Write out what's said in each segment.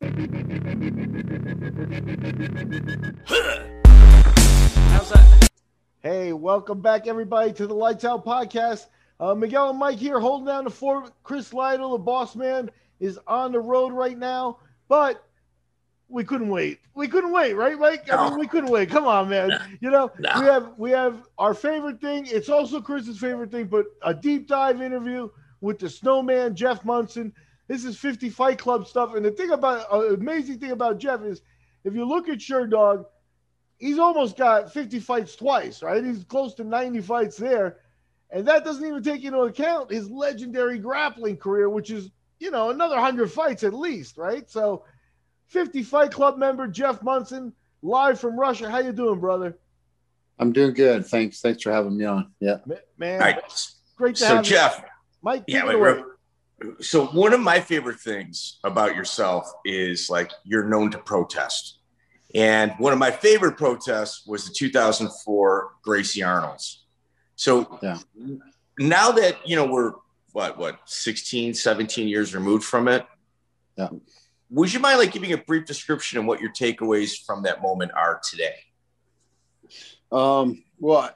How's that? Hey, welcome back, everybody, to the Lights Out podcast. Uh, Miguel and Mike here holding down the fort. Chris Lytle, the boss man, is on the road right now, but we couldn't wait. We couldn't wait, right, Mike? I mean, we couldn't wait. Come on, man. You know, No. we have we have our favorite thing. It's also Chris's favorite thing, but a deep dive interview with the snowman Jeff Monson. This is 50 Fight Club stuff. And the thing about uh, amazing thing about Jeff is if you look at Sherdog, he's almost got 50 fights twice, right? He's close to 90 fights there. And that doesn't even take into account his legendary grappling career, which is, you know, another 100 fights at least, right? So 50 Fight Club member Jeff Monson, live from Russia. How you doing, brother? I'm doing good. Thanks. Thanks for having me on. Yeah. Man, All right. great to So, have you. Jeff, Mike, yeah, take it wait, real- so one of my favorite things about yourself is like you're known to protest. And one of my favorite protests was the 2004 Gracie Arnold's. So Yeah. now that, you know, we're what, what, 16, 17 years removed from it. Yeah. Would you mind like giving a brief description of what your takeaways from that moment are today? Um, well,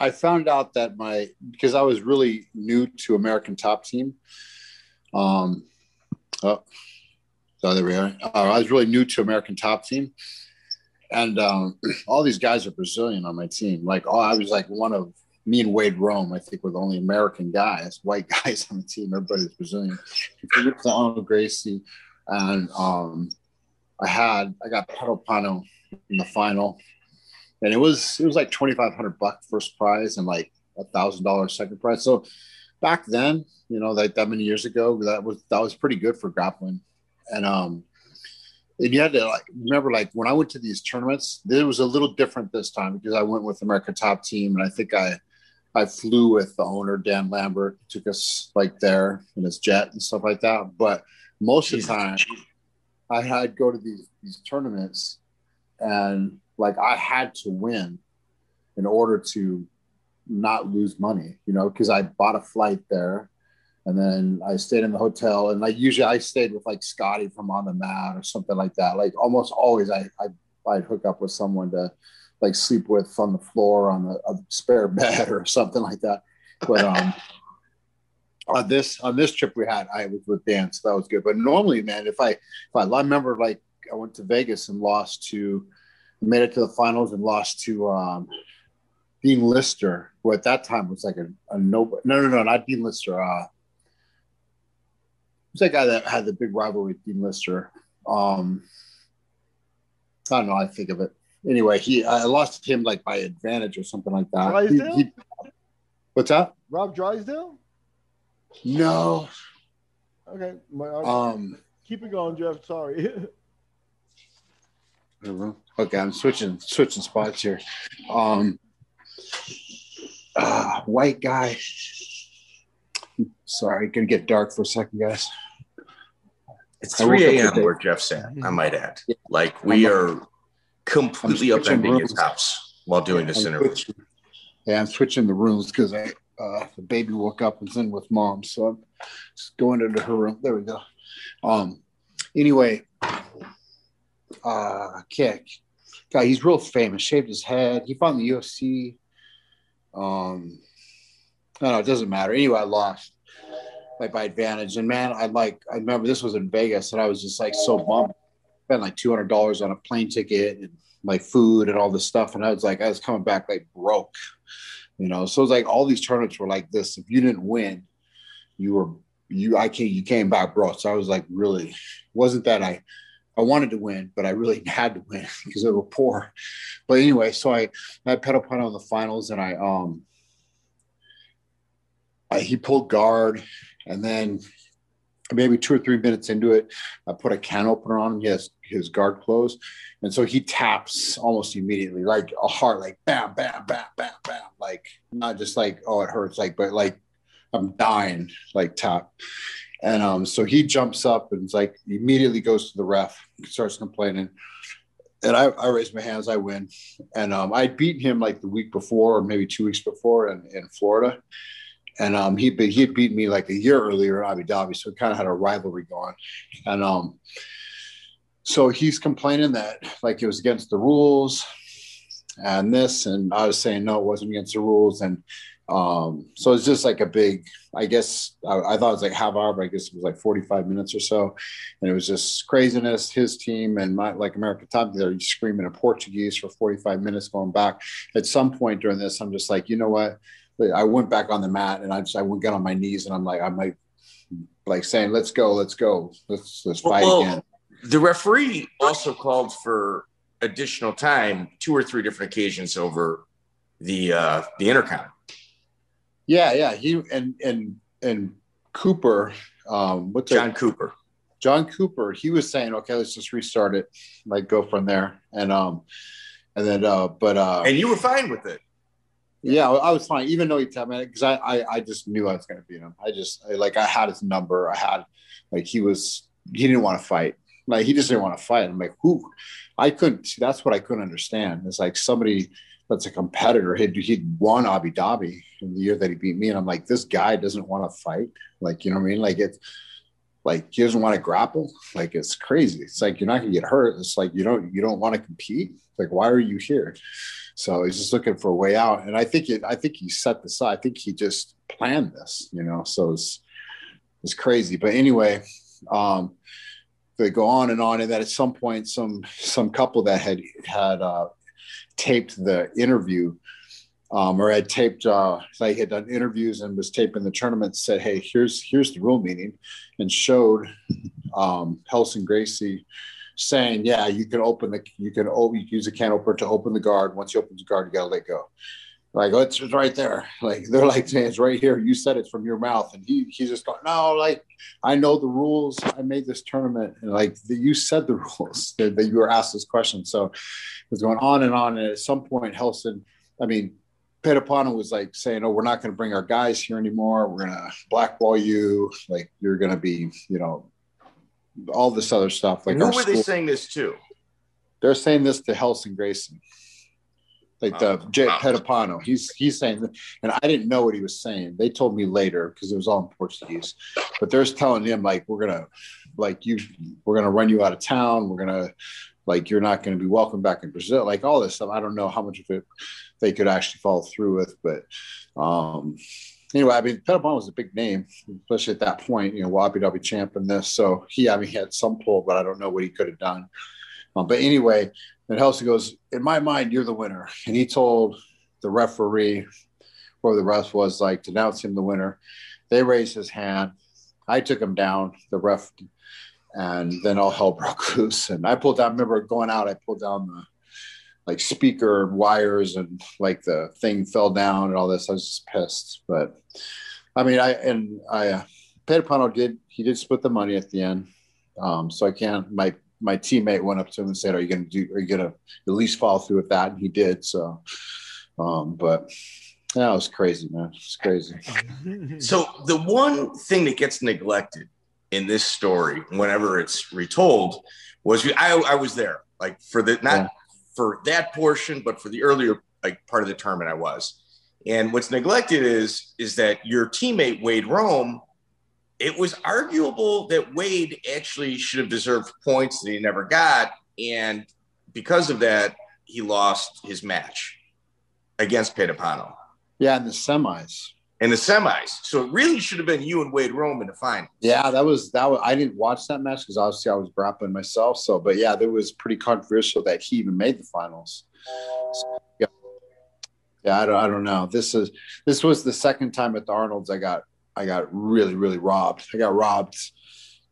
I found out that my because I was really new to American Top Team. Um, oh, so there we are. Uh, I was really new to American Top Team, and um, all these guys are Brazilian on my team. Like, oh, I was like one of me and Wade Rome. I think were the only American guys, white guys on the team. Everybody's Brazilian. Arnold Gracie, and um, I had I got Pé de Pano in the final and it was it was like 2500 bucks first prize and like a thousand dollars second prize. So back then you know like that many years ago that was that was pretty good for grappling. And um and you had to like remember like when i went to these tournaments it was a little different this time because i went with america top team and i think i i flew with the owner dan lambert took us like there in his jet and stuff like that. But most of the time I had go to these these tournaments and like I had to win in order to not lose money, you know, because I bought a flight there and then I stayed in the hotel and like usually I stayed with like Scotty from on the mat or something like that. Like almost always I I I'd hook up with someone to like sleep with on the floor on the a spare bed or something like that. But um on this on this trip we had, I was with Dan, so that was good. But normally, man, if I if I, I remember like I went to Vegas and lost to made it to the finals and lost to um Dean Lister, who at that time was like a, a no no no no not Dean Lister. Uh who's that guy that had the big rivalry with Dean Lister? Um I don't know, I think of it. Anyway, he I lost to him like by advantage or something like that. He- Drysdale? he- what's that? Rob Drysdale? No. Okay. My, Um keep it going, Jeff. Sorry. Okay, I'm switching switching spots here. Um, uh, white guy. Sorry, gonna get dark for a second, guys. It's 3 a.m. where Jeff's at, I might add. Yeah. Like we I'm- are completely upending his house while doing this I'm interview. switching- yeah, I'm switching the rooms because I uh, the baby woke up and was in with mom, so I'm just going into her room. There we go. Um, anyway, uh, kick guy. He's real famous. Shaved his head. He fought in the UFC. Um, I don't know. It doesn't matter. Anyway, I lost like by advantage. And man, I like. I remember this was in Vegas, and I was just like so bummed. Spent like two hundred dollars on a plane ticket and like food and all this stuff, and I was like, I was coming back like broke, you know. So it was like all these tournaments were like this. If you didn't win, you were you. I came. You came back broke. So I was like, really, wasn't that I. I wanted to win, but I really had to win because they were poor. But anyway, so I, I had Pé de Pano in the finals, and I um, I, he pulled guard, and then maybe two or three minutes into it, I put a can opener on him. Has his guard closed, and so he taps almost immediately, like a heart, like bam, bam, bam, bam, bam, like not just like oh it hurts, like but like I'm dying, like tap. And um, so he jumps up and it's like immediately goes to the ref, starts complaining. And I, I raise my hands, I win. And um, I'd beaten him like the week before, or maybe two weeks before in, in Florida. And um, he he had beaten me like a year earlier in Abu Dhabi, so we kind of had a rivalry going. And um, so he's complaining that like it was against the rules and this and i was saying no it wasn't against the rules and um so it's just like a big i guess I, I, thought it was like half hour but i guess it was like 45 minutes or so. And it was just craziness his team and my like american top they're screaming in portuguese for 45 minutes going back. At some point during this i'm just like you know what? I went back on the mat and i just i went get on my knees and i'm like i'm like like saying let's go let's go. Let's let's fight well, again. the referee also called for additional time two or three different occasions over the uh the intercom yeah yeah he and and and cooper um what's john cooper john cooper he was saying okay let's just restart it like go from there and um and then uh but uh and you were fine with it yeah, I was fine, even though he tapped me because I, I, I just knew I was going to beat him. I just I, like I had his number. I had like he was he didn't want to fight. Like he just didn't want to fight. I'm like, who? I couldn't. That's what I couldn't understand. It's like somebody that's a competitor. He'd he'd won Abu Dhabi in the year that he beat me, and I'm like, this guy doesn't want to fight. Like you know what I mean? Like it's like he doesn't want to grapple. Like it's crazy. It's like you're not gonna get hurt. It's like you don't you don't want to compete. Like why are you here? So he's just looking for a way out. And I think it, I think he set this up. I think he just planned this, you know. So it's it's crazy. But anyway, um, they go on and on, and that at some point, some some couple that had had uh, taped the interview. Um, or had taped uh, like had done interviews and was taping the tournament said hey here's here's the rule meeting and showed um, Relson Gracie saying, yeah, you can open the, you can, can use a can opener to open the guard. Once you open the guard, you got to let go. Like, oh, it's, right there. Like, they're like saying, it's right here. You said it from your mouth. And he, he's just going, no, like, I know the rules. I made this tournament. And like, the, you said the rules that, that you were asked this question. So it was going on and on. And at some point, Relson, I mean, Pé de Pano was like saying, "Oh, we're not going to bring our guys here anymore. We're going to blackball you. Like you're going to be, you know, all this other stuff. Like who were school, they saying this to? They're saying this to Relson Gracie, like the oh, Jay Pé de Pano. He's he's saying, and I didn't know what he was saying. They told me later because it was all in Portuguese. But they're telling him like we're gonna, like you, we're gonna run you out of town. We're gonna, like you're not gonna be welcome back in Brazil. Like all this stuff. I don't know how much of it they could actually follow through with, but um anyway, I mean, Pé de Pano was a big name, especially at that point, you know, Dhabi champ in this. So he, I mean, he had some pull, but I don't know what he could have done. Um, but anyway, then Relson goes, in my mind, you're the winner. And he told the referee, or the ref was like, to announce him the winner. They raised his hand. I took him down, the ref, and then all hell broke loose. And I pulled down, I remember going out, I pulled down the like speaker wires and like the thing fell down and all this. I was just pissed. But I mean, I and I uh, Pé de Pano did he did split the money at the end. Um, so I can't. My my teammate went up to him and said, "Are you going to do? Are you going to at least follow through with that?" And he did. So, um, but that was crazy, man. It's crazy. so the one thing that gets neglected in this story, whenever it's retold, was I, I was there, like for the not. Yeah for that portion, but for the earlier like part of the tournament, I was. And what's neglected is is that your teammate Wade Rome. It was arguable that Wade actually should have deserved points that he never got, and because of that, he lost his match against Pé de Pano. Yeah, in the semis in the semis. So it really should have been you and Wade Rome in the final. Yeah, that was that. Was, I didn't watch that match because obviously I was grappling myself. So, but yeah, there was pretty controversial that he even made the finals. So, yeah, yeah. I don't. I don't know. This is this was the second time at the Arnold's I got I got really really robbed. I got robbed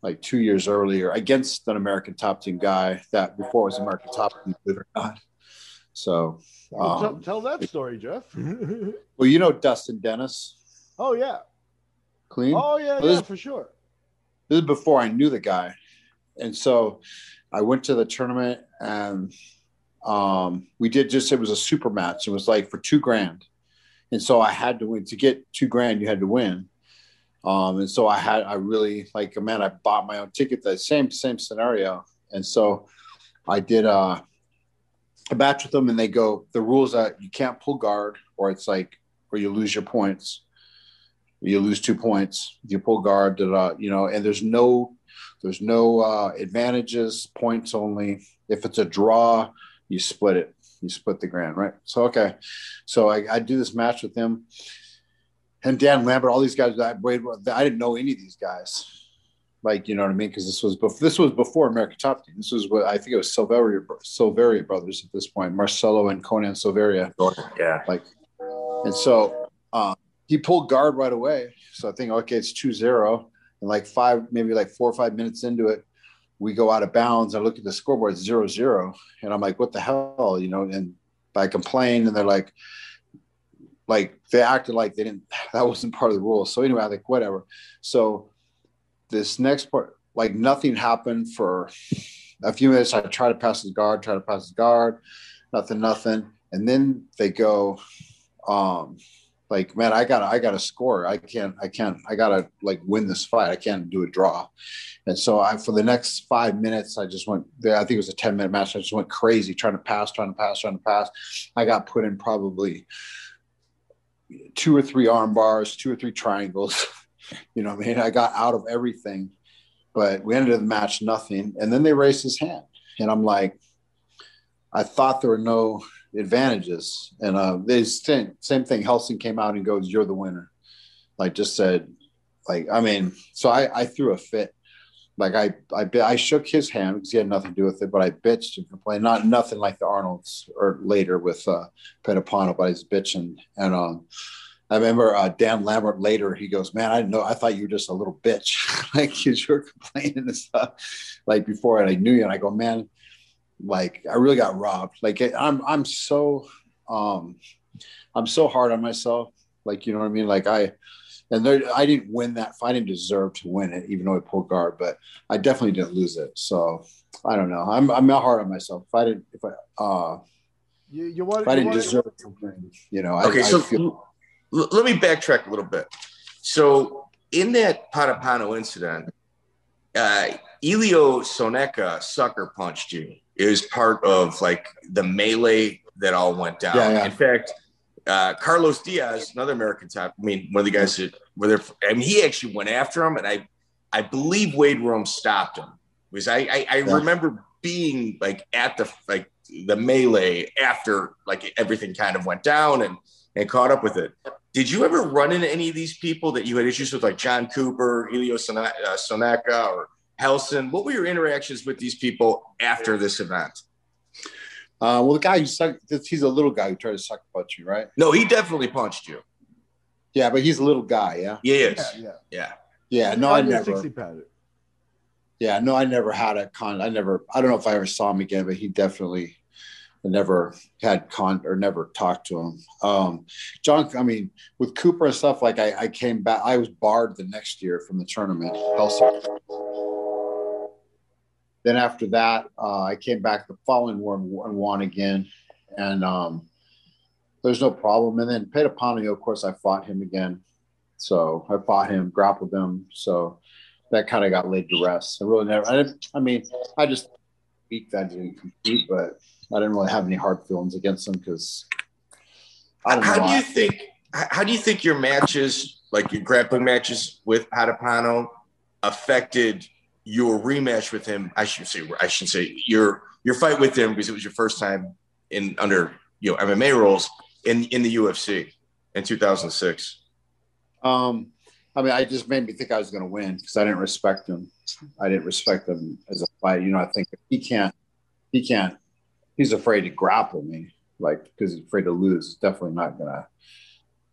like two years earlier against an American top team guy that before was American top team, believe it or not. So um, tell, tell, that story, Jeff. well, you know Dustin Denes. Oh yeah. Clean. Oh yeah, well, yeah, for sure. This is before I knew the guy, and so I went to the tournament and um, we did just it was a super match. It was like for two grand, and so I had to win to get two grand. You had to win, um, and so I had I really like a man I bought my own ticket. The same same scenario, and so I did uh, a match with them, and they go the rules that you can't pull guard or it's like or you lose your points you lose two points. You pull guard, da, da, you know, and there's no There's no uh, advantages, points only. If it's a draw, you split it. You split the grand, right? So okay, so I, I do this match with him, and Dan Lambert, all these guys. I, I didn't know any of these guys like you know what I mean? Because this was before this was before American Top Team. This was what I think it was Silveira Silveira brothers at this point, Marcelo and Conan Silveira. Yeah, like, and so uh, he pulled guard right away. So I think okay, it's 2-0. and like five, maybe like four or five minutes into it, we go out of bounds. I look at the scoreboard, it's zero zero, and I'm like, what the hell, you know? And I complain, and they're like, like they acted like they didn't. That wasn't part of the rules. So anyway, I like whatever. So this next part, like nothing happened for a few minutes. I try to pass his guard, try to pass his guard, nothing, nothing. And then they go, um, like, man, I gotta, I gotta score. I can't, I can't, I gotta like win this fight. I can't do a draw. And so I, for the next five minutes, I just went there. I think it was a 10 minute match. I just went crazy trying to pass, trying to pass, trying to pass. I got put in probably two or three arm bars, two or three triangles. You know, I mean, I got out of everything, but we ended the match nothing. And then they raised his hand, and I'm like, I thought there were no advantages. And uh, they same same thing. Relson came out and goes, "You're the winner." Like just said, like I mean, so I I threw a fit. Like I I I shook his hand because he had nothing to do with it, but I bitched and complained. Not nothing like the Arnold's or later with uh, Pé de Pano, but I was bitching and um I remember uh, Dan Lambert later, he goes, Man, I didn't know. I thought you were just a little bitch. like you were complaining and stuff. Like before I knew you. And I go, Man, like I really got robbed. Like I'm, I'm so, um, I'm so hard on myself. Like, you know what I mean? Like I, and there, I didn't win that fight. I didn't deserve to win it, even though I pulled guard, but I definitely didn't lose it. So I don't know. I'm, I'm not hard on myself. If I didn't, if I, uh, you, you want, if I didn't want, deserve to win, you know, okay, I, so I feel, l- let me backtrack a little bit. So in that Pé de Pano incident, uh, Elio Soneca sucker punched you. It was part of like the melee that all went down. Yeah, yeah. In fact, uh, Carlos Diaz, another American top, I mean, one of the guys that were there, I mean, he actually went after him, and I, I believe Wade Rome stopped him because I, I, I Yeah. remember being like at the like the melee after like everything kind of went down and and caught up with it. Did you ever run into any of these people that you had issues with, like John Cooper, Elio uh, Soneca, or Relson? What were your interactions with these people after this event? Uh, well, the guy who sucked, he's a little guy who tried to suck punch you, right? No, he definitely punched you. Yeah, but he's a little guy, yeah. He is. Yeah, yeah. Yeah. Yeah, no, I never. Yeah, no, I never had a con. I never. I don't know if I ever saw him again, but he definitely I never had con or never talked to him. Um, John, I mean, with Cooper and stuff, like I, I came back. I was barred the next year from the tournament. Also, then after that, uh, I came back the following one and won again, and um, there's no problem. And then Pé de Pano, of course, I fought him again. So I fought him, grappled him. So that kind of got laid to rest. I really never. I, didn't, I mean, I just beat that didn't compete, but I didn't really have any hard feelings against him because I don't know. How do you think? How do you think your matches, like your grappling matches with Pé de Pano, affected your rematch with him? I should say, I should say your your fight with him because it was your first time in under you know MMA rules in in the UFC in 2006. Um, I mean, I just made me think I was going to win because I didn't respect him. I didn't respect him as a fight. You know, I think he can't, he can't. He's afraid to grapple me, like because he's afraid to lose. Definitely not to,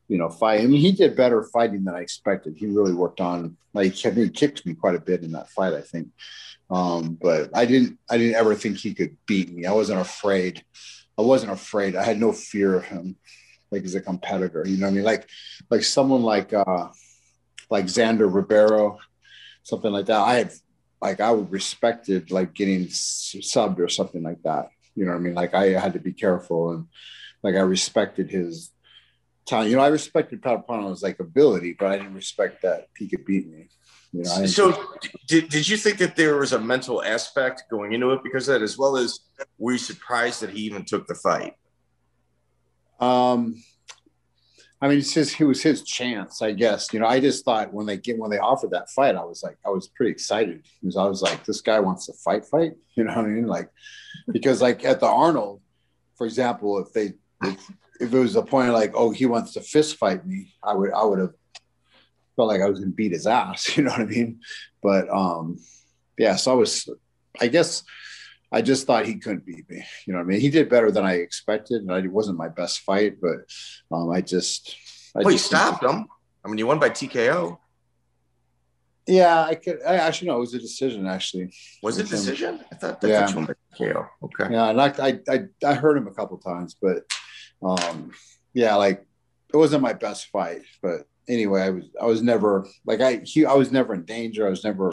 you know, fight. I mean, he did better fighting than I expected. He really worked on. Like, he kicked me quite a bit in that fight. I think, um, but I didn't. I didn't ever think he could beat me. I wasn't afraid. I wasn't afraid. I had no fear of him, like as a competitor. You know what I mean? Like, like someone like. uh like Xande Ribeiro, something like that. I had like I would respected like getting subbed or something like that. You know what I mean? Like I had to be careful and like I respected his You know, I respected Pé de Pano's like ability, but I didn't respect that he could beat me. You know, So, did, did you think that there was a mental aspect going into it because of that, as well as were you surprised that he even took the fight? Um, I mean, it's just it was his chance, I guess. You know, I just thought when they get when they offered that fight, I was like, I was pretty excited because I was like, this guy wants to fight, fight. You know what I mean? Like, because like at the Arnold, for example, if they if, if it was a point like, oh, he wants to fist fight me, I would I would have felt like I was gonna beat his ass. You know what I mean? But um, yeah. So I was, I guess. I just thought he couldn't beat me. You know what I mean? He did better than I expected, and it wasn't my best fight, but um, I just. I well, you stopped him. I mean, you won by TKO. Yeah, I could. I actually no, it was a decision. Actually, was it a decision? I thought that Yeah. you won by TKO. Okay. yeah, and I, I I I heard him a couple times, but um, yeah, like it wasn't my best fight. But anyway, I was I was never like I he, I was never in danger. I was never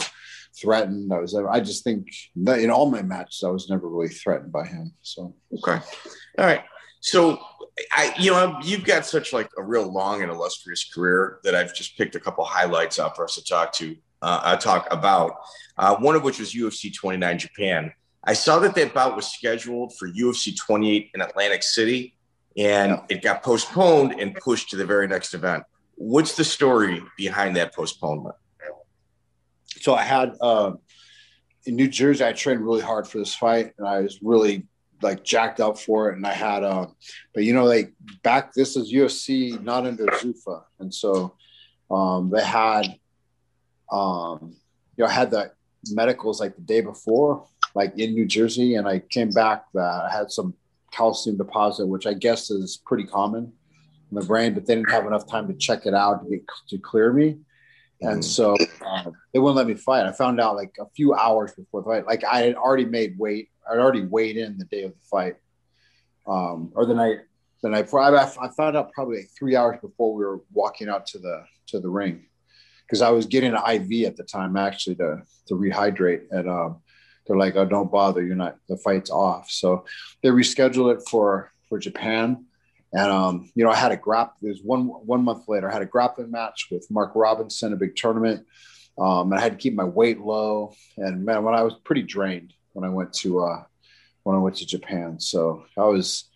threatened. I was I just think that in all my matches I was never really threatened by him. So Okay. All right. So I, you know, you've got such like a real long and illustrious career that I've just picked a couple highlights out for us to talk to, uh, uh, talk about. Uh, one of which was UFC 29 Japan. I saw that that bout was scheduled for UFC 28 in Atlantic City, and Yeah. it got postponed and pushed to the very next event. What's the story behind that postponement? so I had uh, in New Jersey, I trained really hard for this fight, and I was really like jacked up for it. And I had, uh, but you know, like back this is UFC, not under Zuffa, and so um, they had, um, you know, I had the medicals like the day before, like in New Jersey, and I came back that I had some calcium deposit, which I guess is pretty common in the brain, but they didn't have enough time to check it out to get to clear me. And Mhm. so uh, they wouldn't let me fight. I found out like a few hours before the fight. Like I had already made weight. I'd already weighed in the day of the fight, um, or the night the night before. I, I found out probably like three hours before we were walking out to the to the ring, because I was getting an IV at the time actually to to rehydrate. And um, they're like, "Oh, don't bother. You're not. The fight's off." So they rescheduled it for for Japan. And um, you know, I had a grap. Was one one month later. I had a grappling match with Mark Robinson, a big tournament. Um, and I had to keep my weight low. And man, when I was pretty drained when I went to uh, when I went to Japan, so I was.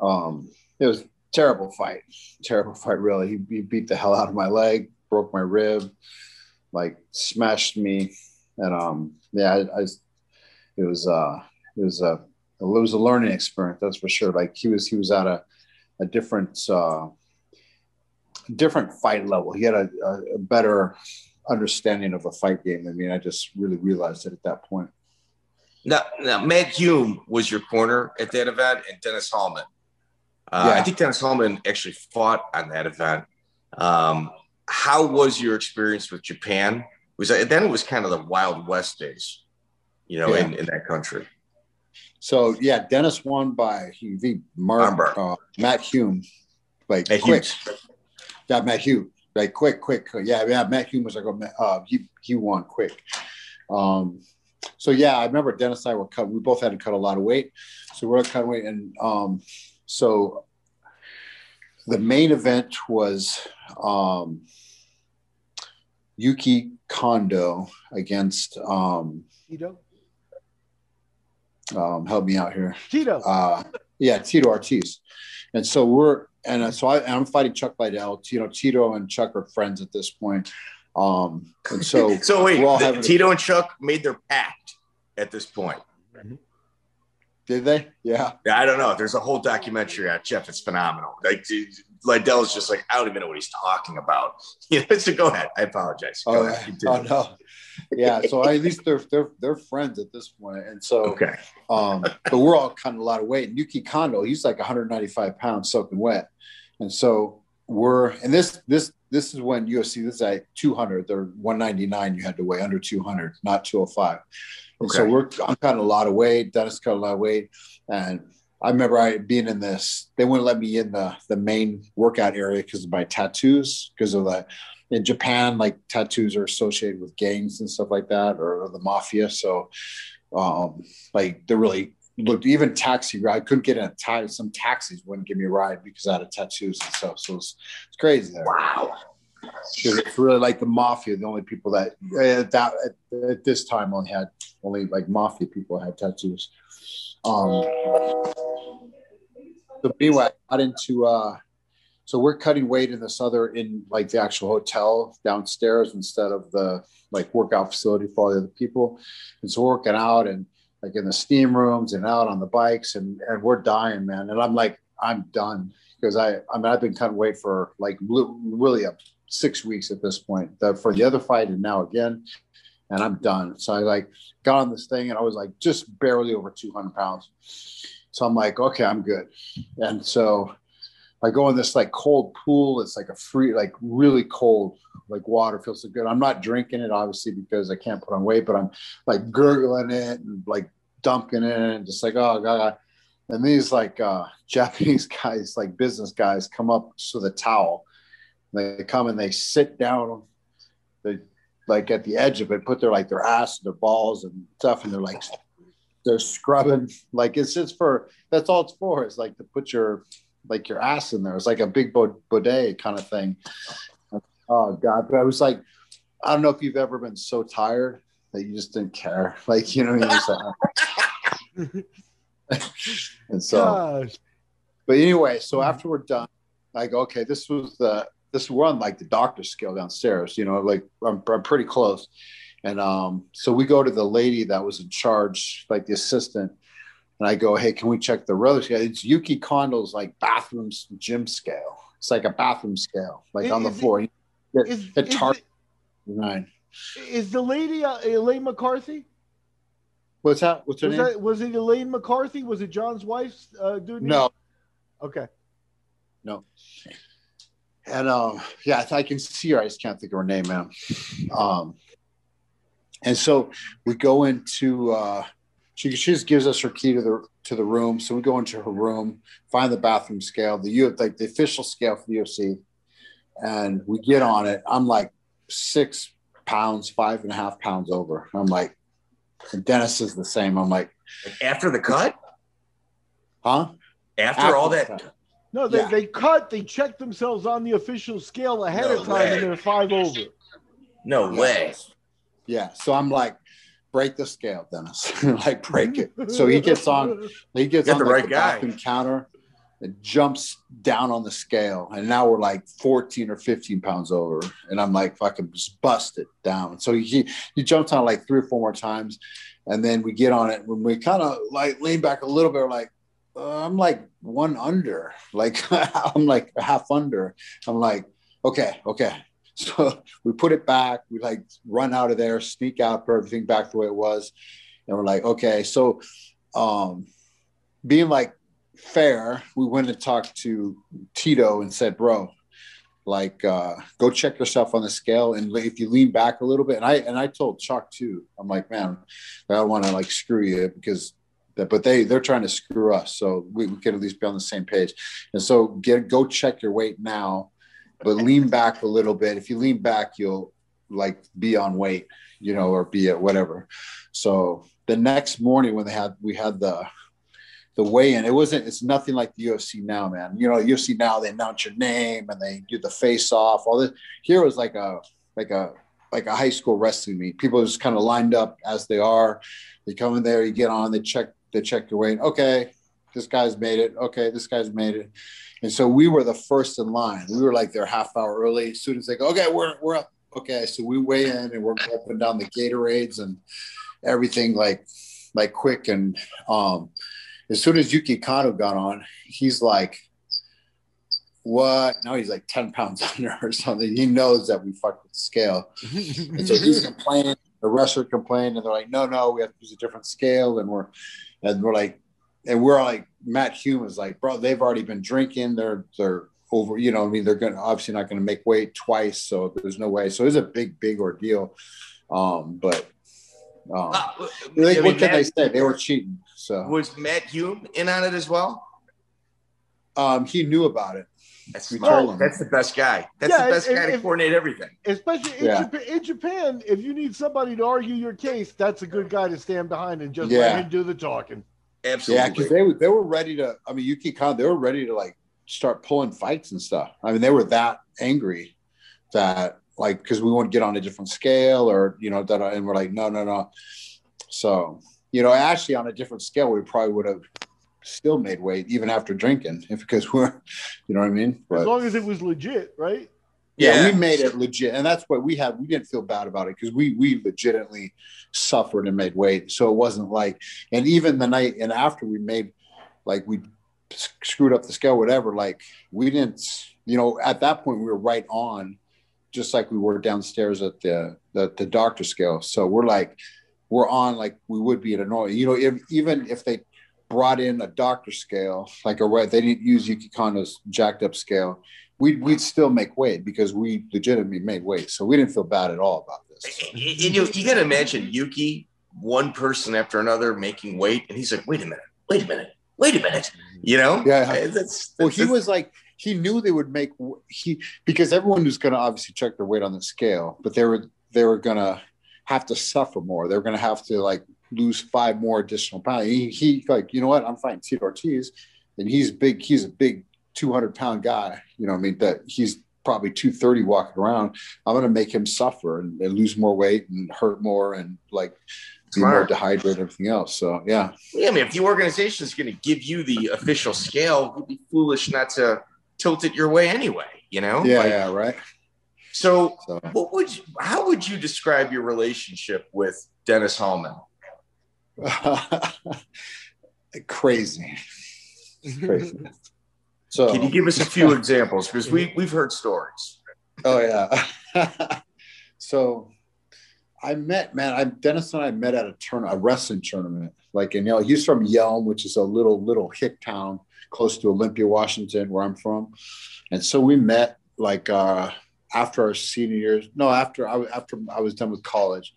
Um, it was terrible fight, terrible fight. Really, he, he beat the hell out of my leg, broke my rib, like smashed me, and um, yeah, I, I it was uh, it was a it was a learning experience. That's for sure. Like he was he was at a a different uh, different fight level. He had a, a, better understanding of a fight game. I mean, I just really realized it at that point. Now, now Matt Hume was your corner at that event, and Dennis Hallman. Uh, Yeah. I think Dennis Hallman actually fought on that event. Um, how was your experience with Japan? Was that, then it was kind of the Wild West days, you know, in, in that country. So yeah, Dennis won by he beat Mark uh, Matt Hume, like Matt quick. Hughes. Yeah, Matt Hume, like quick, quick. Yeah, yeah. Matt Hume was like, Ma- uh, he he won quick. Um, so yeah, I remember Dennis and I were cut. We both had to cut a lot of weight, so we're cutting weight, and um, so the main event was um, Yuki Kondo against um, Tito. Um, help me out here. Tito. uh, yeah, Tito Ortiz. And so we're and uh, so I, I'm fighting Chuck Liddell. You know, Tito and Chuck are friends at this point. Um, and so So wait, we're all the- having a- Tito and Chuck made their pact at this point. did they? Yeah. I don't know. There's a whole documentary on Jeff. It's phenomenal. Like Liddell's just like, I don't even know what he's talking about. You know, so go ahead. I apologize. Go Oh, ahead. oh no. Yeah. So at least they're they're they're friends at this point. And so Okay. um, but we're all cutting a lot of weight. Yuki Kondo, he's like 195 pounds soaking wet. And so we're and this this this is when UFC this is at 200. They're 199. You had to weigh under 200, not 205. And so we're I'm cutting a lot of weight. Dennis cut a lot of weight, and I remember I being in this. They wouldn't let me in the the main workout area because of my tattoos. Because of the in Japan, like tattoos are associated with gangs and stuff like that, or, the mafia. So, um, like they're really looked. Even taxi ride, I couldn't get in a taxi. Some taxis wouldn't give me a ride because I had tattoos and stuff. So it's it's crazy there. Wow. it's really like the mafia. The only people that at that at, at this time only had only like mafia people had tattoos. Um, so anyway, I got into uh, so we're cutting weight in this other in like the actual hotel downstairs instead of the like workout facility for all the other people. And so working out and like in the steam rooms and out on the bikes and and we're dying, man. And I'm like, I'm done because I I mean I've been cutting weight for like really up six weeks at this point the, for the other fight and now again, and I'm done. So I like got on this thing and I was like just barely over 200 pounds. So I'm like, okay, I'm good. And so I go in this like cold pool. It's like a free, like really cold, like water feels so good. I'm not drinking it obviously because I can't put on weight, but I'm like gurgling it and like dumping it and just like, oh God. And these like uh, Japanese guys, like business guys come up to the towel. They come and they sit down, they like at the edge of it, put their like their ass, their balls and stuff. And they're like, they're scrubbing. Like it's just for, that's all it's for. It's like to put your, like your ass in there. It's like a big bidet kind of thing. Oh God! But I was like, I don't know if you've ever been so tired that you just didn't care. Like you know, you just like, and so. Gosh. But anyway, so after we're done, I go, okay, this was the this one like the doctor scale downstairs. You know, like I'm, I'm pretty close. And um, so we go to the lady that was in charge, like the assistant, and I go, "Hey, can we check the roller scale?" It's Yuki Kondo's like bathroom gym scale. It's like a bathroom scale, like is, on the floor. It, is, it, is, nine. Is the lady uh, Elaine McCarthy? What's that? What's her was name? That, was it Elaine McCarthy? Was it John's wife's uh, dude? No. Okay. No. And um, yeah, I can see her. I just can't think of her name, man. Um, and so we go into uh, she, she just gives us her key to the to the room. So we go into her room, find the bathroom scale, the U like the official scale for the UFC, and we get on it. I'm like six pounds, five and a half pounds over. I'm like, and Dennis is the same. I'm like, after the cut, huh? After, after all that. No, they, yeah. they cut, they check themselves on the official scale ahead no of time way. and they're five over. No way. Yeah. So I'm like, break the scale, Dennis. like break it. So he gets on, he gets Get on the, right the guy. counter and jumps down on the scale. And now we're like 14 or 15 pounds over. And I'm like fucking just bust it down. So he he jumps on like three or four more times. And then we get on it when we kind of like lean back a little bit, like uh, I'm like one under, like I'm like half under. I'm like, okay, okay, so we put it back. We like run out of there, sneak out, put everything back the way it was. And we're like, okay. So um, being like fair, we went and talked to Tito and said, bro, like uh, go check yourself on the scale and if you lean back a little bit and i and i told chuck too i'm like man i don't want to like screw you because that but they they're trying to screw us so we, we could at least be on the same page and so get go check your weight now but lean back a little bit. If you lean back, you'll like be on weight, you know, or be at whatever. So the next morning when they had we had the the weigh in, it wasn't it's nothing like the UFC now, man. You know, UFC now they announce your name and they do the face off. All this here was like a like a like a high school wrestling meet. People just kind of lined up as they are. They come in there, you get on, they check they check your weight. Okay, this guy's made it. Okay, this guy's made it. And so we were the first in line. We were like there half hour early. Students go, okay, we're we're up. Okay, so we weigh in and we're up and down the Gatorades and everything like like quick. And um, as soon as Yuki Kondo got on, he's like, "What?" Now he's like ten pounds under or something. He knows that we fucked with the scale, and so he's complaining. The wrestler complained, and they're like, "No, no, we have to use a different scale." And we're and we're like, and we're like Matt Hume is like, bro, they've already been drinking. They're they're over, you know, I mean, they're gonna obviously not gonna make weight twice, so there's no way. So it's a big, big ordeal. Um, but um, uh, they, I mean, what can Matt, they say? They were cheating. So was Matt Hume in on it as well? Um, he knew about it. That's, well, that's the best guy. That's yeah, the best guy to coordinate everything. Especially in, yeah. Japan, in, Japan, if you need somebody to argue your case, that's a good guy to stand behind and just yeah. let him do the talking. Absolutely. Yeah, because they were they were ready to. I mean, Yuki Khan, they were ready to like start pulling fights and stuff. I mean, they were that angry that like because we want to get on a different scale or you know that, and we're like, no, no, no. So you know, actually on a different scale, we probably would have still made weight even after drinking if because we're, you know what I mean? But, as long as it was legit, right? Yeah, yeah, we made it legit, and that's what we had. We didn't feel bad about it because we we legitimately suffered and made weight. So it wasn't like, and even the night and after we made, like we screwed up the scale, whatever. Like we didn't, you know, at that point we were right on, just like we were downstairs at the the, the doctor scale. So we're like, we're on like we would be at a normal. You know, if, even if they brought in a doctor scale, like a they didn't use Yuki Kondo's jacked up scale we'd, we'd still make weight because we legitimately made weight. So we didn't feel bad at all about this. So. And you, you got to imagine Yuki, one person after another making weight. And he's like, wait a minute, wait a minute, wait a minute. You know? Yeah. That's, that's, well, he was like, he knew they would make he because everyone was going to obviously check their weight on the scale, but they were they were going to have to suffer more. They were going to have to like lose five more additional pounds. He, he like, you know what? I'm fighting Tito Ortiz, and he's big. He's a big 200 pound guy, you know, I mean, that he's probably 230 walking around. I'm going to make him suffer and, and, lose more weight and hurt more and like be more dehydrated and everything else. So, yeah. Yeah. I mean, if the organization is going to give you the official scale, you'd be foolish not to tilt it your way anyway, you know? Yeah. Like, yeah. Right. So, so, what would you, how would you describe your relationship with Dennis Hallman? crazy. crazy. So can you give us a few examples? Because we we've heard stories. Oh yeah. so I met man, I Dennis and I met at a turn a wrestling tournament. Like and you know, he's from Yelm, which is a little little hick town close to Olympia, Washington, where I'm from. And so we met like uh after our senior years. No, after I after I was done with college.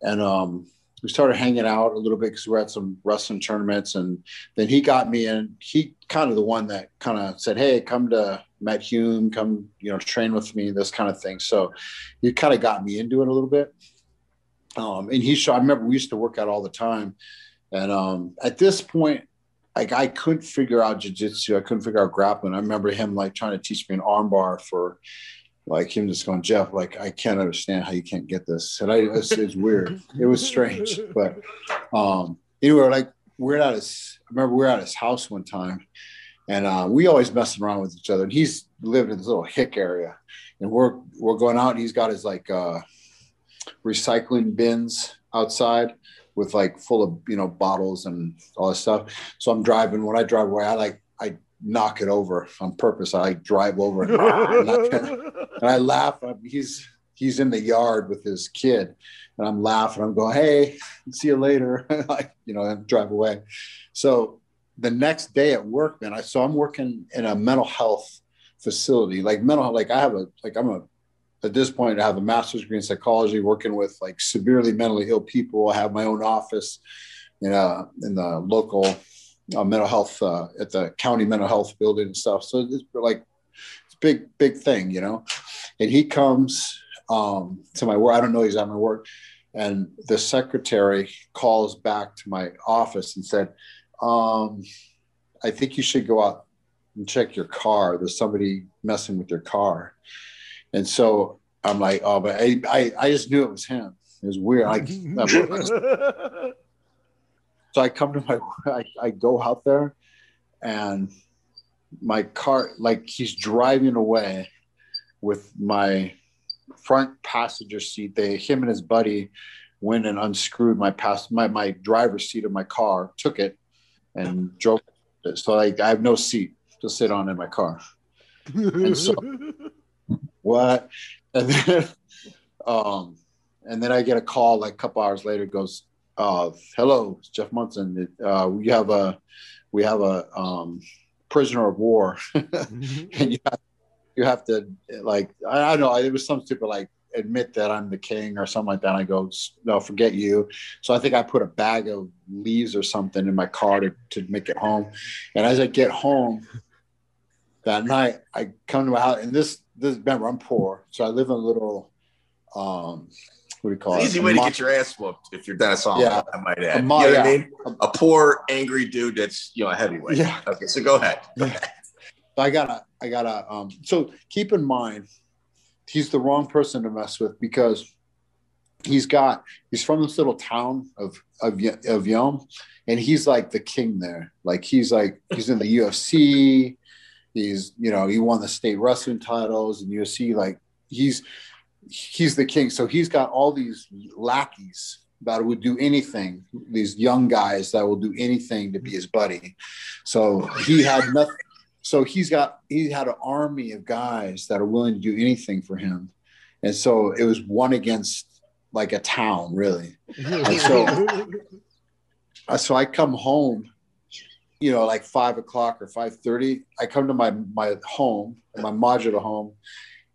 And um we started hanging out a little bit because we're at some wrestling tournaments and then he got me in. He kind of the one that kind of said hey come to matt hume come you know train with me this kind of thing. So he kind of got me into it a little bit. Um, and he showed i remember we used to work out all the time. And um, at this point like i couldn't figure out jiu-jitsu. I couldn't figure out grappling. I remember him like trying to teach me an armbar for like him just going, Jeff, like I can't understand how you can't get this. And I, it's, it's weird. It was strange, but um, anyway, like we're at his. I remember we are at his house one time, and uh, we always messing around with each other. And he's lived in this little hick area, and we're we're going out. and He's got his like uh, recycling bins outside with like full of you know bottles and all this stuff. So I'm driving. When I drive away, I like knock it over on purpose. I drive over and, and I laugh. He's he's in the yard with his kid, and I'm laughing. I'm going, "Hey, see you later." like you know, and drive away. So the next day at work, man, I so I'm working in a mental health facility, like mental like I have a like I'm a at this point I have a master's degree in psychology, working with like severely mentally ill people. I have my own office, you know, in the local uh, mental health uh, at the county mental health building and stuff. So it's like it's big, big thing, you know. And he comes um, to my work. I don't know he's at my work, and the secretary calls back to my office and said, um, "I think you should go out and check your car. There's somebody messing with your car." And so I'm like, "Oh, but I, I, I just knew it was him." It was weird. Like, So I come to my, I, I go out there and my car, like he's driving away with my front passenger seat. They, him and his buddy went and unscrewed my pass, my, my driver's seat of my car, took it and drove it. So I, I have no seat to sit on in my car. And so what? And then, um, and then I get a call like a couple hours later goes, uh, hello, Jeff Monson. Uh, we have a we have a um, prisoner of war, and you have, you have to like I, I don't know. It was some stupid like admit that I'm the king or something like that. And I go, no, forget you. So I think I put a bag of leaves or something in my car to, to make it home. And as I get home that night, I come to my house and this, this, remember I'm poor. So I live in a little, um, what do you call it? Easy way to get your ass whooped if you're Dennis Hallman. Yeah, I might add. A, you know yeah. what I mean? A poor, angry dude that's you know a heavyweight. Yeah. Okay, so go ahead. Go ahead. I gotta, I gotta. Um, so keep in mind, he's the wrong person to mess with because he's got he's from this little town of of of Yelm, and he's like the king there. Like he's like he's in the UFC. He's you know he won the state wrestling titles and UFC. Like he's he's the king. So he's got all these lackeys that would do anything. These young guys that will do anything to be his buddy. So he had nothing. So he's got he had an army of guys that are willing to do anything for him, and so it was one against like a town, really. And so, uh, so I come home, you know, like five o'clock or five thirty. I come to my my home, my modular home,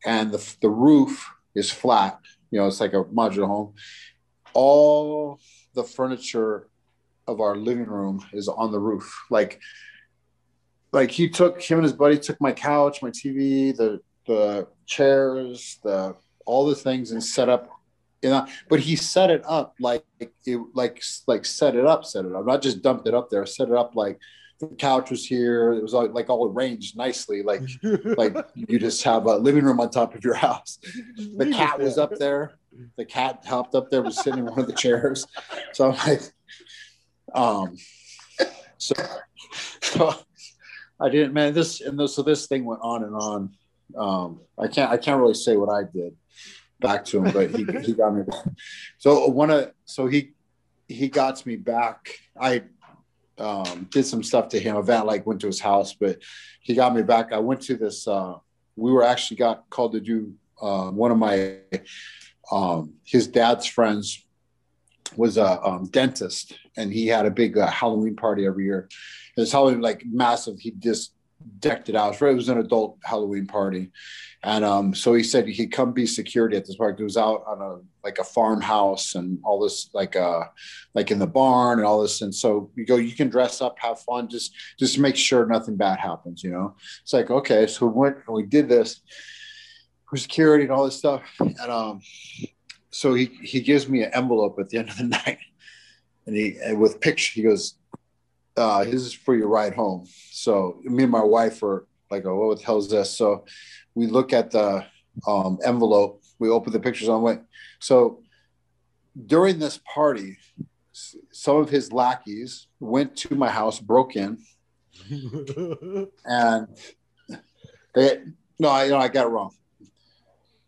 and the the roof is flat. You know, it's like a modular home. All the furniture of our living room is on the roof. Like, like he took him and his buddy took my couch, my TV, the the chairs, the all the things, and set up you know but he set it up like it like like set it up set it up not just dumped it up there set it up like the couch was here it was all, like all arranged nicely like like you just have a living room on top of your house the cat was up there the cat hopped up there was sitting in one of the chairs so i'm like um so, so i didn't man this and this so this thing went on and on um i can't i can't really say what i did back to him, but he, he got me. Back. So one of so he he got me back. I um, did some stuff to him. Event like went to his house, but he got me back. I went to this. Uh, we were actually got called to do uh, one of my um, his dad's friends was a um, dentist, and he had a big uh, Halloween party every year. It was Halloween like massive. He just decked it out. It was an adult Halloween party, and um, so he said he'd come be security at this park. It was out on a like a farmhouse and all this like uh like in the barn and all this. And so you go, you can dress up, have fun, just just make sure nothing bad happens. You know, it's like okay. So we went and we did this for security and all this stuff, and um, so he he gives me an envelope at the end of the night, and he and with picture he goes uh, this is for your ride home. So me and my wife were like, oh, what the hell is this? So we look at the um, envelope, we open the pictures on it. So during this party, some of his lackeys went to my house, broke in, and they no, I, know, I got it wrong.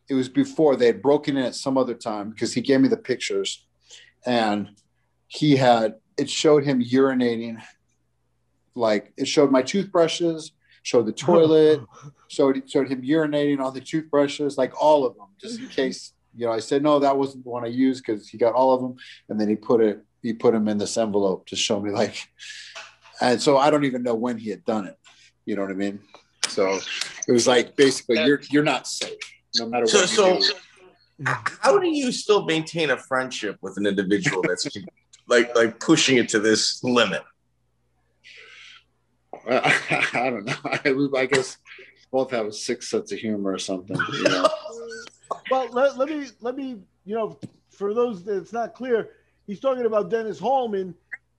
It was before they had broken in at some other time because he gave me the pictures, and he had it showed him urinating like it showed my toothbrushes, showed the toilet, showed showed him urinating on the toothbrushes, like all of them, just in mm-hmm. case. You know, I said no, that wasn't the one I used because he got all of them, and then he put it he put them in this envelope to show me like, and so I don't even know when he had done it. You know what I mean? So it was like basically you're you're not safe no matter so, what. so do. how do you still maintain a friendship with an individual that's like like pushing it to this limit? I, I don't know. I, I, guess both have a sixth sense of humor or something. You know? well, let, let me let me you know for those that it's not clear, he's talking about Dennis Hallman,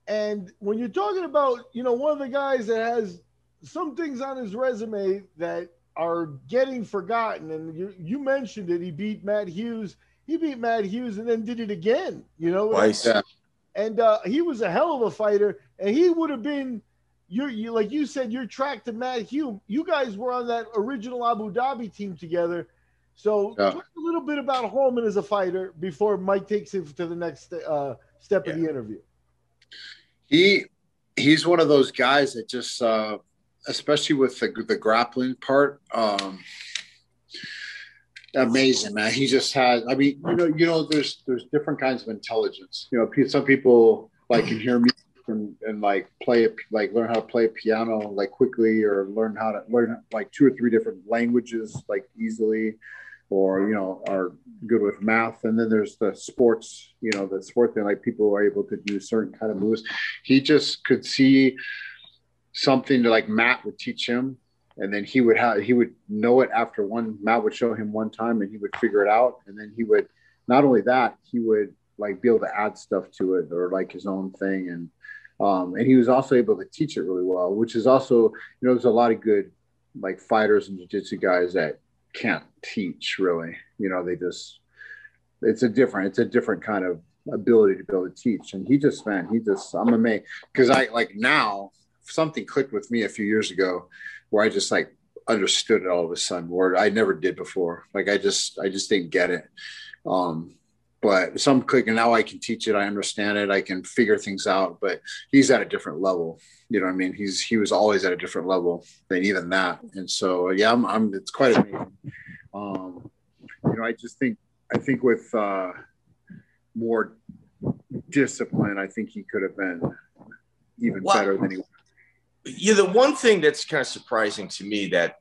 and when you're talking about you know one of the guys that has some things on his resume that are getting forgotten, and you you mentioned it. He beat Matt Hughes. He beat Matt Hughes and then did it again. You know, Twice. and uh, he was a hell of a fighter, and he would have been you're you like you said you're tracked to Matt Hume. You guys were on that original Abu Dhabi team together. So yeah. talk a little bit about Hallman as a fighter before Mike takes him to the next uh, step yeah. of the interview. He he's one of those guys that just uh, especially with the, the grappling part um, amazing man he just has i mean you know you know there's there's different kinds of intelligence you know some people like can hear me and, and like play it like learn how to play piano like quickly or learn how to learn like two or three different languages like easily or you know are good with math. And then there's the sports you know the sport thing like people are able to do certain kind of moves. He just could see something that like matt would teach him. And then he would have he would know it after one matt would show him one time and he would figure it out. And then he would not only that he would like be able to add stuff to it or like his own thing and um, and he was also able to teach it really well, which is also, you know, there's a lot of good like fighters and jiu-jitsu guys that can't teach really, you know, they just, it's a different it's a different kind of ability to be able to teach. And he just man, he just I'm amazed because I like now something clicked with me a few years ago where I just like understood it all of a sudden where I never did before. Like I just I just didn't get it. Um but some click and now I can teach it. I understand it. I can figure things out. But he's at a different level. You know what I mean? He's he was always at a different level than even that. And so yeah, I'm, I'm it's quite amazing. Um, you know, I just think I think with uh, more discipline, I think he could have been even well, better than he. Yeah, the one thing that's kind of surprising to me that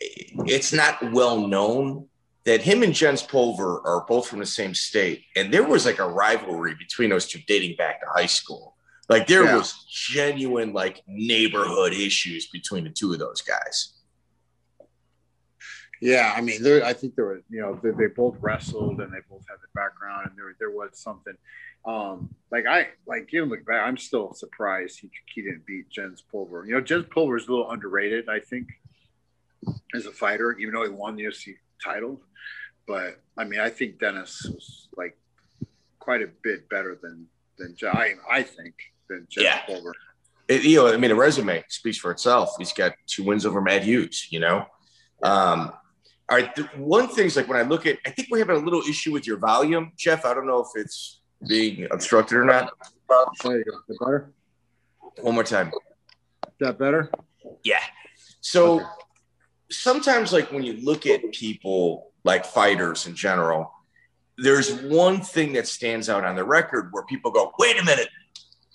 it's not well known that him and Jens Pulver are both from the same state, and there was like a rivalry between those two dating back to high school. Like there yeah. was genuine like neighborhood issues between the two of those guys. Yeah, I mean, there. I think there were, you know, they, they, both wrestled and they both had the background, and there there was something. Um, like I like even look back, I'm still surprised he he didn't beat Jens Pulver. You know, Jens Pulver is a little underrated, I think, as a fighter, even though he won the UFC title. But I mean, I think Dennis was like quite a bit better than than I I think than Jens yeah. Pulver. It, you know, I mean, a resume speaks for itself. He's got two wins over Matt Hughes. You know. Um, all right. The, one thing's like when I look at, I think we're having a little issue with your volume, Jeff. I don't know if it's being obstructed or not. There you go. Is better? One more time. Is that better? Yeah. So okay. Sometimes, like when you look at people like fighters in general, there's one thing that stands out on the record where people go, wait a minute,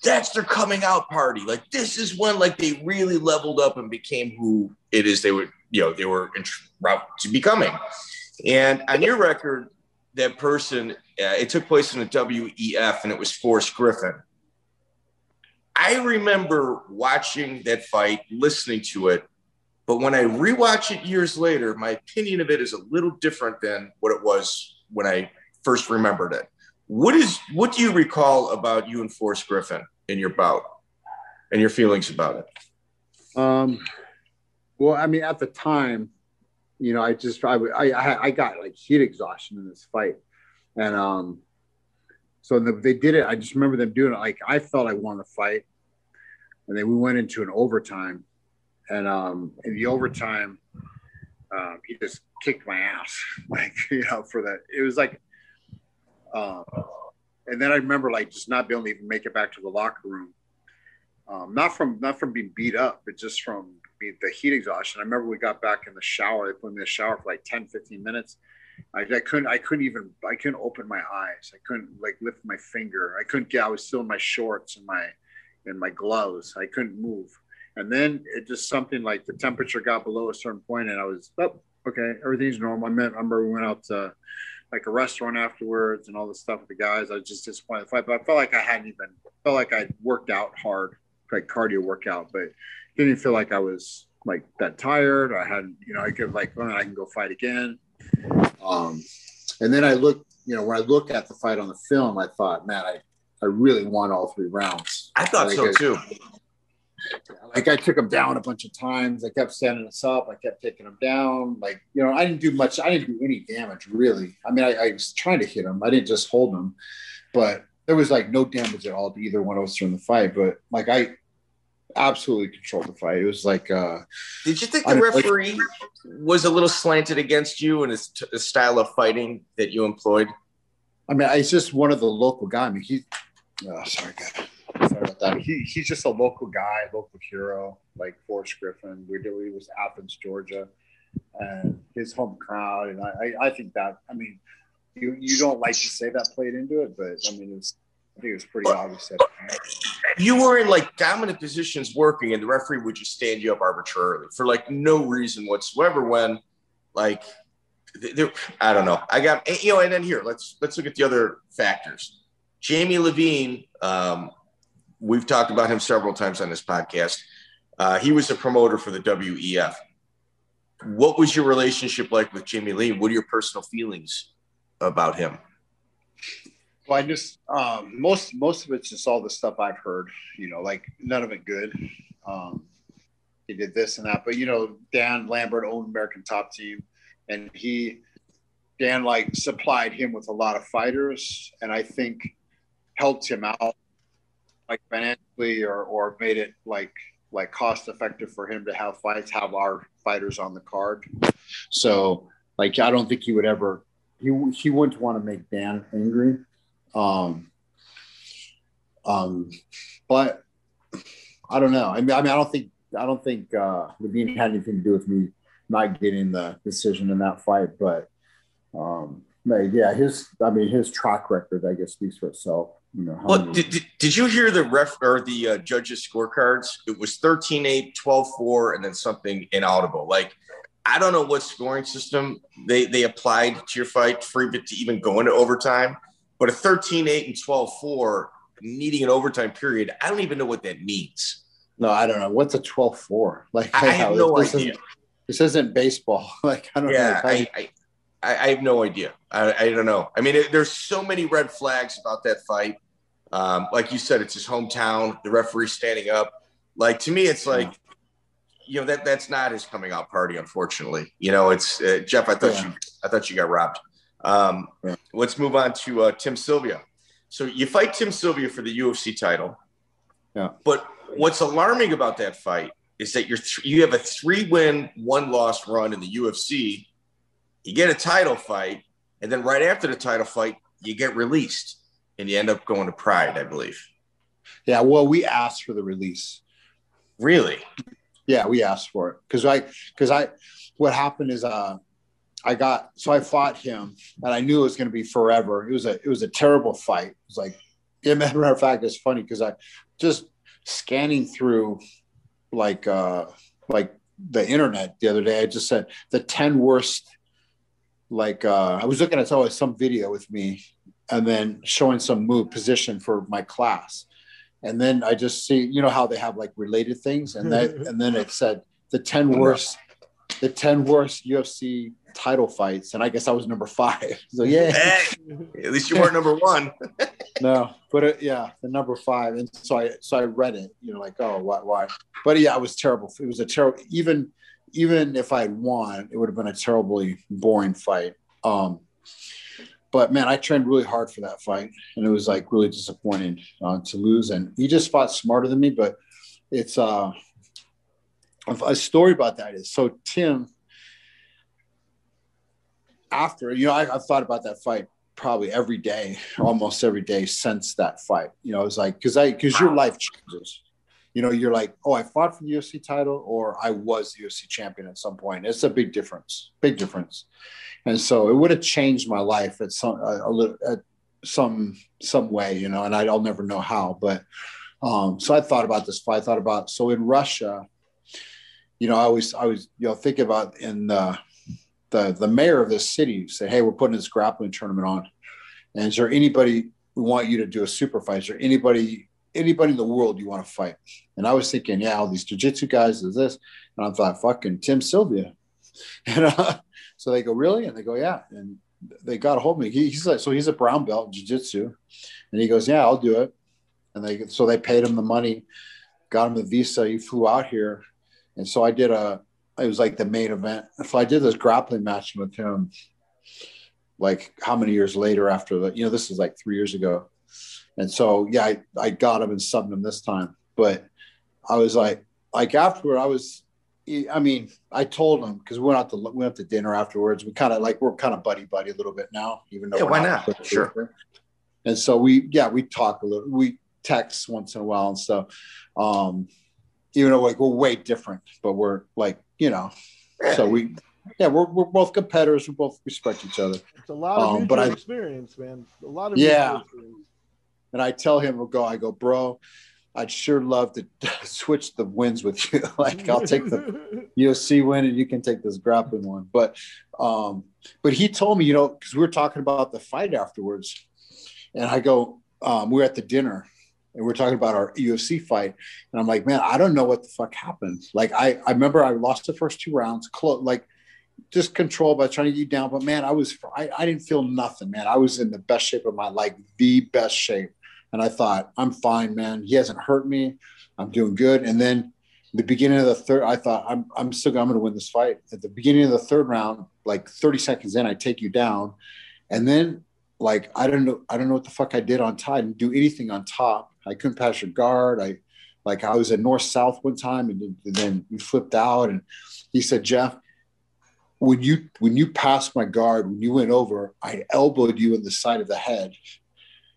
that's their coming out party. Like this is when like they really leveled up and became who it is they were, you know, they were in route to becoming. And on your record, that person, uh, it took place in the WEF and it was Forrest Griffin. I remember watching that fight, listening to it, but when I rewatch it years later, my opinion of it is a little different than what it was when I first remembered it. What is what do you recall about you and Forrest Griffin in your bout and your feelings about it? Um, well, I mean, at the time, you know, I just I I I got like heat exhaustion in this fight, and um, so the, they did it. I just remember them doing it. Like I felt I won the fight, and then we went into an overtime, and um, in the overtime, um, he just kicked my ass, like you know, for that. It was like, um, and then I remember like just not being able to even make it back to the locker room, um, not from not from being beat up, but just from the heat exhaustion. I remember we got back in the shower. They put me in the shower for like 10, 15 minutes. I, I, couldn't, I couldn't even, I couldn't open my eyes. I couldn't like lift my finger. I couldn't get, I was still in my shorts and my, and my gloves. I couldn't move. And then it just something like the temperature got below a certain point and I was, oh, okay, everything's normal. I, I remember we went out to like a restaurant afterwards and all this stuff with the guys. I was just disappointed. Fight, but I felt like I hadn't even, felt like I worked out hard, like cardio workout, but didn't feel like I was like that tired. I hadn't, you know, I could like, oh, I can go fight again. Um, and then I looked, you know, when I looked at the fight on the film, I thought, man, I, I really won all three rounds. I thought like so I, too. Like I took him down a bunch of times. I kept standing us up. I kept taking him down. Like, you know, I didn't do much. I didn't do any damage really. I mean, I, I was trying to hit him. I didn't just hold him, but there was like no damage at all to either one of us during the fight. But like I, absolutely controlled the fight. It was like. Uh, Did you think the referee like, was a little slanted against you and his, his, style of fighting that you employed? I mean, he's just one of the local guys. I mean, he. Oh, sorry, guy. Sorry about that. He, he's just a local guy, local hero, like Forrest Griffin. We did. He was Athens, Georgia, and his home crowd. And I, I, I think that. I mean, you you don't like to say that played into it, but I mean, it's I think it was pretty obvious. That you were in like dominant positions working, and the referee would just stand you up arbitrarily for like no reason whatsoever. When like, there, I don't know. I got you know, and then here let's let's look at the other factors. Jamie Levine, um, we've talked about him several times on this podcast. Uh, he was a promoter for the WEF. What was your relationship like with Jamie Lee? What are your personal feelings about him? Well, I just um, most most of it's just all the stuff I've heard. You know, like none of it good. Um, he did this and that, but you know, Dan Lambert owned American Top Team, and he Dan like supplied him with a lot of fighters, and I think helped him out like financially or or made it like like cost effective for him to have fights, have our fighters on the card. So like I don't think he would ever he he wouldn't want to make Dan angry. Um um but I don't know. I mean I mean I don't think I don't think uh Levine had anything to do with me not getting the decision in that fight, but um yeah, his I mean his track record I guess speaks for itself. You know, well, did, did, did, you hear the ref or the uh, judges scorecards? It was 13 8, 12 4, and then something inaudible. Like, I don't know what scoring system they, they applied to your fight for it to even go into overtime, but a 13 8 and 12 4 needing an overtime period, I don't even know what that means. No, I don't know. What's a 12 4? Like, I, I have no this idea. Isn't, this isn't baseball. Like, I don't yeah, know. I, I, I, have no idea. I, I don't know. I mean, it, there's so many red flags about that fight. Um, like you said, it's his hometown. The referee standing up. Like to me, it's like, you know, that that's not his coming out party. Unfortunately, you know, it's uh, Jeff. I thought yeah. you, I thought you got robbed. Um, yeah. Let's move on to uh, Tim Sylvia. So you fight Tim Sylvia for the UFC title. Yeah. But what's alarming about that fight is that you're th- you have a three win, one loss run in the UFC. You get a title fight, and then right after the title fight, you get released and you end up going to Pride, I believe. Yeah, well, we asked for the release. Really? Yeah, we asked for it because I because I what happened is uh I got so I fought him and I knew it was going to be forever. It was a it was a terrible fight. It was like, yeah, matter of fact, it's funny because I just scanning through like uh like the internet the other day. I just said the ten worst. Like uh, I was looking at always some video with me and then showing some move position for my class. And then I just see, you know, how they have like related things. And that, and then it said the 10 worst, the 10 worst UFC title fights. And I guess I was number five. So yeah. Hey, at least you weren't number one. no, but it, yeah, the number five. And so I, so I read it, you know, like, oh, why, why? But yeah, it was terrible. It was a terrible, even, even if I had won, it would have been a terribly boring fight. Um, but man, I trained really hard for that fight, and it was like really disappointing uh, to lose. And he just fought smarter than me, but it's uh, a story about that is so Tim. After you know, I, I've thought about that fight probably every day, almost every day since that fight. You know, it's like because I because your life changes. You know, you're like, oh, I fought for the UFC title, or I was the UFC champion at some point. It's a big difference, big difference and so it would have changed my life at some a, a little at some some way, you know, and I'll never know how. But um, so I thought about this fight. I thought about so in Russia, you know, I always I was you know think about in the the the mayor of this city say, hey, we're putting this grappling tournament on, and is there anybody we want you to do a super fight? Is there anybody anybody in the world you want to fight? And I was thinking, yeah, all these jiu-jitsu guys is this, and I thought, fucking Tim Sylvia, and uh, so they go, really? And they go, yeah. And they got a hold of me. He, he's like, so he's a brown belt in jiu-jitsu. And he goes, yeah, I'll do it. And they, so they paid him the money, got him the visa. He flew out here. And so I did a, it was like the main event. So I did this grappling match with him, like how many years later after the, you know, this is like three years ago. And so, yeah, I, I got him and subbed him this time. But I was like, like afterward, I was, I mean, I told him because we went out to we went out to dinner afterwards. We kind of like we're kind of buddy buddy a little bit now, even though yeah, why not? Sure. And so we yeah we talk a little, we text once in a while and stuff. Um, even though like we're way different, but we're like you know, so we yeah we're, we're both competitors. We both respect each other. It's a lot of um, but I, experience, man. A lot of yeah. And I tell him, we'll go. I go, bro. I'd sure love to switch the wins with you. like I'll take the UFC win and you can take this grappling one. But um, but he told me, you know, because we were talking about the fight afterwards, and I go, um, we are at the dinner and we are talking about our UFC fight, and I'm like, man, I don't know what the fuck happened. Like I I remember I lost the first two rounds, close like just control by trying to get you down. But man, I was I, I didn't feel nothing, man. I was in the best shape of my like the best shape and I thought, I'm fine, man. He hasn't hurt me. I'm doing good. And then the beginning of the third, I thought I'm I'm still I'm going to win this fight. At the beginning of the third round, like 30 seconds in, I take you down, and then like I don't know I don't know what the fuck I did on top. I didn't do anything on top. I couldn't pass your guard. I like I was at north south one time, and then you flipped out, and he said, Jeff, when you when you passed my guard, when you went over, I elbowed you in the side of the head,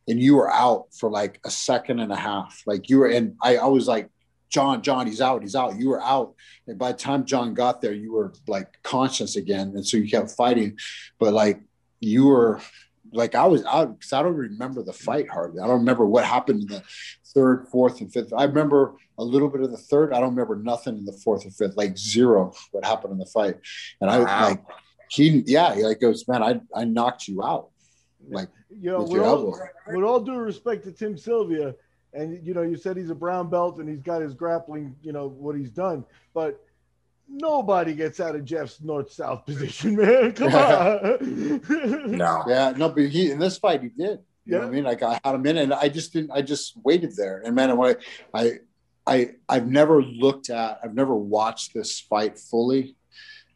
and you were out for like a second and a half. Like you were, and I, I was like, John, John, he's out, he's out. You were out, and by the time John got there, you were like conscious again, and so you kept fighting, but like you were like I was out because I don't remember the fight hardly. I don't remember what happened in the third, fourth, and fifth. I remember a little bit of the third. I don't remember nothing in the fourth or fifth, like zero what happened in the fight. And I wow. like he, yeah, he like goes, man, I I knocked you out, like you know, with, all, with all due respect to Tim Sylvia, and you know, you said he's a brown belt and he's got his grappling, you know, what he's done, but nobody gets out of Jeff's north south position, man. Come on. no. Yeah, no, but he in this fight he did. You yeah. know what I mean? Like I had him in and I just didn't I just waited there. And man, I I I I've never looked at I've never watched this fight fully.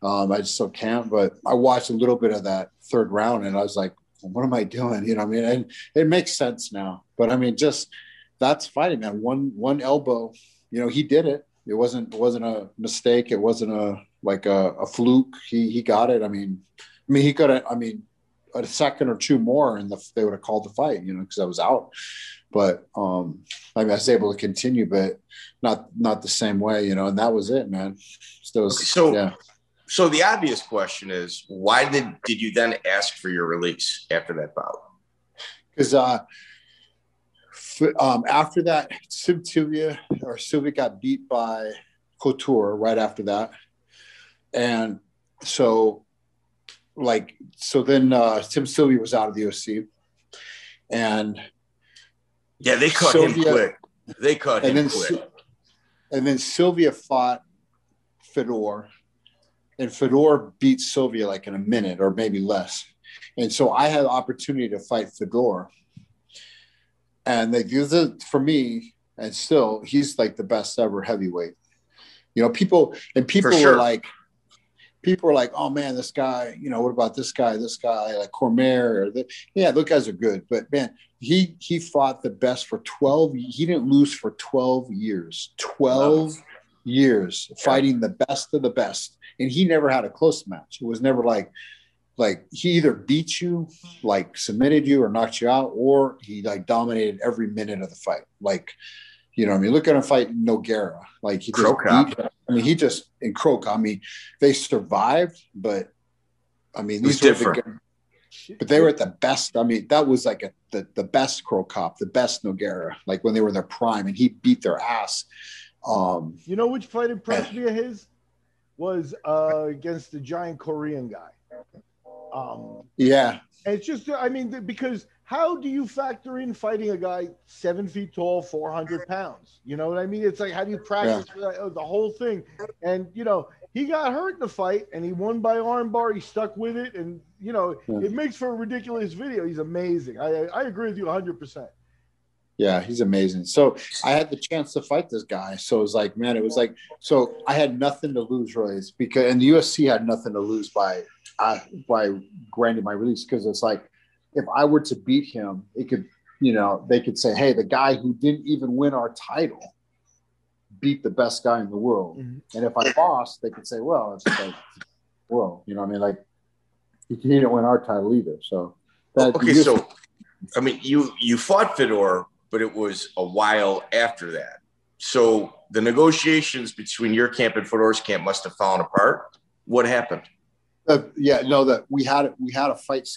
Um, I just still can't, but I watched a little bit of that third round and I was like, what am I doing? You know, I mean, and it makes sense now. But I mean, just that's fighting, man. One one elbow, you know, he did it it wasn't it wasn't a mistake. It wasn't a like a, a fluke. He he got it. I mean, I mean he could have. I mean, a second or two more, and the, they would have called the fight. You know, because I was out. But um, I, mean, I was able to continue, but not not the same way. You know, and that was it, man. So, so yeah. So the obvious question is, why did did you then ask for your release after that bout? Because uh, um, after that, Sylvia or Sylvia got beat by Couture right after that, and so like so then uh, Tim Sylvia was out of the OC, and yeah, they cut Sylvia, him quick. They cut him then, quick. And then Sylvia fought Fedor, and Fedor beat Sylvia like in a minute or maybe less. And so I had opportunity to fight Fedor and they use it for me, and still he's like the best ever heavyweight. You know, people and people sure. were like, people were like, oh man, this guy, you know, what about this guy, this guy, like Cormier, or the, yeah, those guys are good, but man, he he fought the best for 12 he didn't lose for 12 years 12 years fighting the best of the best and he never had a close match it was never like like he either beat you, like submitted you or knocked you out, or he like dominated every minute of the fight. Like, you know, I mean, look at him fight Nogueira. Like he just beat, I mean, he just in Croke. I mean, they survived, but I mean, these were different. The, but they were at the best. I mean, that was like a, the the best Cro Cop, the best Nogueira, like when they were in their prime, and he beat their ass. Um, you know which fight impressed me of his was uh, against the giant Korean guy. Um, yeah. it's just, I mean, because how do you factor in fighting a guy seven feet tall, 400 pounds? You know what I mean? It's like, how do you practice yeah. the whole thing? And, you know, he got hurt in the fight and he won by armbar. He stuck with it. And, you know, yeah. it makes for a ridiculous video. He's amazing. I, I agree with you 100%. Yeah, he's amazing. So I had the chance to fight this guy. So it was like, man, it was like, so I had nothing to lose, Royce, because and the UFC had nothing to lose by uh, by granting my release because it's like if I were to beat him, it could, you know, they could say, hey, the guy who didn't even win our title beat the best guy in the world. Mm-hmm. And if I lost, they could say, well, it's like, well, you know, I mean, like he didn't win our title either. So that, okay, so I mean, you you fought Fedor but it was a while after that. So the negotiations between your camp and Fedor's camp must have fallen apart. What happened? Uh, yeah, no, that we had we had a fight.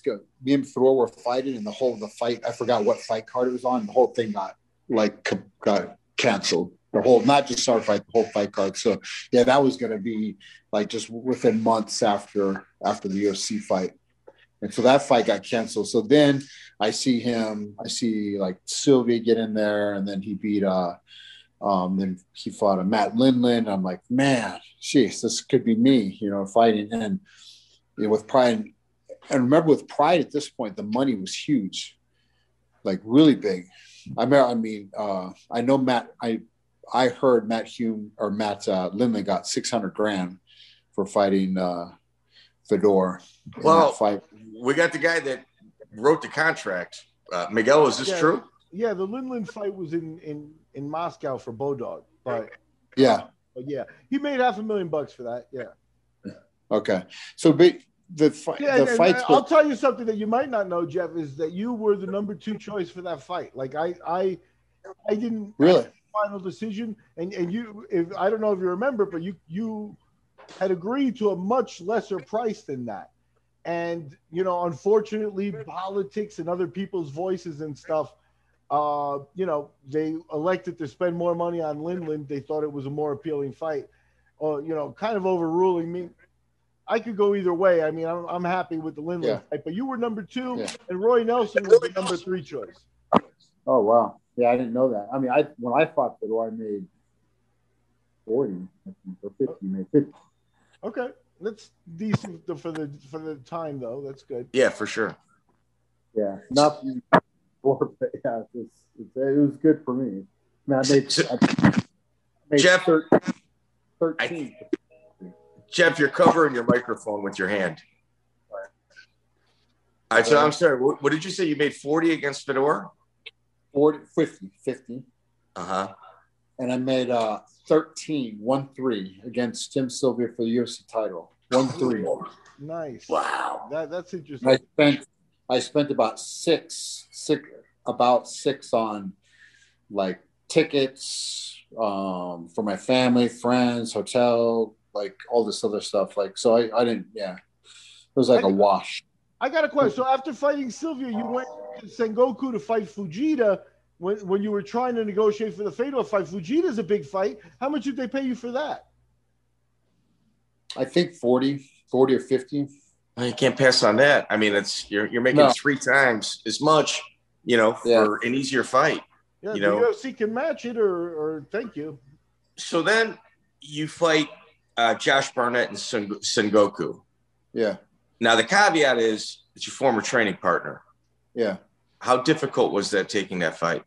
Me and Fedor were fighting, and the whole of the fight. I forgot what fight card it was on. The whole thing got like got canceled. The whole, not just our fight, the whole fight card. So yeah, that was going to be like just within months after after the UFC fight, and so that fight got canceled. So then I see him, I see like Sylvia get in there, and then he beat uh um then he fought a Matt Lindland. I'm like, man, jeez, this could be me, you know, fighting. And you know, with pride and remember with pride at this point, the money was huge, like really big. I mean, I mean, uh, I know Matt. I I heard Matt Hume or Matt uh, Lindland got 600 grand for fighting uh, Fedor. Well, fight. We got the guy that wrote the contract. Uh, Miguel, is this yeah, true? Yeah, the Lindland fight was in in in Moscow for Bodog, but yeah, but yeah, he made half a million bucks for that. Yeah. Okay, so but the fight, yeah, the fights. I'll tell you something that you might not know, Jeff, is that you were the number two choice for that fight. Like I, I, I didn't really final decision, and and you, if I don't know if you remember, but you you had agreed to a much lesser price than that. And you know, unfortunately, politics and other people's voices and stuff, uh, you know, they elected to spend more money on Lindland. They thought it was a more appealing fight, or you know, kind of overruling me. I could go either way. I mean, I'm, I'm happy with the Lindland yeah. fight, but you were number two, yeah. and Roy Nelson was the number three choice. Oh wow! Yeah, I didn't know that. I mean, I when I fought Fedor, I made forty or fifty, made fifty. Okay, that's decent for the for the time though. That's good. Yeah, for sure. Yeah, nothing. yeah, it's, it's, it was good for me. I, mean, I made, I made Jeff, 13. I, Jeff, you're covering your microphone with your hand. All right, so I'm sorry. What, what did you say? You made 40 against Fedor? 40, 50, 50. Uh huh. And I made uh, 13, 1 3 against Tim Sylvia for the UFC title. 1 3. Nice. Wow. That, that's interesting. I spent I spent about six, six about six on like tickets um, for my family, friends, hotel, like all this other stuff. Like so I, I didn't yeah. It was like I, a wash. I got a question. So after fighting Sylvia, you went to Sengoku to fight Fujita when, when you were trying to negotiate for the Fedor fight. Fujita's a big fight. How much did they pay you for that? I think 40, 40 or 50. Well, you can't pass on that. I mean, it's you're, you're making no. three times as much, you know, for yeah. an easier fight. Yeah, you the know, UFC can match it, or or thank you. So then you fight uh, Josh Barnett and Sengoku. Yeah. Now the caveat is it's your former training partner. Yeah. How difficult was that taking that fight?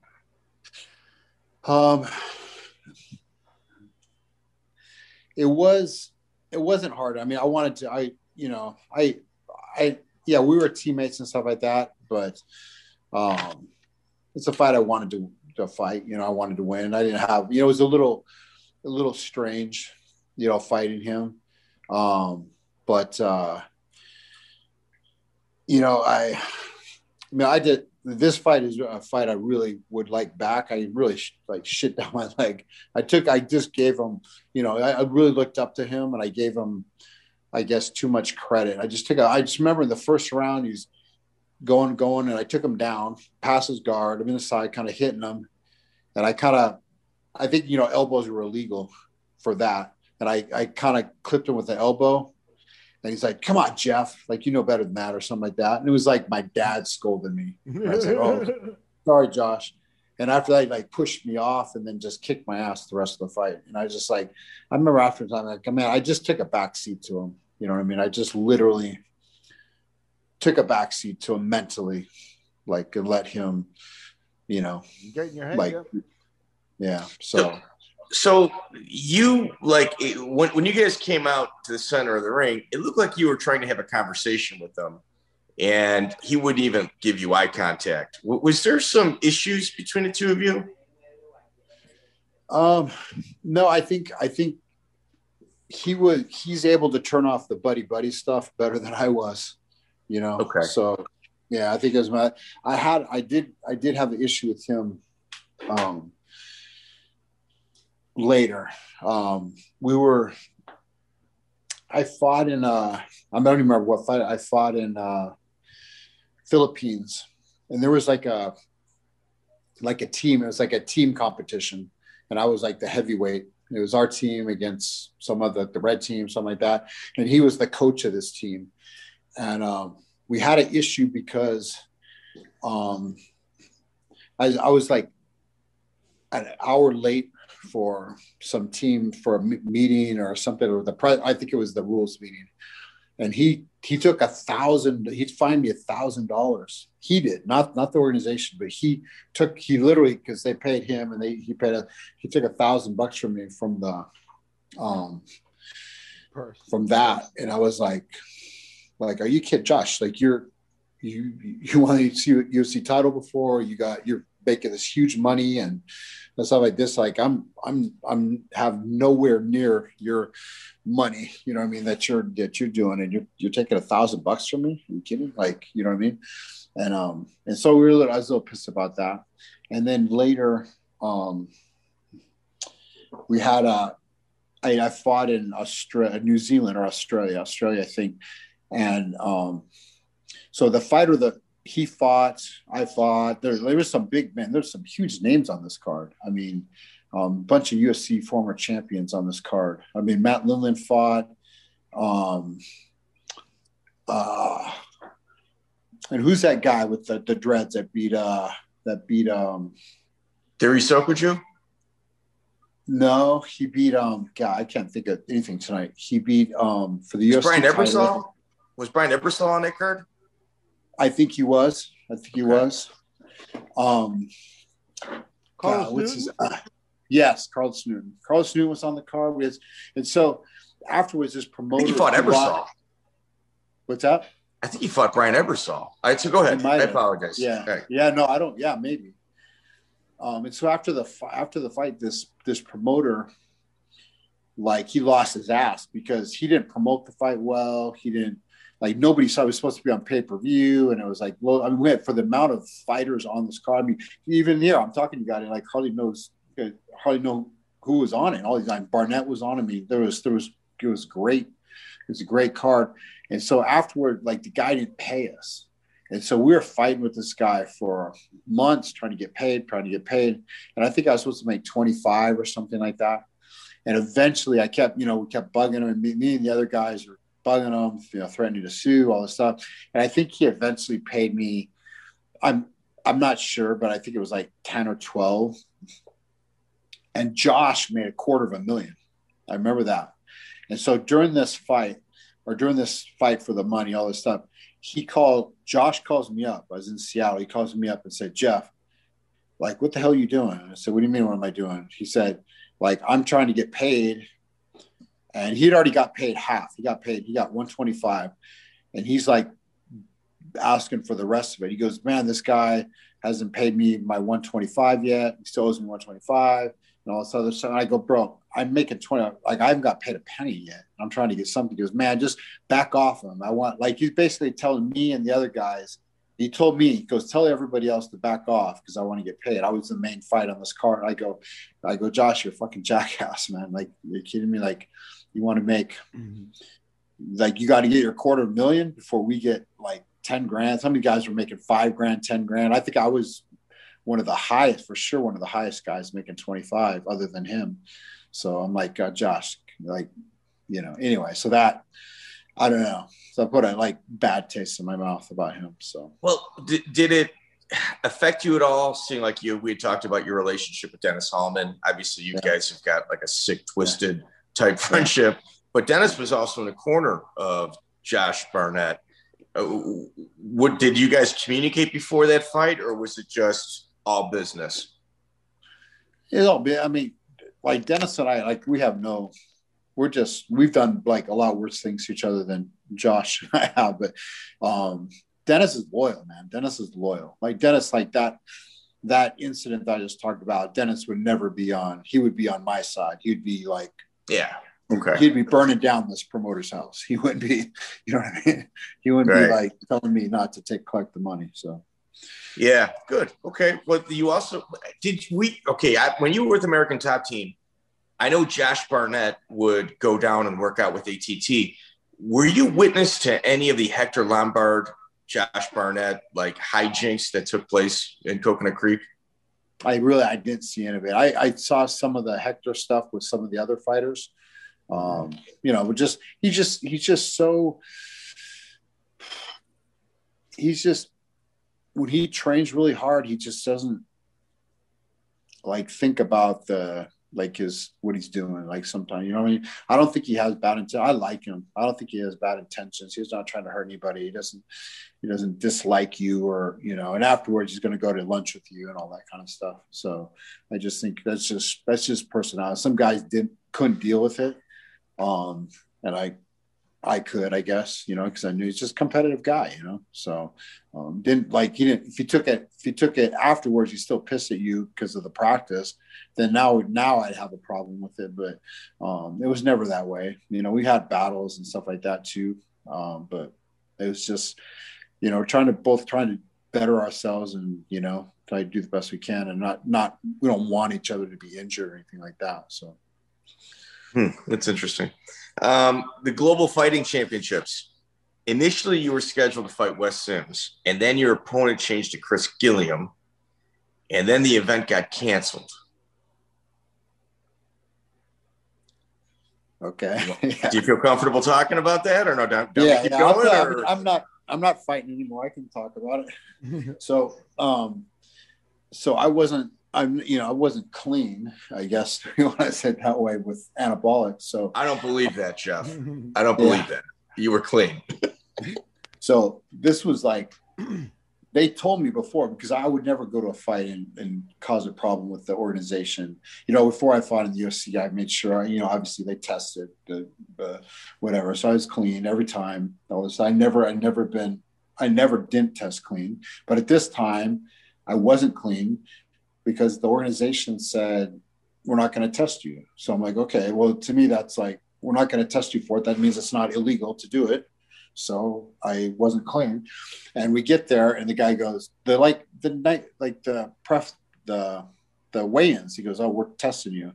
Um, it was. It wasn't hard. I mean, I wanted to. I you know, I, I yeah, we were teammates and stuff like that, but um, it's a fight I wanted to to fight. You know, I wanted to win. I didn't have. You know, it was a little a little strange. You know, fighting him. Um, but uh, you know, I, I mean, I did this fight is a fight I really would like back. I really like shit down my leg. I took, I just gave him, you know, I, I, really looked up to him and I gave him, I guess, too much credit. I just took, a, I just remember in the first round, he's going, going, and I took him down, past his guard. I'm in the side, kind of hitting him. And I kind of, I think, you know, elbows were illegal for that. And I, I kind of clipped him with the elbow and he's like, "Come on, Jeff, like you know better than that," or something like that. And it was like my dad scolded me. And I was like, "Oh, sorry, Josh." And after that, he like pushed me off and then just kicked my ass the rest of the fight. And I was just like, I remember after the time, like, man, I just took a back seat to him. You know what I mean? I just literally took a back seat to him mentally, like, and let him, you know, get in your head, like, yeah. yeah so so you like when, when you guys came out to the center of the ring it looked like you were trying to have a conversation with them and he wouldn't even give you eye contact. Was there some issues between the two of you? Um no i think i think he would he's able to turn off the buddy buddy stuff better than i was you know? Okay. So yeah i think it was my i had i did i did have an issue with him um later. Um, we were, I fought in, uh, I don't even remember what fight I fought in uh, Philippines, and there was like a, like a team. It was like a team competition, and I was like the heavyweight. It was our team against some of the, the red team, something like that. And he was the coach of this team. And um, we had an issue because um, I, I was like an hour late for some team for a meeting or something or the pre- I think it was the rules meeting and he he took a thousand. He'd find me a thousand dollars. He did not not the organization, but he took he literally because they paid him and they he paid a he took a thousand bucks from me from the um Purse. from that, and I was like, like, are you kidding, Josh? Like you're you you want to see UFC title before you got you're making this huge money and stuff like this. Like I'm I'm I'm have nowhere near your money. You know what I mean? That you're that you're doing, and you're you're taking a thousand bucks from me. Are you kidding? Like you know what I mean? And um and so we were little, I was a little pissed about that. And then later, um, we had a I, I fought in Australia, New Zealand or Australia, Australia, I think. And um, so the fighter that he fought, I fought. There, there was some big men. There's some huge names on this card. I mean, a um, bunch of UFC former champions on this card. I mean, Matt Lindland fought. Um, uh, and who's that guy with the, the dreads that beat uh that beat um Thierry Sokoudjou? no he beat um God I can't think of anything tonight. He beat um for the Was UFC Brian. Ebersole? Was Brian Ebersole on that card? I think he was. I think he Okay. was. Um, Carlos God, what's his- uh, yes, Carlos Newton. Carlos Newton was on the card with, and so afterwards, this I promoter. think he fought he Ebersole. What's that? I think he fought Brian Ebersole. All right, so go ahead. I apologize. Yeah, Okay. yeah, no, I don't. Yeah, maybe. Um, and so after the after the fight, this this promoter, like he lost his ass because he didn't promote the fight well. He didn't like nobody saw it was supposed to be on pay per view, and it was like, well, I mean, we had- for the amount of fighters on this card. I mean, even here, I'm talking to you guys, like hardly knows, uh, hardly know who was on it. All these like Barnett was on. I mean, there was there was it was great. It was a great card. And so afterward, like the guy didn't pay us. And so we were fighting with this guy for months, trying to get paid, trying to get paid. And I think I was supposed to make 25 or something like that. And eventually I kept, you know, we kept bugging him and me, me and the other guys were bugging him, you know, threatening to sue, all this stuff. And I think he eventually paid me. I'm I'm not sure, but I think it was like 10 or 12. And Josh made a quarter of a million. I remember that. And so during this fight, or during this fight for the money, all this stuff, he called Josh calls me up. I was in Seattle. He calls me up and said, Jeff, like, what the hell are you doing? I said, What do you mean? What am I doing? He said, like, I'm trying to get paid. And he'd already got paid half. He got paid, he got 125. And he's like asking for the rest of it. He goes, Man, this guy hasn't paid me my 125 yet. He still owes me 125 and all this other stuff. And I go, bro, I'm making 20. Like I haven't got paid a penny yet. I'm trying to get something. He goes, man, just back off him. I want like he's basically telling me and the other guys. He told me, he goes, tell everybody else to back off because I want to get paid. I was the main fight on this card. And I go, I go, Josh, you're a fucking jackass, man. Like you're kidding me. Like you want to make like you got to get your quarter million before we get like 10 grand. Some of you guys were making five grand, 10 grand. I think I was one of the highest, for sure, one of the highest guys making 25 other than him. So I'm like, uh, Josh, like, you know, anyway, so that, I don't know. So I put a like bad taste in my mouth about him. So Well, did, did it affect you at all? Seeing like you, we had talked about your relationship with Dennis Hallman. Obviously, you Yeah. guys have got like a sick, twisted type friendship. But Dennis was also in the corner of Josh Barnett. Uh, what did you guys communicate before that fight, or was it just all business? it's all be. I mean, like Dennis and I, like we have no, we're just, we've done like a lot worse things to each other than Josh and I have, but um, Dennis is loyal, man. Dennis is loyal. Like Dennis, like that, that incident that I just talked about, Dennis would never be on, he would be on my side. He'd be like, Yeah. Okay. he'd be burning down this promoter's house. He wouldn't be, you know what I mean? He wouldn't Right. be like telling me not to take collect the money. So Yeah, good. Okay. Well, you also did we? Okay, I, when you were with American Top Team, I know Josh Barnett would go down and work out with ATT. Were you witness to any of the Hector Lombard, Josh Barnett like hijinks that took place in Coconut Creek? I really I didn't see any of it. I, I saw some of the Hector stuff with some of the other fighters. Um, you know, just he just he's just so he's just when he trains really hard, he just doesn't like think about the like his what he's doing. Like sometimes, you know, I mean, I don't think he has bad intent. I like him. I don't think he has bad intentions. He's not trying to hurt anybody. He doesn't. He doesn't dislike you, or you know. And afterwards, he's going to go to lunch with you and all that kind of stuff. So I just think that's just that's just personality. Some guys didn't couldn't deal with it, um, and I I could, I guess, you know, because I knew he's just a competitive guy, you know. So um, didn't like he didn't. If he took it, if he took it afterwards, he still pissed at you because of the practice. Then now, now I'd have a problem with it. But um, it was never that way. You know, we had battles and stuff like that too. Um, but it was just, you know, trying to both trying to better ourselves and you know try to do the best we can and not not we don't want each other to be injured or anything like that. So. Hmm, that's interesting. Um, the Global Fighting Championships. Initially, you were scheduled to fight Wes Sims, and then your opponent changed to Chris Gilliam, and then the event got canceled. Okay. yeah. Do you feel comfortable talking about that, or no? Don't, don't yeah, keep no, going. I'm, or? I'm not. I'm not fighting anymore. I can talk about it. so, um, so I wasn't I'm, you know, I wasn't clean, I guess you want to say it that way with anabolic. So I don't believe that, Jeff. I don't believe yeah. that. You were clean. so this was like they told me before because I would never go to a fight and, and cause a problem with the organization. You know, before I fought in the UFC, I made sure, you know, obviously they tested the, uh, whatever. So I was clean every time. I was, I never, I never been, I never didn't test clean. But at this time, I wasn't clean because the organization said we're not going to test you. So I'm like, okay, well, to me, that's like we're not going to test you for it. That means it's not illegal to do it. So I wasn't clean, and we get there, and the guy goes, the like the night like the pref the the weigh-ins. He goes, oh, we're testing you.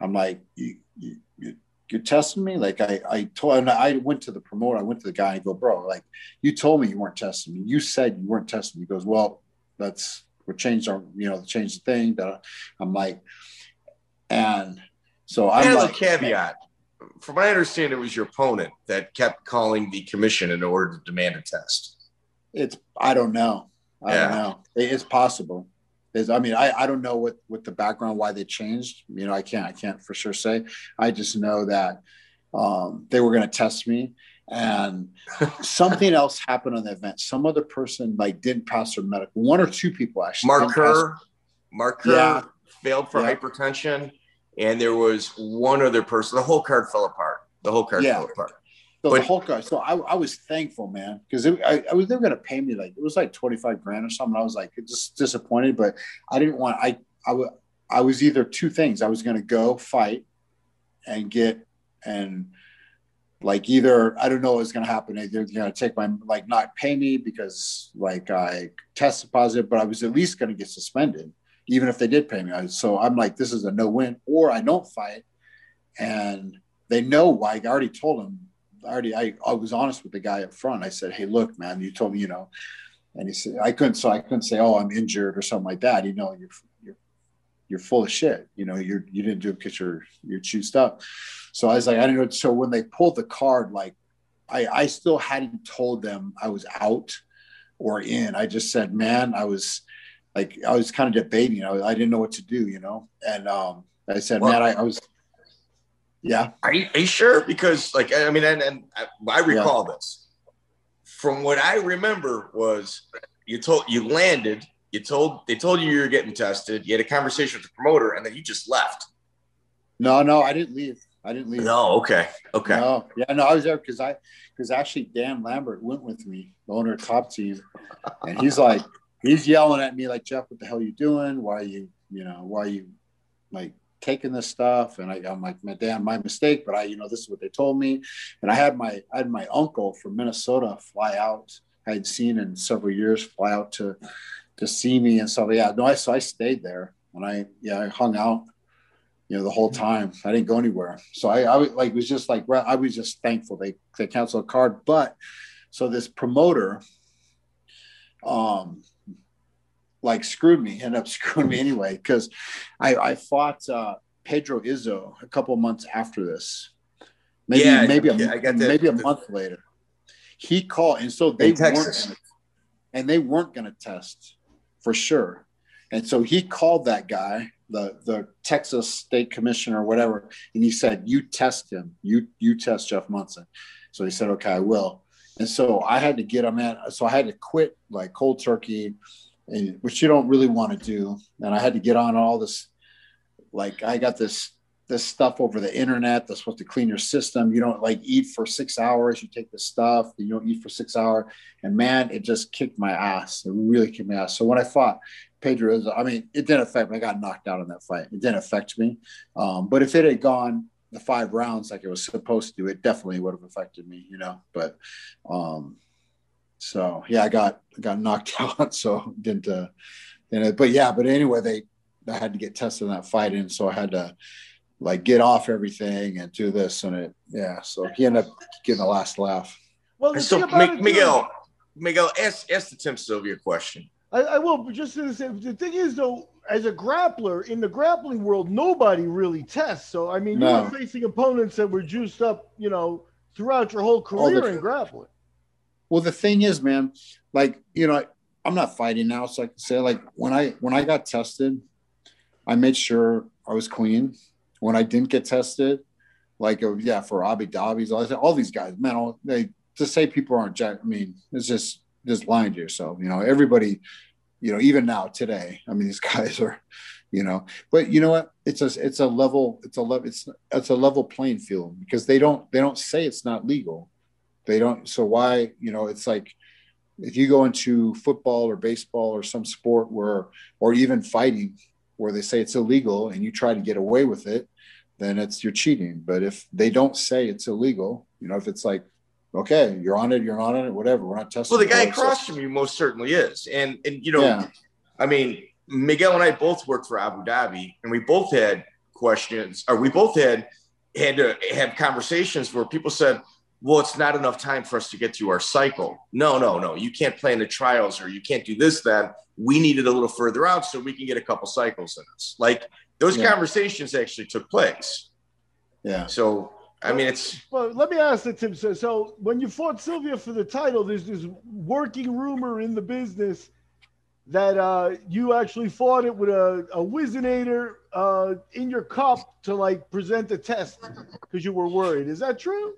I'm like, you, you, you you're testing me like i i told and i went to the promoter i went to the guy and go bro like you told me you weren't testing me you said you weren't testing me he goes well that's we changed our, you know, change the thing. That I'm like, and so I'm like, a caveat. From what I understand, it was your opponent that kept calling the commission in order to demand a test. It's I don't know. I yeah. don't know. It's possible. It's, I mean, I, I don't know what what the background why they changed. You know, I can't I can't for sure say. I just know that um, they were going to test me, and something else happened on the event. Some other person like didn't pass their medical. One or two people actually. Mark Kerr, Mark Kerr yeah. failed for yeah. hypertension, and there was one other person. The whole card fell apart. The whole card yeah. fell apart. So but, the whole card. So I, I was thankful, man, because I, I was they were going to pay me like it was like twenty five grand or something. I was like just disappointed, but I didn't want. I I, I was either two things. I was going to go fight and get and like either I don't know what's going to happen. Either they're going to take my like not pay me because like I tested positive, but I was at least going to get suspended, even if they did pay me. So I'm like, this is a no win, or I don't fight, and they know why. I already told them. I already I, I was honest with the guy up front. I said, hey, look, man, you told me, you know, and he said I couldn't. So I couldn't say, oh, I'm injured or something like that. You know, you're you're full of shit. You know, you're you didn't do it because you're you're juiced up. So I was like, I didn't know. So when they pulled the card, like I, I still hadn't told them I was out or in. I just said, man, I was like, I was kind of debating. I, I didn't know what to do, you know? And um, I said, well, man, I, I, was, yeah. Are you, are you, sure? Because like, I mean, and, and I recall yeah. this from what I remember was you told, you landed, you told, they told you you were getting tested. You had a conversation with the promoter and then you just left. No, no, I didn't leave. I didn't leave. No, okay, okay. No, yeah, no, I was there because I because actually Dan Lambert went with me, the owner of Top Team, and he's like he's yelling at me like Jeff, what the hell are you doing? Why are you you know why are you like taking this stuff? And I, I'm like, my Dan, my mistake, but I you know this is what they told me, and I had my I had my uncle from Minnesota fly out. I had seen in several years fly out to to see me and stuff. yeah no I so I stayed there and I yeah I hung out you know, the whole time. I didn't go anywhere. So I, I like was just like I was just thankful they they canceled a card. But so this promoter, um, like screwed me, ended up screwing me anyway because I I fought uh, Pedro Rizzo a couple months after this, maybe yeah, maybe a, yeah, maybe a month later. He called, and so they weren't, gonna, and they weren't going to test for sure. And so he called that guy the the Texas State Commissioner whatever, and he said, "You test him. You you test Jeff Monson." So he said, "Okay, I will." And so I had to get him in. So I had to quit like cold turkey, and which you don't really want to do. And I had to get on all this. Like I got this this stuff over the internet that's supposed to clean your system. You don't like eat for six hours. You take the stuff. You don't eat for six hours. And man, it just kicked my ass. It really kicked my ass. So when I fought, Pedro, I mean, it didn't affect me. I got knocked out in that fight. It didn't affect me. Um, but if it had gone the five rounds like it was supposed to, it definitely would have affected me, you know. But um, so yeah, I got got knocked out. So didn't uh, didn't. But yeah, but anyway, they I had to get tested in that fight, and so I had to like get off everything and do this and it. Yeah, so he ended up getting the last laugh. Well, so Miguel, Miguel, ask ask the Tim Sylvia question. I, I will, but just to say, the thing is, though, as a grappler in the grappling world, nobody really tests. So, I mean, no. you were facing opponents that were juiced up, you know, throughout your whole career the, in grappling. Well, the thing is, man, like, you know, I, I'm not fighting now, so I can say, like, when I when I got tested, I made sure I was clean. When I didn't get tested, like, uh, yeah, for Abu Dhabi's, all, all these guys, man, all, they to say people aren't jack. I mean, it's just just lying to yourself. You know, everybody, you know, even now today, I mean, these guys are, you know, but you know what? It's a it's a level it's a level it's it's a level playing field because they don't they don't say it's not legal. They don't. So why you know it's like if you go into football or baseball or some sport where or even fighting where they say it's illegal and you try to get away with it then it's you're cheating but if they don't say it's illegal you know if it's like okay, you're on it, you're on it, whatever. We're not testing. Well, the guy across from you most certainly is, and and you know, yeah. I mean, Miguel and I both worked for Abu Dhabi, and we both had questions, or we both had had to have conversations where people said, "Well, it's not enough time for us to get through our cycle." No, no, no, you can't plan the trials, or you can't do this. Then we needed a little further out so we can get a couple cycles in us. Like those yeah. conversations actually took place. Yeah. So I mean, it's. Well, let me ask the Tim. So, so when you fought Sylvia for the title, there's this working rumor in the business that uh, you actually fought it with a, a Whizzinator uh, in your cup to like present the test because you were worried. Is that true?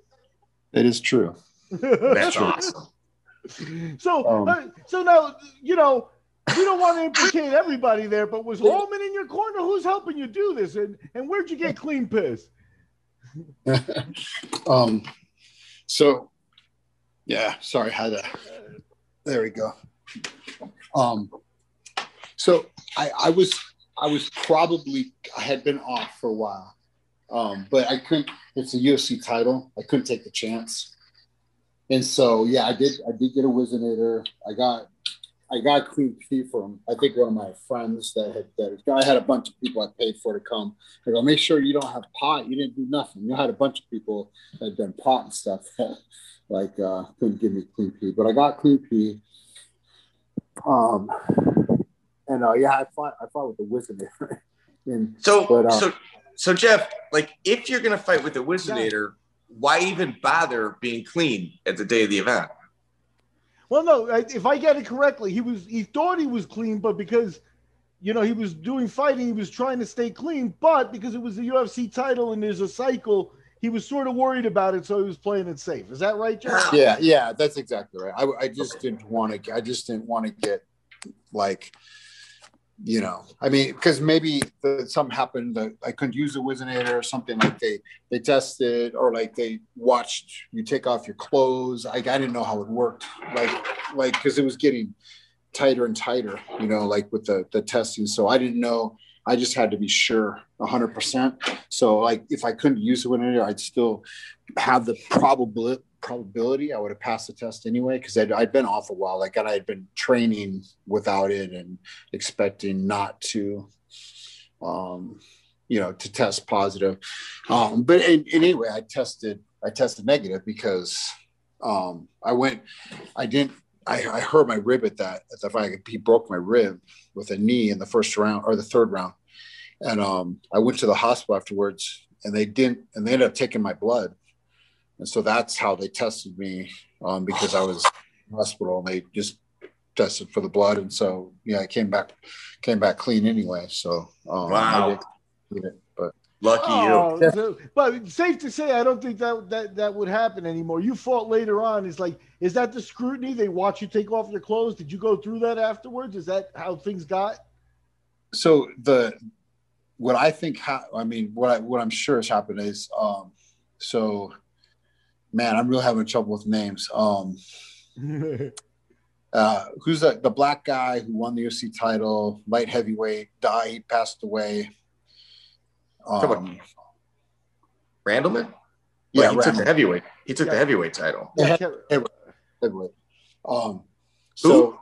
It is true. That's awesome. So, um, uh, so now you know you don't want to implicate everybody there, but was Hallman in your corner? Who's helping you do this? And and where'd you get clean piss? um, so yeah, sorry, had a there we go. Um, so I, I was I was probably I had been off for a while, um, but I couldn't. It's a UFC title. I couldn't take the chance, and so yeah, I did. I did get a Whizzinator. I got I got clean pee from I think one of my friends that had that I had a bunch of people I paid for to come. I go, make sure you don't have pot. You didn't do nothing. You had a bunch of people that had done pot and stuff that like uh, couldn't give me clean pee, but I got clean pee. Um, and uh, yeah, I fought I fought with the wizard. and so but, uh, so so Jeff, like if you're gonna fight with the Whizzinator, why even bother being clean at the day of the event? Well, no, if I get it correctly, he was he thought he was clean, but because you know he was doing fighting, he was trying to stay clean. But because it was the UFC title and there's a cycle, he was sort of worried about it, so he was playing it safe. Is that right, Jeff? Yeah, yeah, that's exactly right. I, I just okay. didn't want to. I just didn't want to get like you know i mean because maybe the, something happened that i couldn't use the Whizzinator or something like they they tested or like they watched you take off your clothes. I, I didn't know how it worked like like because it was getting tighter and tighter you know like with the the testing. So i didn't know. I just had to be sure 100% so like if i couldn't use the Whizzinator, i'd still have the probability probability I would have passed the test anyway because I'd, I'd been off a while. Like and I had been training without it and expecting not to, um, you know, to test positive. Um, but anyway, I tested I tested negative because um, I went. I didn't. I, I hurt my rib at that. At the fight, he broke my rib with a knee in the first round or the third round, and um, I went to the hospital afterwards, and they didn't. And they ended up taking my blood and so that's how they tested me um, because I was in the hospital and they just tested for the blood, and so yeah, I came back came back clean anyway. So um, wow, it, but lucky oh, you. So, but safe to say, I don't think that that that would happen anymore. You fought later on. Is like, is that the scrutiny? They watch you take off your clothes. Did you go through that afterwards? Is that how things got? So the what I think, ha- I mean, what I, what I'm sure has happened is, um, so, man, I'm really having trouble with names. Um, uh, who's the, the black guy who won the UFC title, light heavyweight, died, he passed away. Um, Randleman? Yeah, he Randleman. took the heavyweight. He took yeah. the heavyweight title. Yeah, heavyweight. Um, so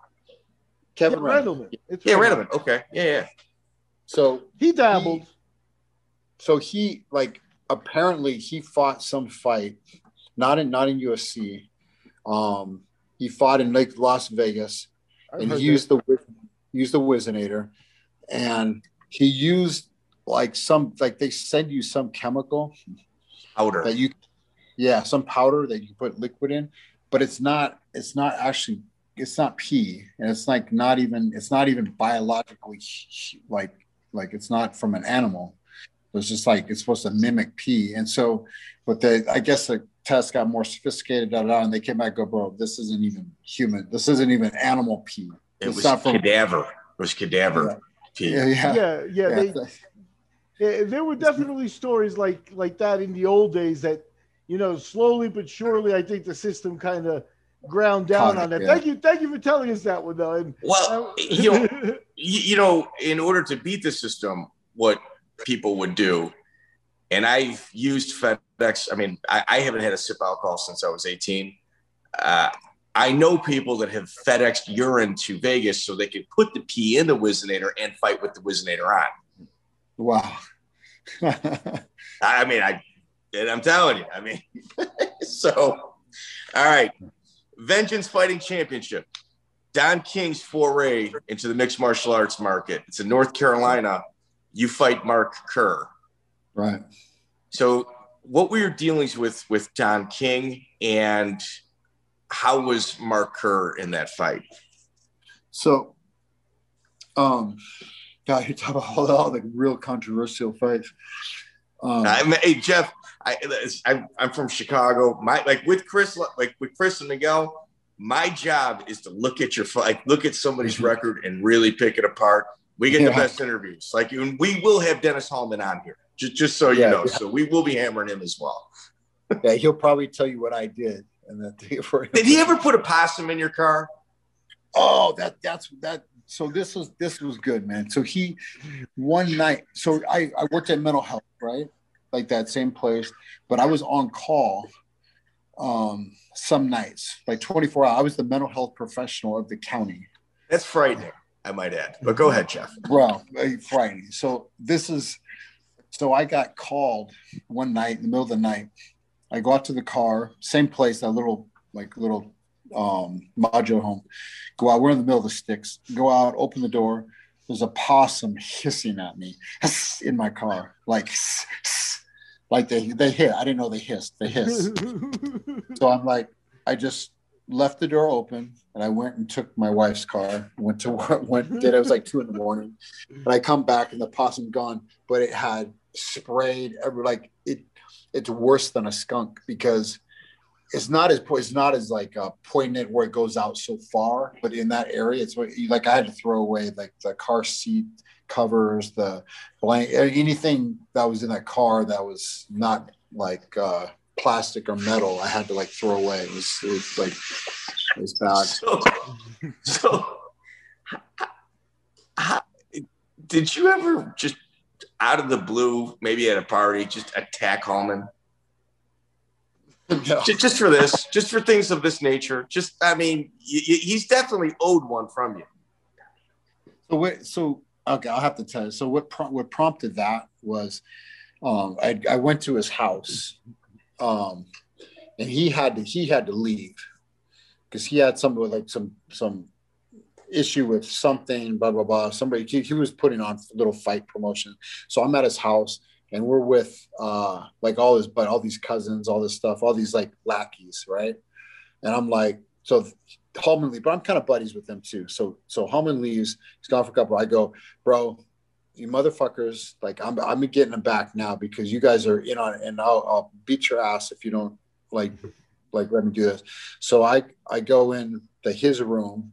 Kevin yeah, Randleman. Randleman. Yeah, Randleman. Okay. Yeah, yeah. So he dabbled. He, so he like apparently he fought some fight, not in not in UFC. Um, he fought in Lake Las Vegas, I've and he used that. the used the Whizzinator, and he used like some like they send you some chemical powder that you yeah some powder that you put liquid in but it's not it's not actually it's not pee and it's like not even it's not even biologically like like it's not from an animal. It's just like it's supposed to mimic pee. And so, but they, I guess the test got more sophisticated, da, da, da, and they came back go, bro, this isn't even human. This isn't even animal pee. It it's was not from, cadaver. It was cadaver yeah. pee. Yeah, yeah, yeah. yeah, they, yeah there were definitely stories like like that in the old days that you know slowly but surely I think the system kind of ground down on that. Yeah. Thank you, thank you for telling us that one though. And, well, uh, you know, you know, in order to beat the system, what people would do, and I've used FedEx. I mean, I, I haven't had a sip alcohol since I was 18. Uh, I know people that have FedExed urine to Vegas so they can put the pee in the Whizzinator and fight with the Whizzinator on. Wow. I mean, I, and I'm telling you, I mean, so, all right. Vengeance Fighting Championship. Don King's foray into the mixed martial arts market. It's in North Carolina. You fight Mark Kerr. Right. So, what were your dealings with with Don King, and how was Mark Kerr in that fight? So, um, God, you talk about all, all the real controversial fights. Um, I mean, hey Jeff, I, I I'm from Chicago. My like with Chris, like with Chris and Miguel, my job is to look at your like look at somebody's mm-hmm. record and really pick it apart. We get yeah. the best interviews. Like, and we will have Dennis Hallman on here, just just so you yeah, know. Yeah. So we will be hammering him as well. yeah, he'll probably tell you what I did. And that did he ever put a possum in your car? Oh, that that's that. So this was this was good, man. So he one night. So I I worked at mental health, right? like that same place, but I was on call um, some nights, like 24 hours. I was the mental health professional of the county. That's frightening, I might add. But go ahead, Jeff. Well, frightening. So this is, so I got called one night in the middle of the night. I go out to the car, same place, that little like little um modular home. Go out, we're in the middle of the sticks. Go out, open the door. There's a possum hissing at me in my car, like like they they hit. I didn't know they hissed. They hissed. so I'm like, I just left the door open and I went and took my wife's car. Went to. Went did it was like two in the morning, and I come back and the possum gone, but it had sprayed every like it. It's worse than a skunk because it's not as it's not as like uh, poignant where it goes out so far, but in that area, it's like I had to throw away like the car seat covers, the blank, anything that was in that car that was not like uh, plastic or metal, I had to like throw away. It was, it was like it was bad. So, so how, did you ever just out of the blue, maybe at a party, just attack Hallman? No. Just, just for this, just for things of this nature. Just, I mean, he's definitely owed one from you. So, wait, so Okay, I'll have to tell you. So what what prompted that was um, I, I went to his house, um, and he had to he had to leave because he had some like some some issue with something, blah blah blah. Somebody he, he was putting on a little fight promotion. So I'm at his house, and we're with uh, like all his but all these cousins, all this stuff, all these like lackeys, right? And I'm like, so Hallman leaves, but I'm kind of buddies with them too. So so Hallman leaves, he's gone for a couple. I go, bro, you motherfuckers, like I'm I'm getting them back now because you guys are in on it, and I'll, I'll beat your ass if you don't like like let me do this. So I I go in the his room,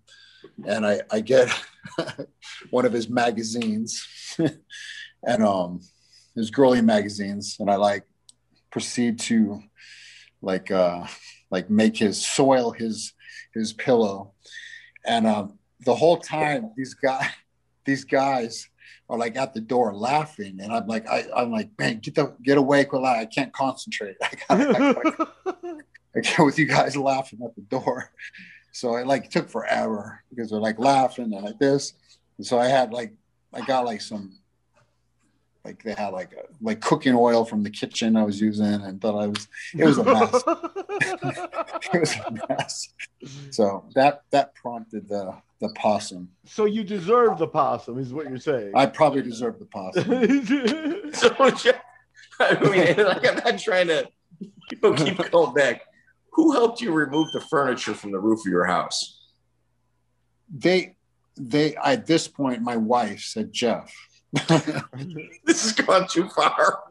and I I get one of his magazines, and um his girly magazines, and I like proceed to like uh like make his soil his his pillow, and um the whole time these guys these guys are like at the door laughing, and I'm like, I, I'm like, man, get the get away, quit I can't concentrate. I, got, can't with you guys laughing at the door. So it like took forever because they're like laughing and like this. And so I had like I got like some like they had like a, like cooking oil from the kitchen I was using and thought I was it was a mess. it was a mess. So that that prompted the the possum. So you deserve the possum, is what you're saying. I probably deserve the possum. so I mean, like I'm not trying to people keep going back. Who helped you remove the furniture from the roof of your house? They they at this point my wife said Jeff this has gone too far.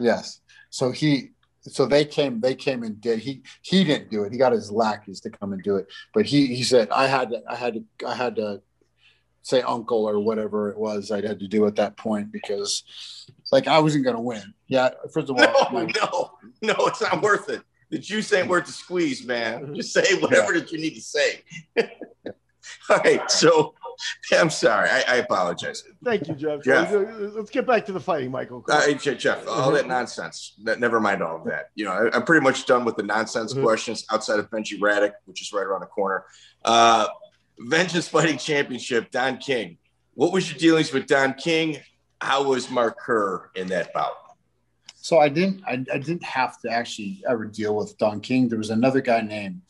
Yes. So he so they came they came and did he he didn't do it. He got his lackeys to come and do it. But he he said I had to I had to I had to say uncle or whatever it was I'd had to do at that point because like I wasn't gonna win. Yeah, first of all, no, my, no, no, it's not worth it. The juice ain't worth the squeeze, man. Just say whatever yeah. that you need to say. All right, so I'm sorry. I, I, apologize. Thank you, Jeff. Jeff. Let's get back to the fighting, Michael. Uh, Jeff, all that nonsense. Never mind all of that. You know, I, am pretty much done with the nonsense mm-hmm. questions outside of Benji Radach, which is right around the corner. Uh, Vengeance Fighting Championship, Don King. What was your dealings with Don King? How was Mark Kerr in that bout? So I didn't. I, I didn't have to actually ever deal with Don King. There was another guy named.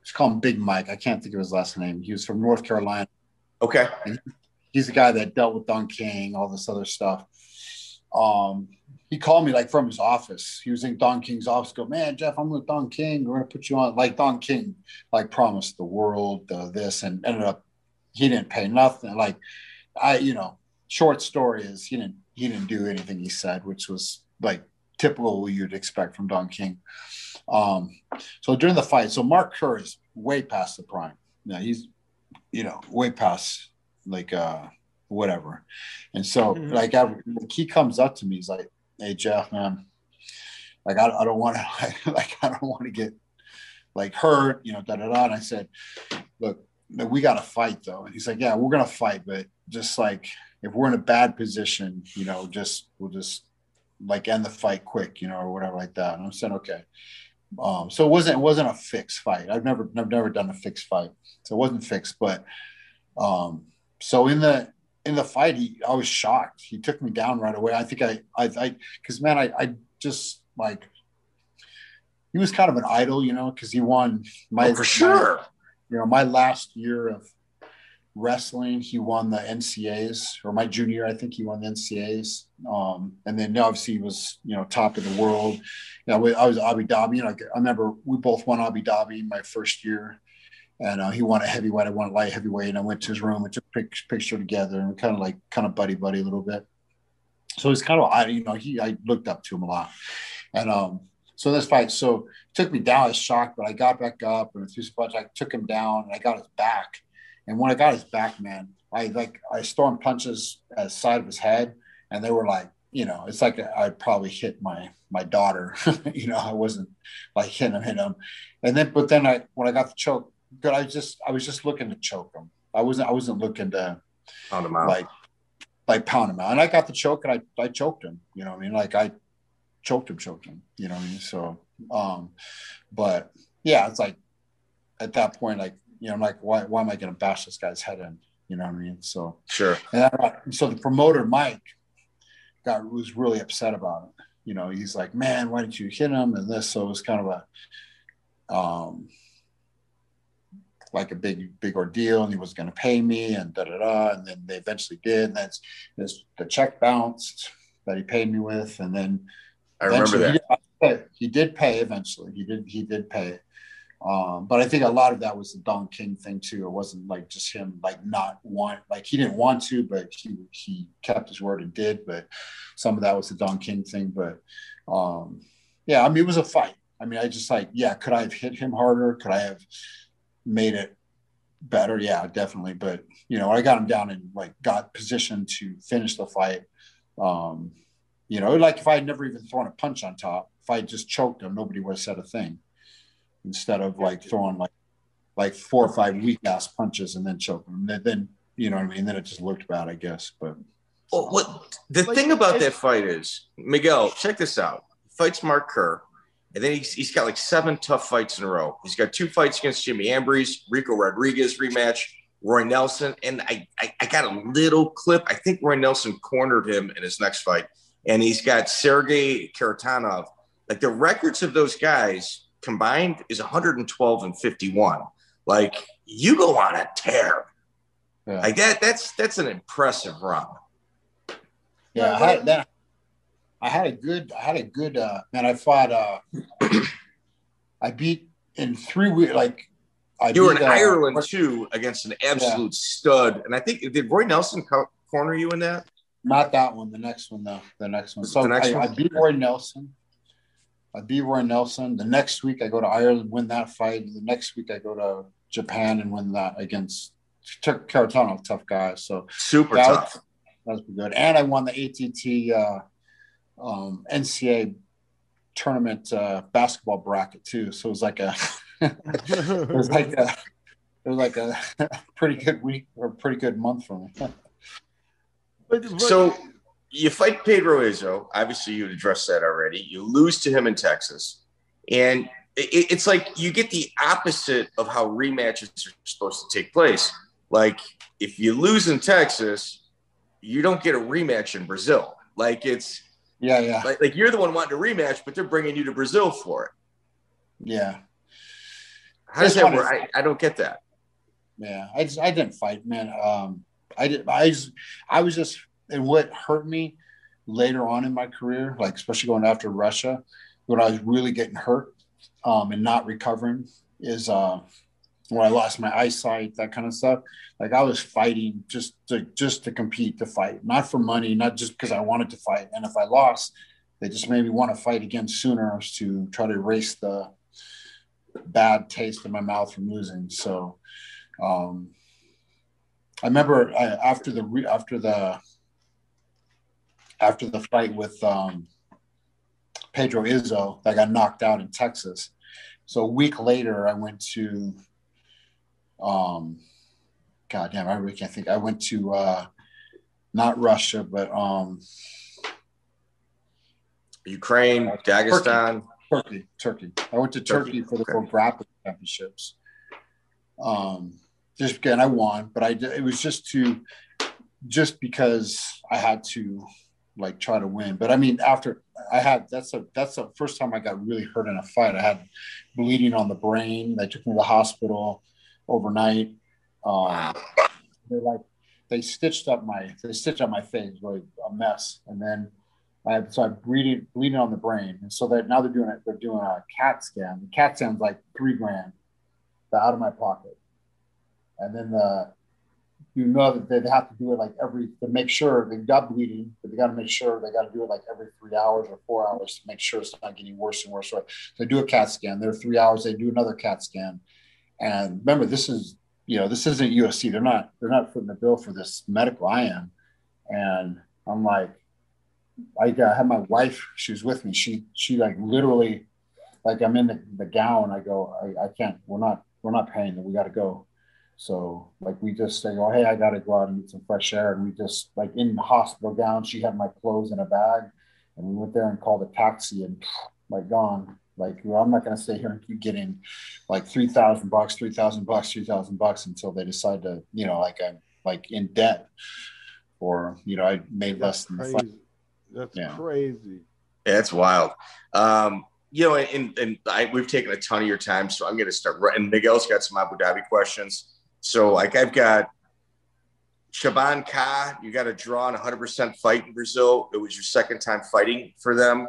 Let's call him Big Mike. I can't think of his last name. He was from North Carolina. Okay. He's the guy that dealt with Don King, all this other stuff. Um, he called me like from his office. He was in Don King's office. Go, man, Jeff, I'm with Don King. We're gonna put you on. Like Don King, like promised the world uh, this, and ended up he didn't pay nothing. Like I, you know, short story is he didn't he didn't do anything he said, which was like typical you'd expect from Don King. Um, so during the fight, so Mark Kerr is way past the prime. Yeah, he's you know, way past like uh whatever. And so mm-hmm. like, I, like he comes up to me, he's like, Hey Jeff, man, like I, I don't want to like I don't want to get like hurt, you know, da da da. And I said, Look, we gotta fight though. And he's like, Yeah, we're gonna fight, but just like if we're in a bad position, you know, just we'll just like end the fight quick, you know, or whatever like that. And I said, okay. Um, so it wasn't it wasn't a fixed fight. I've never I've never done a fixed fight, so it wasn't fixed. But um, so in the in the fight, he I was shocked. He took me down right away. I think I I I because man, I I just like he was kind of an idol, you know, because he won my oh, for sure. My, you know, my last year of wrestling, he won the NCAAs, or my junior, I think he won the NCAAs. Um, and then obviously he was, you know, top of the world. You know, I was Abu Dhabi. You know, I remember we both won Abu Dhabi my first year, and uh, he won a heavyweight. I won a light heavyweight, and I went to his room and took a picture together, and kind of like kind of buddy buddy a little bit. So it's kind of I, you know, he I looked up to him a lot, and um, so this fight, so took me down. I was shocked, but I got back up and threw some I took him down, and I got his back and when I got his back, man, I like I stormed punches at the side of his head, and they were like, you know, it's like I probably hit my my daughter. you know, I wasn't like hitting him, hitting him, and then but then I when I got the choke, but I just I was just looking to choke him. I wasn't I wasn't looking to pound him out. like like pound him out. And I got the choke and I I choked him. You know, I mean, like I choked him, choked him. You know, I mean, so um, but yeah, it's like at that point, like you know, I'm like, why, why am I going to bash this guy's head in? You know what I mean? So sure. And I, so the promoter Mike got was really upset about it. You know, he's like, man, why didn't you hit him? And this, so it was kind of a, um, like a big big ordeal, and he was going to pay me, and da da da. And then they eventually did. And that's this the check bounced that he paid me with, and then I remember that he did, he did pay eventually. He did he did pay. Um, but I think a lot of that was the Don King thing too. It wasn't like just him like not want like he didn't want to, but he he kept his word and did. But some of that was the Don King thing. But um, yeah, I mean it was a fight. I mean, I just like yeah, could I have hit him harder? Could I have made it better? Yeah, definitely. But you know, I got him down and like got positioned to finish the fight. Um, you know, like if I had never even thrown a punch on top, if I just choked him, nobody would have said a thing instead of like throwing like like four or five weak ass punches and then choking them. Then, then you know what I mean. Then it just looked bad, I guess. But well, what the like, thing about that fight is, Miguel, check this out. fights Mark Kerr, and then he's, he's got like seven tough fights in a row. He's got two fights against Jimmy Ambriz, Ricco Rodriguez rematch, Roy Nelson, and I, I I got a little clip. I think Roy Nelson cornered him in his next fight, and he's got Sergey Kharitonov. Like the records of those guys combined is 112 and 51. Like you go on a tear. Yeah. Like that, that's that's an impressive run. Yeah, I had that. I had a good, I had a good uh man. I fought uh I beat in three weeks like I you were in uh, Ireland too against an absolute yeah. stud. And I think did Roy Nelson corner you in that? Not that one, the next one though. The next one. So the next I, one? I beat Roy Nelson. I beat Roy Nelson. The next week I go to Ireland, win that fight. The next week I go to Japan and win that against Kharitonov, tough guy. So super that tough. Was, that was good. And I won the ATT uh, um, NCAA tournament uh, basketball bracket too. So it was like a it was like a it was like a pretty good week or pretty good month for me. but, but, so you fight Pedro Rizzo. Obviously, you addressed that already. You lose to him in Texas. And it, it's like you get the opposite of how rematches are supposed to take place. Like, if you lose in Texas, you don't get a rematch in Brazil. Like, it's, yeah, yeah. Like, like you're the one wanting a rematch, but they're bringing you to Brazil for it. Yeah. How does that work? I, I don't get that. Yeah, I just I didn't fight, man. Um, I did. I just I was just and what hurt me later on in my career, like especially going after Russia, when I was really getting hurt um, and not recovering, is uh, when I lost my eyesight, that kind of stuff. Like I was fighting just to just to compete to fight, not for money, not just because I wanted to fight. And if I lost, they just made me want to fight again sooner to try to erase the bad taste in my mouth from losing. So um, I remember I, after the re, after the after the fight with um, Pedro Rizzo that got knocked out in Texas. So a week later, I went to, um, God damn, I really can't think. I went to uh, not Russia, but um, Ukraine, uh, Dagestan, Turkey, Turkey. I went to Turkey, Turkey for the okay. World Grappling Championships. Um, just again, I won, but I it was just to just because I had to like try to win. But I mean, after I had that's a that's the first time I got really hurt in a fight. I had bleeding on the brain. They took me to the hospital overnight. Um, they like they stitched up my they stitched up my face, really a mess. And then I had so I bleeding bleeding on the brain. And so that now they're doing it. They're doing a CAT scan. The CAT scan's like three grand out of my pocket. And then the you know that they have to do it like every to make sure they got bleeding, but they got to make sure they got to do it like every three hours or four hours to make sure it's not getting worse and worse. So they do a CAT scan. They're three hours. They do another CAT scan, and remember, this is you know this isn't UFC. They're not they're not footing the bill for this medical. I am, and I'm like, I had my wife. She was with me. She she like literally, like I'm in the, the gown. I go, I, I can't. We're not we're not paying. We got to go so like we just say, oh hey, I gotta go out and get some fresh air, and we just like in hospital gown. She had my clothes in a bag, and we went there and called a taxi, and like gone. Like well, I'm not gonna stay here and keep getting like three thousand bucks, three thousand bucks, three thousand bucks until they decide to, you know, like I'm like in debt, or you know, I made less than. Crazy. That's yeah. crazy. Yeah, that's wild. Um, you know, and, and I, we've taken a ton of your time, so I'm going to start. And Miguel's got some Abu Dhabi questions. So like I've got Shaban Ka, you got a draw and 100% fight in Brazil. It was your second time fighting for them.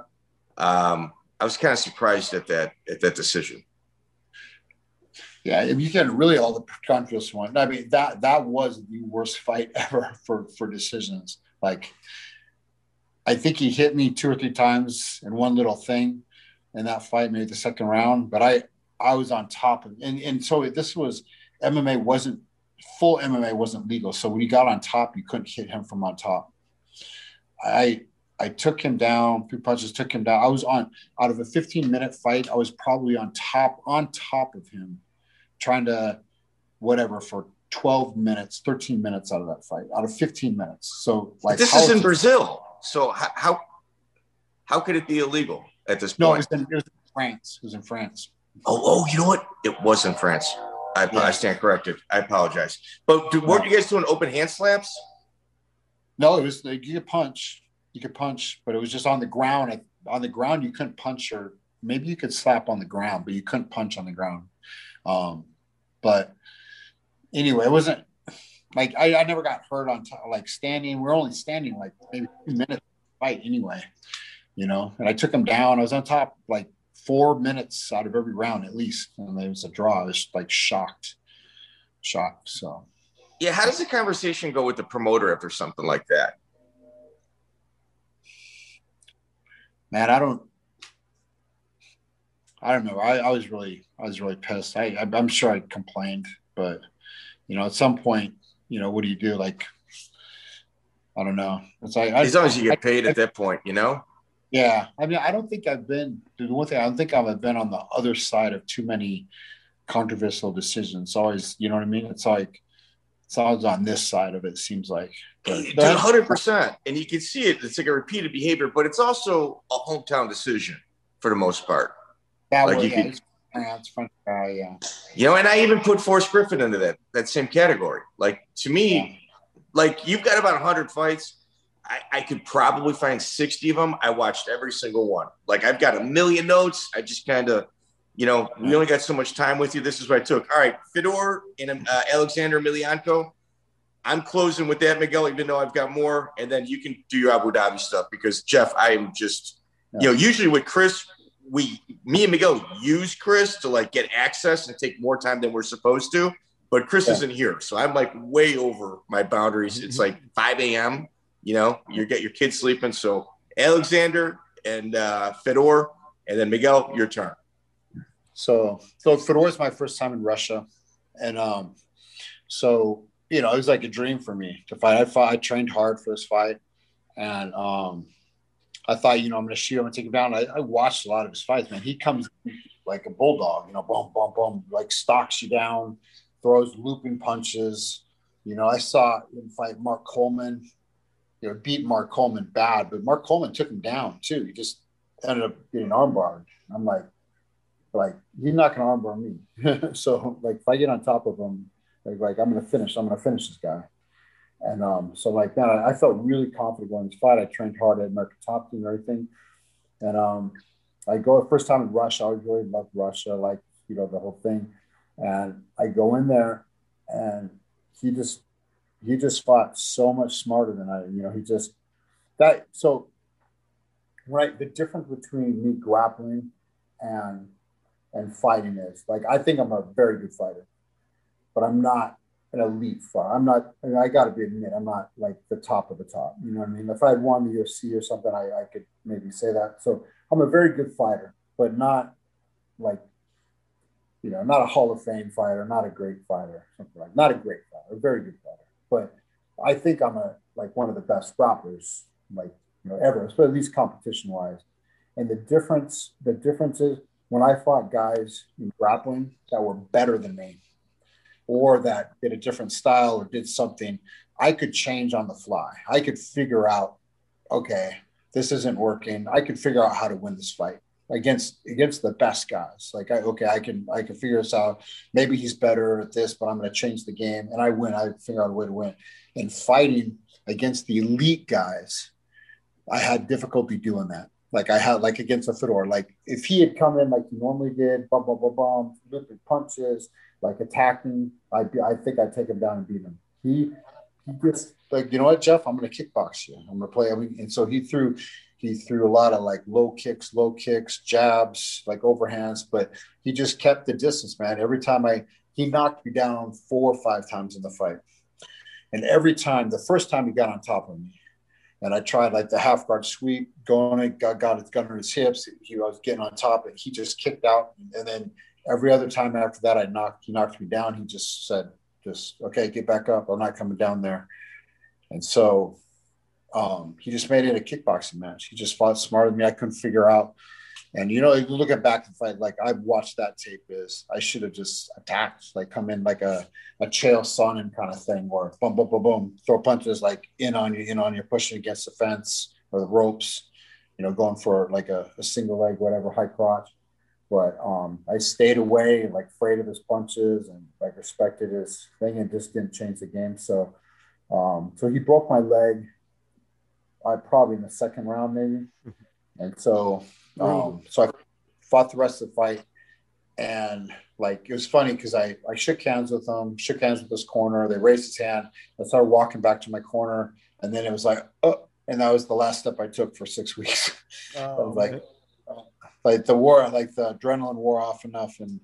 Um, I was kind of surprised at that at that decision. Yeah, if you get really all the controversial one. I mean, that that was the worst fight ever for for decisions. Like, I think he hit me two or three times in one little thing in that fight, maybe the second round. But I I was on top of, and and so this was MMA wasn't full MMA wasn't legal. So when you got on top, you couldn't hit him from on top. I I took him down, three punches, took him down. I was on out of a 15 minute fight, I was probably on top, on top of him, trying to whatever for 12 minutes, 13 minutes out of that fight, out of 15 minutes. So like this is in Brazil. So how how could it be illegal at this point? No, it was, in, it was in France. It was in France. Oh, oh, you know what? It was in France. I, yeah. I stand corrected. I apologize. But do, weren't you guys doing open hand slaps? No, it was like you could punch, you could punch, but it was just on the ground. On the ground, you couldn't punch, or maybe you could slap on the ground, but you couldn't punch on the ground. Um, but anyway, it wasn't like I, I never got hurt on top, like standing. We're only standing like maybe two minutes fight anyway, you know. And I took him down. I was on top like four minutes out of every round at least, and it was a draw. I was like shocked, shocked. So, yeah, how does the conversation go with the promoter after something like that? Man, I don't, I don't know. I, I was really, I was really pissed. I, I, I'm sure I complained, but you know, at some point, you know, what do you do? Like, I don't know. It's like as long as you get paid I, at that point, you know. Yeah, I mean, I don't think I've been. The one thing I don't think I've been on the other side of too many controversial decisions. It's always, you know what I mean? It's like it's always on this side of it. it seems like, hundred percent, and you can see it. It's like a repeated behavior, but it's also a hometown decision for the most part. Yeah, like you yeah, could, it's fun. Uh, yeah. You know, and I even put Forrest Griffin into that that same category. Like to me, yeah. like you've got about hundred fights I, I, could probably find 60 of them. I watched every single one. Like I've got a million notes. I just kind of, you know, we only got so much time with you. This is what I took. All right, Fedor and uh, Alexander Emelianenko. I'm closing with that, Miguel, even though I've got more. And then you can do your Abu Dhabi stuff because Jeff, I am just, you know, usually with Chris, we, me and Miguel use Chris to like get access and take more time than we're supposed to. But Chris yeah. isn't here. So I'm like way over my boundaries. It's like 5 a.m you know, you get your kids sleeping. So Alexander and uh, Fedor, and then Miguel, your turn. So, so Fedor is my first time in Russia, and um, so you know, it was like a dream for me to fight. I fought, I trained hard for this fight, and um, I thought, you know, I'm going to shoot him and take him down. I, I, watched a lot of his fights, man. He comes like a bulldog, you know, boom, boom, boom, like stalks you down, throws looping punches. You know, I saw him fight Mark Coleman you know, beat Mark Coleman bad, but Mark Coleman took him down too. He just ended up getting armbarred. I'm like, like he's not gonna armbar me. so like if I get on top of him, like, like I'm gonna finish, I'm gonna finish this guy. And um, so like man, I, I felt really confident going this fight. I trained hard at American Top Team and everything. And um, I go first time in Russia. I really loved Russia, like you know the whole thing. And I go in there, and he just he just fought so much smarter than I. You know, he just that so right. The difference between me grappling and and fighting is like I think I'm a very good fighter, but I'm not an elite fighter. I'm not. I, mean, I got to be admit I'm not like the top of the top. You know what I mean? If I had won the UFC or something, I, I could maybe say that. So I'm a very good fighter, but not like you know, not a Hall of Fame fighter, not a great fighter, something like not a great fighter, a very good fighter but I think I'm a like one of the best grapplers, like you know, ever, at least competition wise. And the difference, the difference is when I fought guys in grappling that were better than me, or that did a different style or did something, I could change on the fly. I could figure out, okay, this isn't working. I could figure out how to win this fight against against the best guys. Like I okay, I can I can figure this out. Maybe he's better at this, but I'm going to change the game and I win. I figure out a way to win. And fighting against the elite guys, I had difficulty doing that. Like I had like against a Fedor. Like if he had come in like he normally did, bum bum bum bum, flipping punches, like attacking, I I think I'd take him down and beat him. He he just like you know what, Jeff, I'm going to kickbox you. I'm going to play. I mean, and so he threw he threw a lot of like low kicks, low kicks, jabs, like overhands, but he just kept the distance, man. Every time I he knocked me down four or five times in the fight. And every time, the first time he got on top of me, and I tried like the half guard sweep, going it, got, got his gun on his hips. He was getting on top, and he just kicked out. And then every other time after that, I knocked, he knocked me down. He just said, just, okay, get back up. I'm not coming down there. And so um, he just made it a kickboxing match. He just fought smarter than me. I couldn't figure out and you know, you look at back and fight, like I've watched that tape is I should have just attacked, like come in like a, a Chael Sonnen kind of thing or boom, boom, boom, boom, throw punches like in on you, in on you, pushing against the fence or the ropes, you know, going for like a, a single leg, whatever, high crotch. But um, I stayed away, like afraid of his punches and like respected his thing and just didn't change the game. So, um, so he broke my leg. I probably in the second round maybe, and so um, so I fought the rest of the fight, and like it was funny because I I shook hands with him, shook hands with this corner. They raised his hand. I started walking back to my corner, and then it was like, oh, and that was the last step I took for six weeks. Oh, like, uh, like the war, like the adrenaline wore off enough, and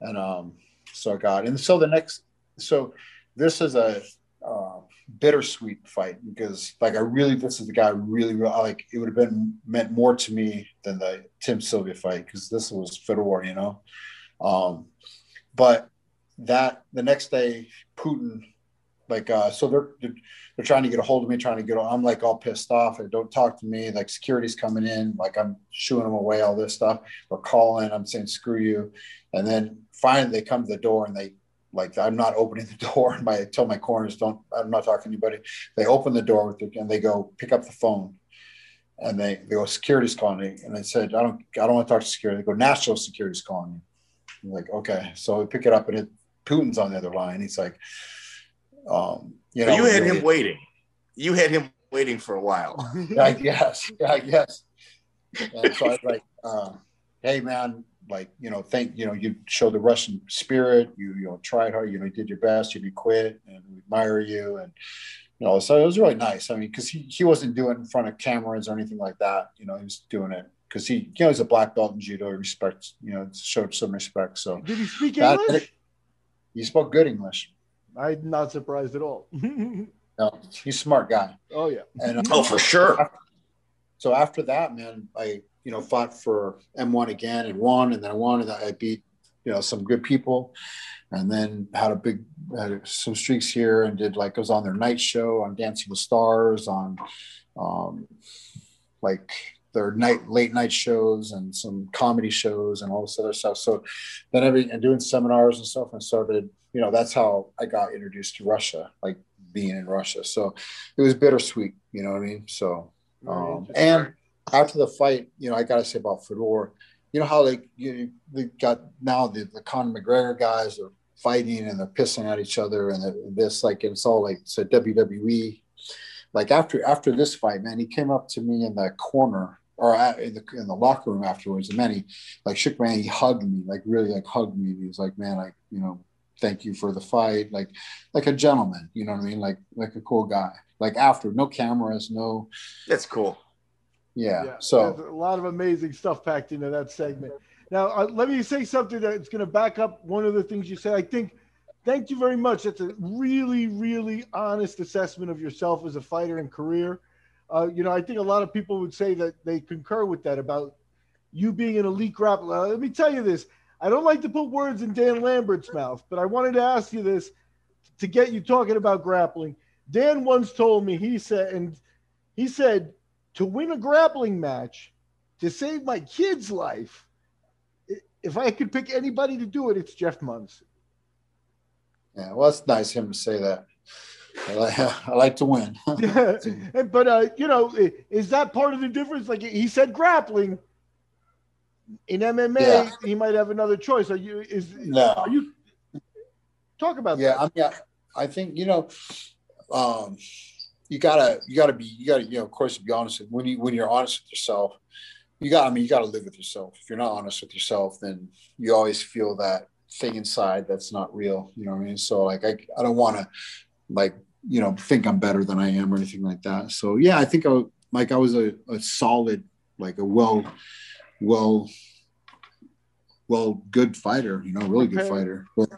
and um, so I got and so the next, so this is a uh, bittersweet fight because like I really this is the guy really, really like it would have been meant more to me than the Tim Sylvia fight because this was Fedor, you know. Um, but that the next day Putin like uh so they're, they're they're trying to get a hold of me trying to get I'm like all pissed off. And don't talk to me. Like security's coming in. Like I'm shooing them away all this stuff. We're calling. I'm saying screw you. And then finally they come to the door and they like I'm not opening the door. My I tell my corners don't. I'm not talking to anybody. They open the door with the, and they go pick up the phone, and they they go security's calling me. And I said I don't I don't want to talk to security. They go national security's calling me. I'm like okay, so we pick it up and it Putin's on the other line. He's like, um, you know, you had him waiting. You had him waiting for a while. I guess. I guess. And so I was like, uh, hey man, like you know thank you know you show the russian spirit you you know tried hard you know you did your best you didn't quit and we admire you and you know so it was really nice. I mean because he, he wasn't doing it in front of cameras or anything like that you know he was doing it because he you know he's a black belt in judo he respects you know showed some respect so. Did he speak that, english? he spoke good english. I'm not surprised at all. No he's a smart guy. Oh yeah. And, uh, oh for sure. So after that man i you know, fought for M1 again and won, and then I won, and I beat, you know, some good people, and then had a big, had some streaks here, and did like was on their night show on Dancing with Stars, on, um, like their night late night shows and some comedy shows and all this other stuff. So then every and doing seminars and stuff, and started, you know, that's how I got introduced to Russia, like being in Russia. So it was bittersweet, you know what I mean? So um, and after the fight, you know, I got to say about Fedor, you know how like you they got now the, the Conor McGregor guys are fighting and they're pissing at each other and this like it's all like a WWE. Like after after this fight, man, he came up to me in the corner or in the in the locker room afterwards, and then he like shook my hand, he hugged me, like really like hugged me. He was like, man, like you know, thank you for the fight, like like a gentleman, you know what I mean, like like a cool guy. Like after, no cameras, no. That's cool. Yeah. yeah. So a lot of amazing stuff packed into that segment. Now, uh, let me say something that's going to back up one of the things you said. I think, thank you very much. That's a really, really honest assessment of yourself as a fighter and career. Uh, you know, I think a lot of people would say that they concur with that about you being an elite grappler. Let me tell you this. I don't like to put words in Dan Lambert's mouth, but I wanted to ask you this to get you talking about grappling. Dan once told me, he said, and he said, to win a grappling match, to save my kid's life, if I could pick anybody to do it, it's Jeff Monson. Yeah, well, it's nice him to say that. I like, I like to win. yeah, but uh, you know, is that part of the difference? Like he said, grappling. In MMA, yeah. he might have another choice. Are you? Is no? Are you talk about yeah, that? Yeah, I mean, I, I think you know. Um, you gotta you gotta be you gotta you know of course to be honest when you when you're honest with yourself you got i mean you gotta live with yourself if you're not honest with yourself then you always feel that thing inside that's not real you know what i mean so like i, I don't want to like you know think i'm better than i am or anything like that so yeah i think i like I was a, a solid, like a well, well, well, good fighter. You know, really good fighter. But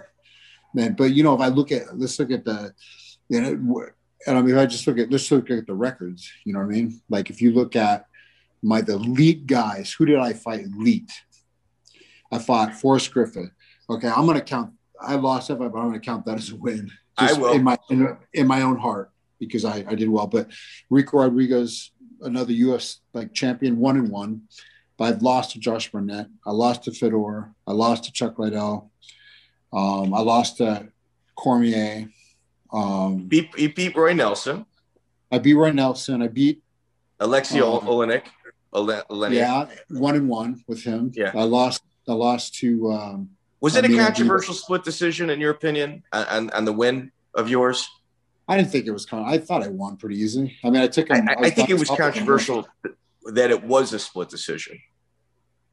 man, but you know, if I look at let's look at the, you know, and I mean, if I just look at let's look at the records. You know what I mean? Like if you look at my the elite guys, who did I fight elite? I fought Forrest Griffin. Okay, I'm gonna count. I lost that, but I'm gonna count that as a win. I will. in my in, in my own heart because I, I did well. But Ricco Rodriguez, another U.S. like champion, one and one. But I've lost to Josh Barnett. I lost to Fedor. I lost to Chuck Liddell. Um, I lost to Cormier. Um, Beat, he beat Roy Nelson, I beat Roy Nelson. I beat Alexei Oh. Oleinik. Ole- Oleinik. yeah one and one with him. Yeah. I lost. I lost to. Um, Was it a I controversial split decision in your opinion on, on, on the win of yours? I didn't think it was. Con- I thought I won pretty easy. I mean, I took I, him. I, I was think it was controversial that it was a split decision.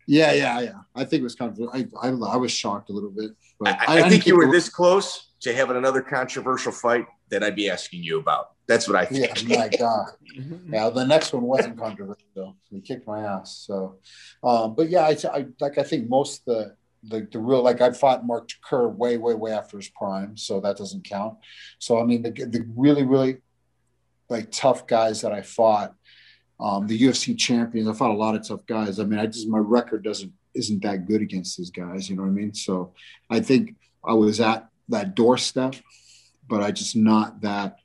Yeah, yeah, yeah. I think it was controversial. I, I, I was shocked a little bit. But I, I, think you were this close to having another controversial fight that I'd be asking you about. That's what I Yeah, think. my God. Yeah, the next one wasn't controversial. He kicked my ass. So, um, but yeah, I, I like. I think most of the the, the real like I fought Mark Kerr way, way, way after his prime, so that doesn't count. So I mean, the the really, really like tough guys that I fought, um, the UFC champions. I fought a lot of tough guys. I mean, I just my record doesn't isn't that good against these guys. You know what I mean? So I think I was at that doorstep, but I just not that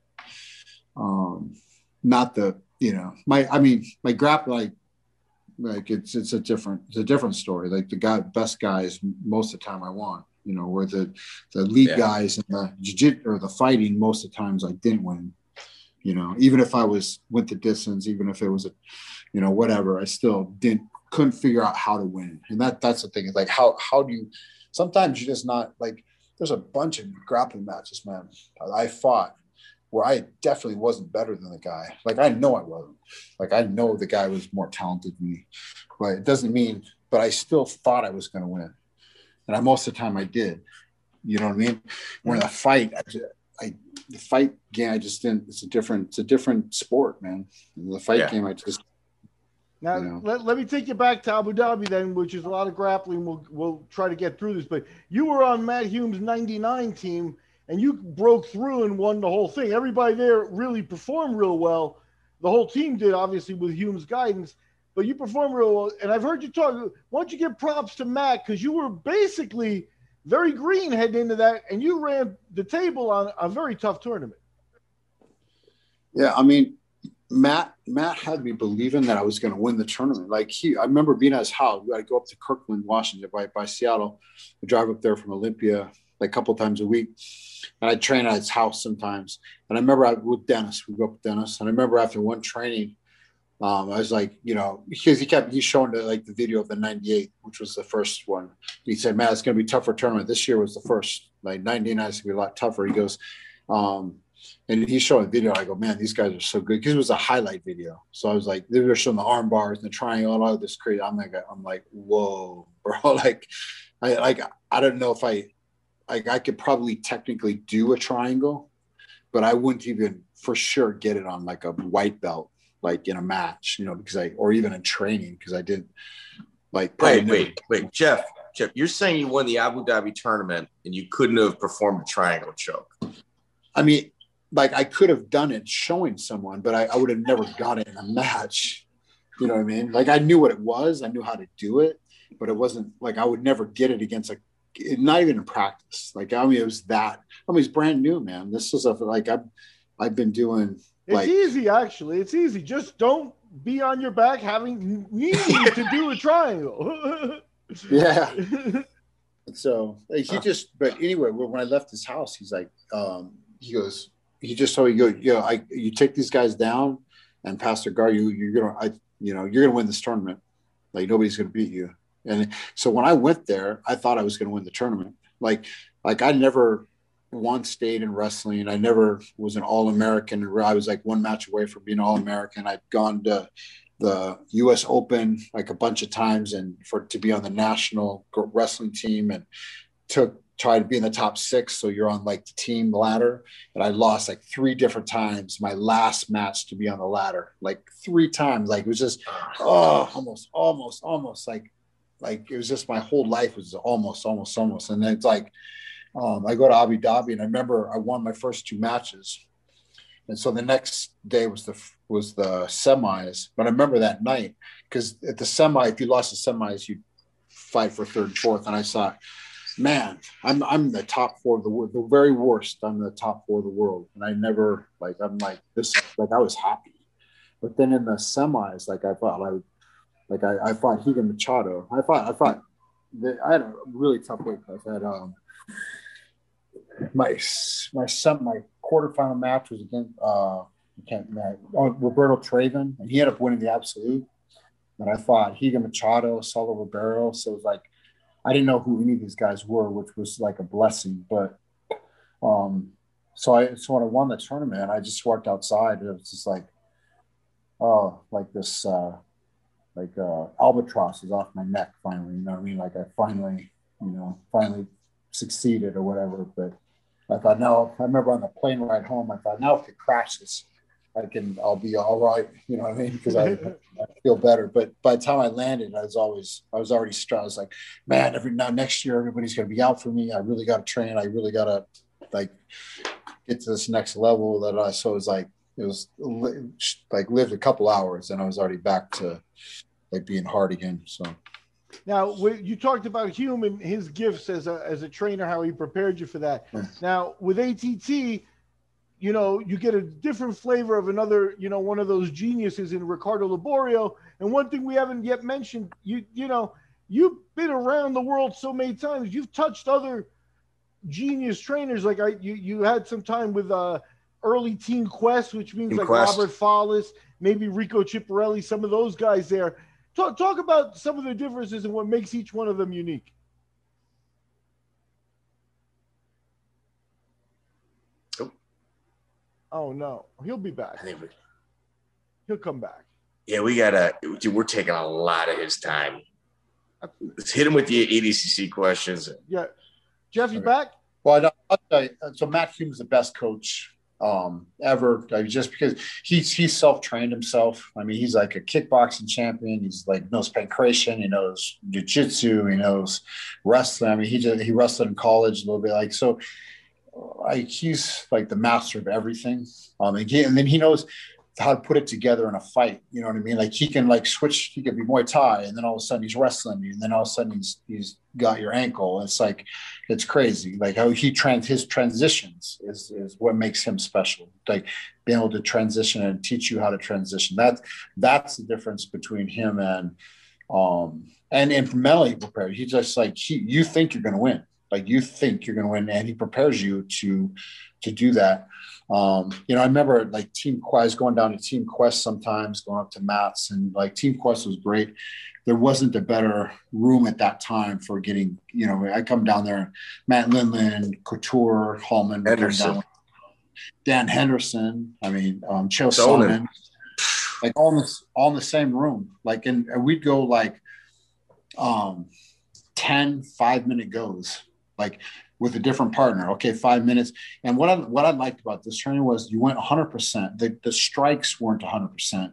um not the you know my i mean my grap like like it's it's a different it's a different story. Like the guy best guys most of the time i won you know where the the elite Yeah. guys and the jiu or the fighting most of the times i didn't win. You know even if i was went the distance even if it was a you know whatever i still didn't couldn't figure out how to win. And that that's the thing is like how how do you sometimes you're just not like there's a bunch of grappling matches man i fought where I definitely wasn't better than the guy. Like I know I wasn't. Like I know the guy was more talented than me, but it doesn't mean. But I still thought I was going to win, and I most of the time I did. You know what I mean? When the fight, I, I the fight game, I just didn't. It's a different. It's a different sport, man. The fight Yeah. game, I just Now, You know. let, let me take you back to Abu Dhabi then, which is a lot of grappling. We'll, we'll try to get through this. But you were on Matt Hume's 99 team, and you broke through and won the whole thing. Everybody there really performed real well. The whole team did, obviously, with Hume's guidance. But you performed real well. And I've heard you talk. Why don't you give props to Matt? Because you were basically very green heading into that, and you ran the table on a very tough tournament. Yeah, I mean, Matt Matt had me believing that I was going to win the tournament. Like he, I remember being at his house. I go up to Kirkland, Washington, by, by Seattle. I drive up there from Olympia like a couple times a week, and I'd train at his house sometimes. And I remember I with Dennis. We go up with Dennis, and I remember after one training, um, I was like, you know, because he kept he's showing the, like the video of the '98, which was the first one. He said, "Man, it's going to be tougher tournament. This year was the first. Like '99 is going to be a lot tougher." He goes. Um, and he's showing video. I go, man, these guys are so good because it was a highlight video. So I was like, they were showing the arm bars and the triangle and all this crazy. I'm like, I'm like, whoa, bro. Like, I like, I don't know if I, like, I could probably technically do a triangle, but I wouldn't even for sure get it on like a white belt, like in a match, you know, because I, or even in training because I didn't like. Wait, never- wait, wait, Jeff. Jeff, you're saying you won the Abu Dhabi tournament and you couldn't have performed a triangle choke. I mean, like I could have done it showing someone, but I, I would have never got it in a match. You know what I mean? Like I knew what it was, I knew how to do it, but it wasn't like I would never get it against a not even in practice. Like I mean, it was that. I mean, it's brand new, man. This is a like I've I've been doing It's like easy, actually. It's easy. Just don't be on your back having needing to do a triangle. yeah. So like, he just, but anyway, when when I left his house, he's like, um, he goes, he just told you you know, I, you take these guys down, and Pastor Gar, you, you're gonna, I, you know, you're gonna win this tournament. Like nobody's gonna beat you. And so when I went there, I thought I was gonna win the tournament. Like, like I never once stayed in wrestling. I never was an All American. I was like one match away from being All American. I'd gone to the U.S. Open like a bunch of times, and for to be on the national wrestling team, and took try to be in the top six. So you're on like the team ladder. And I lost like three different times my last match to be on the ladder, like three times. Like it was just, oh, almost, almost, almost like, like it was just my whole life was almost, almost, almost. And then it's like, um, I go to Abu Dhabi and I remember I won my first two matches. And so the next day was the was the semis. But I remember that night because at the semi, if you lost the semis, you fight for third and fourth. And I thought, man, I'm I'm the top four of the world, the very worst. I'm the top four of the world, and I never like I'm like this. Like I was happy, but then in the semis, like I thought I, like I, I fought Rigan Machado. I fought I fought. I had a really tough weight class. I had um my my son my quarterfinal match was against uh I can't uh, Roberto Traven, and he ended up winning the absolute. But I fought Rigan Machado, Saulo Ribeiro, so it was like I didn't know who any of these guys were, which was like a blessing. But um, so I so when I won the tournament, I just walked outside. It was just like, oh, like this, uh, like uh, albatross is off my neck finally. You know what I mean? Like I finally, you know, finally succeeded or whatever. But I thought, no. I remember on the plane ride home, I thought, now if it crashes, I can, I'll be all right. You know what I mean? Because I, I, feel better. But by the time I landed, I was always, I was already stressed. I was like, man, every now next year, everybody's going to be out for me. I really got to train. I really got to like get to this next level that I, so it was like, it was like lived a couple hours and I was already back to like being hard again. So. Now, you talked about Human, his gifts as a as a trainer, how he prepared you for that. Now, with ATT, you know, you get a different flavor of another, you know, one of those geniuses in Ricardo Liborio. And one thing we haven't yet mentioned, you you know, you've been around the world so many times. You've touched other genius trainers. Like I, you you had some time with uh, early Team Quest, which means Team like Quest. Robert Follis, maybe Rico Chiapparelli, some of those guys there. Talk talk about some of the differences and what makes each one of them unique. Oh no, he'll be back. I think we, he'll come back. Yeah, we gotta. Dude, we're taking a lot of his time. Let's hit him with the ADCC questions. Yeah, Jeff, you back? Well, I'll tell you. So Matt Hume is the best coach um, ever. just because he's he's self trained himself. I mean, he's like a kickboxing champion. He's like knows pankration. He knows jujitsu. He knows wrestling. I mean, he just he wrestled in college a little bit. Like so, like he's like the master of everything. Um, and, he, and then he knows how to put it together in a fight. You know what I mean? Like he can like switch. He can be Muay Thai, and then all of a sudden he's wrestling you, and then all of a sudden he's he's got your ankle. It's like it's crazy. Like how he trans his transitions is is what makes him special. Like being able to transition and teach you how to transition. That's that's the difference between him and um and and mentally prepared. He's just like he, you think you're going to win like you think you're going to win and he prepares you to to do that. Um, you know i remember like team quest going down to team quest sometimes going up to mats and like team quest was great. There wasn't a better room at that time for getting you know i come down there matt lindland couture hallman Henderson. dan henderson i mean um Chael Sonnen, like all in, this, all in the same room. Like and, and we'd go like um 10 five minute goes like with a different partner. Okay, five minutes. And what I what I liked about this training was you went 100. percent The the strikes weren't 100 percent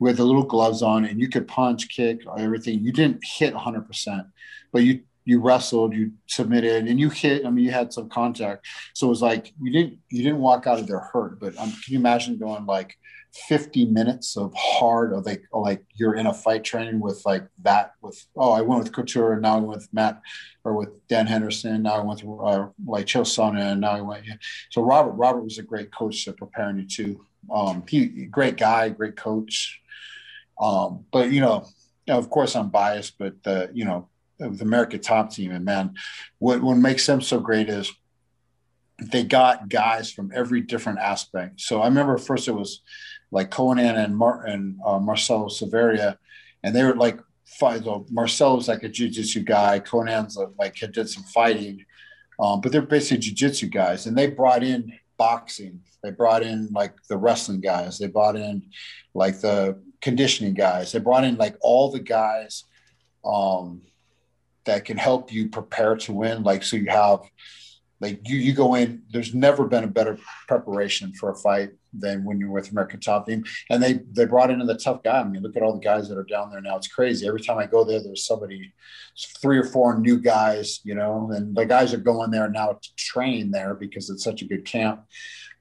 with the little gloves on, and you could punch, kick, everything. You didn't hit 100 percent, but you you wrestled, you submitted, and you hit. I mean, you had some contact. So it was like you didn't you didn't walk out of there hurt. But um, can you imagine going like 50 minutes of hard of like like you're in a fight training with like that with oh I went with Couture and now I went with Matt or with Dan Henderson now I went with uh, like Sonnen and now I went yeah. so Robert Robert was a great coach to preparing you too um he great guy great coach. Um but you know of course I'm biased but you know the America top team and man what what makes them so great is they got guys from every different aspect. So I remember first it was like Conan and Mar- and uh, Marcelo Silveira, and they were like fight. Marcelo's like a jiu-jitsu guy. Conan's like had did some fighting, um, but they're basically jiu-jitsu guys, and they brought in boxing. They brought in like the wrestling guys. They brought in like the conditioning guys. They brought in like all the guys um, that can help you prepare to win. Like so, you have like you you go in. There's never been a better preparation for a fight than when you're with American Top Team. And they they brought in the tough guy. I mean, look at all the guys that are down there now. It's crazy. Every time I go there, there's somebody, three or four new guys, you know, and the guys are going there now to train there because it's such a good camp.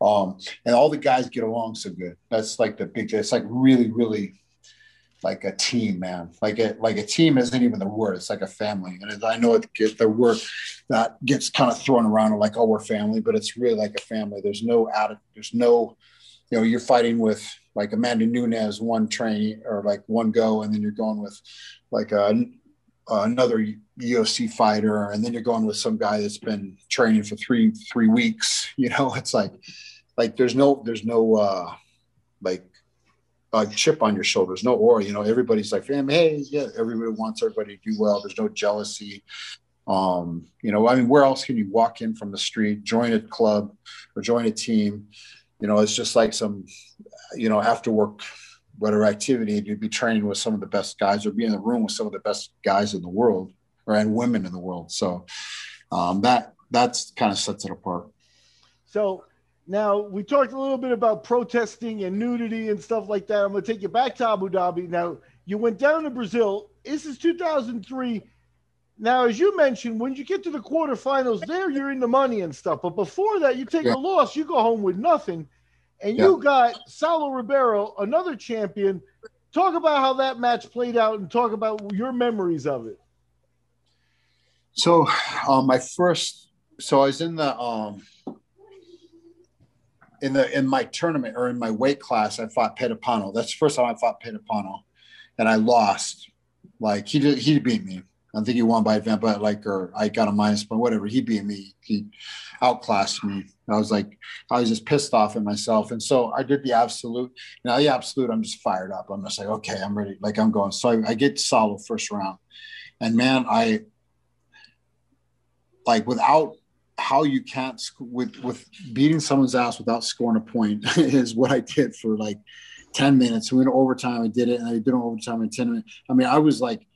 Um, and all the guys get along so good. That's like the big. It's like really, really like a team, man. Like a like a team isn't even the word. It's like a family. And I know it gets the word that gets kind of thrown around like, oh, we're family, but it's really like a family. There's no out. There's no you know, you're fighting with like Amanda Nunes one train or like one go, and then you're going with like a, another UFC fighter, and then you're going with some guy that's been training for three three weeks. You know, it's like like there's no there's no uh like a chip on your shoulder. There's no aura. You know, everybody's like, "Fam, hey, yeah, everybody wants everybody to do well. There's no jealousy. Um, you know, I mean, where else can you walk in from the street, join a club or join a team? You know, it's just like some, you know, after work, whatever activity, you'd be training with some of the best guys or be in the room with some of the best guys in the world or and women in the world. So um, that that's kind of sets it apart. So now we talked a little bit about protesting and nudity and stuff like that. I'm going to take you back to Abu Dhabi. Now you went down to Brazil. This is 2003. Now, as you mentioned, when you get to the quarterfinals, there you're in the money and stuff. But before that, you take yeah. a loss, you go home with nothing and you got Saulo Ribeiro, another champion. Talk about how that match played out and talk about your memories of it. So, um, my first, so I was in the, um, in the, in my tournament or in my weight class, I fought Pé de Pano. That's the first time I fought Pé de Pano and I lost. Like he did, he beat me. I think he won by event, but like, or I got a minus point, whatever. He beat me. He outclassed me. I was like, I was just pissed off at myself. And so I did the absolute. Now the absolute, I'm just fired up. I'm just like, okay, I'm ready. Like I'm going. So I, I get Saulo first round, and man, I like without how you can't with with beating someone's ass without scoring a point is what I did for like 10 minutes. We went overtime. I did it, and I did it overtime in 10 minutes. I mean, I was like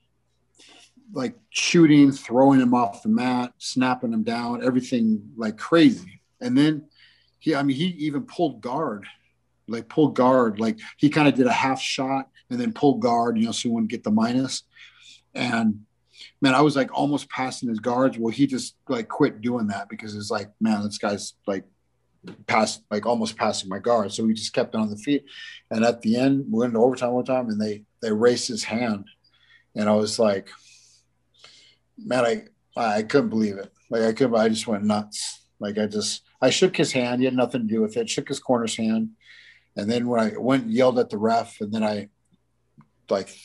like shooting, throwing him off the mat, snapping him down, everything like crazy. And then he, I mean, he even pulled guard, like pulled guard, like he kind of did a half shot and then pulled guard, you know, so he wouldn't get the minus. And man, I was like almost passing his guards. Well, he just like quit doing that because it's like, man, this guy's like past, like almost passing my guard. So he just kept on the feet. And at the end, we went into overtime one time and they they raised his hand. And I was like, man, I I couldn't believe it. Like I could, I just went nuts. Like I just, I shook his hand. He had nothing to do with it. Shook his corner's hand, and then when I went yelled at the ref, and then I, like,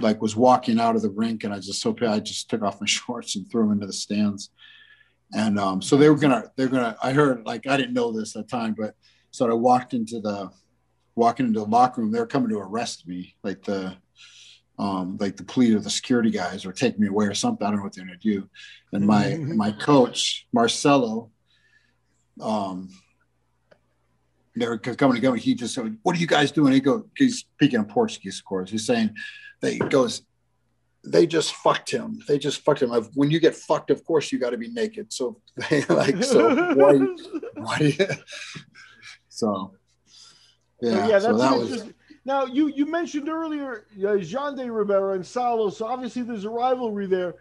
like was walking out of the rink, and I just so I just took off my shorts and threw them into the stands. And um, so they were gonna, they're gonna. I heard like I didn't know this at the time, but so I walked into the, walking into the locker room. They were coming to arrest me, like the um, like the police or the security guys or take me away or something. I don't know what they're going to do. And my mm-hmm. my coach Marcelo, um, they were coming to go. He just said, "What are you guys doing?" He goes, he's speaking in Portuguese, of course. He's saying, "They goes." They just fucked him. They just fucked him. When you get fucked, of course you got to be naked. So, they like, so why? why? So, yeah. yeah, so that was. Now, you you mentioned earlier uh, Xande Ribeiro and Saulo, so obviously there's a rivalry there.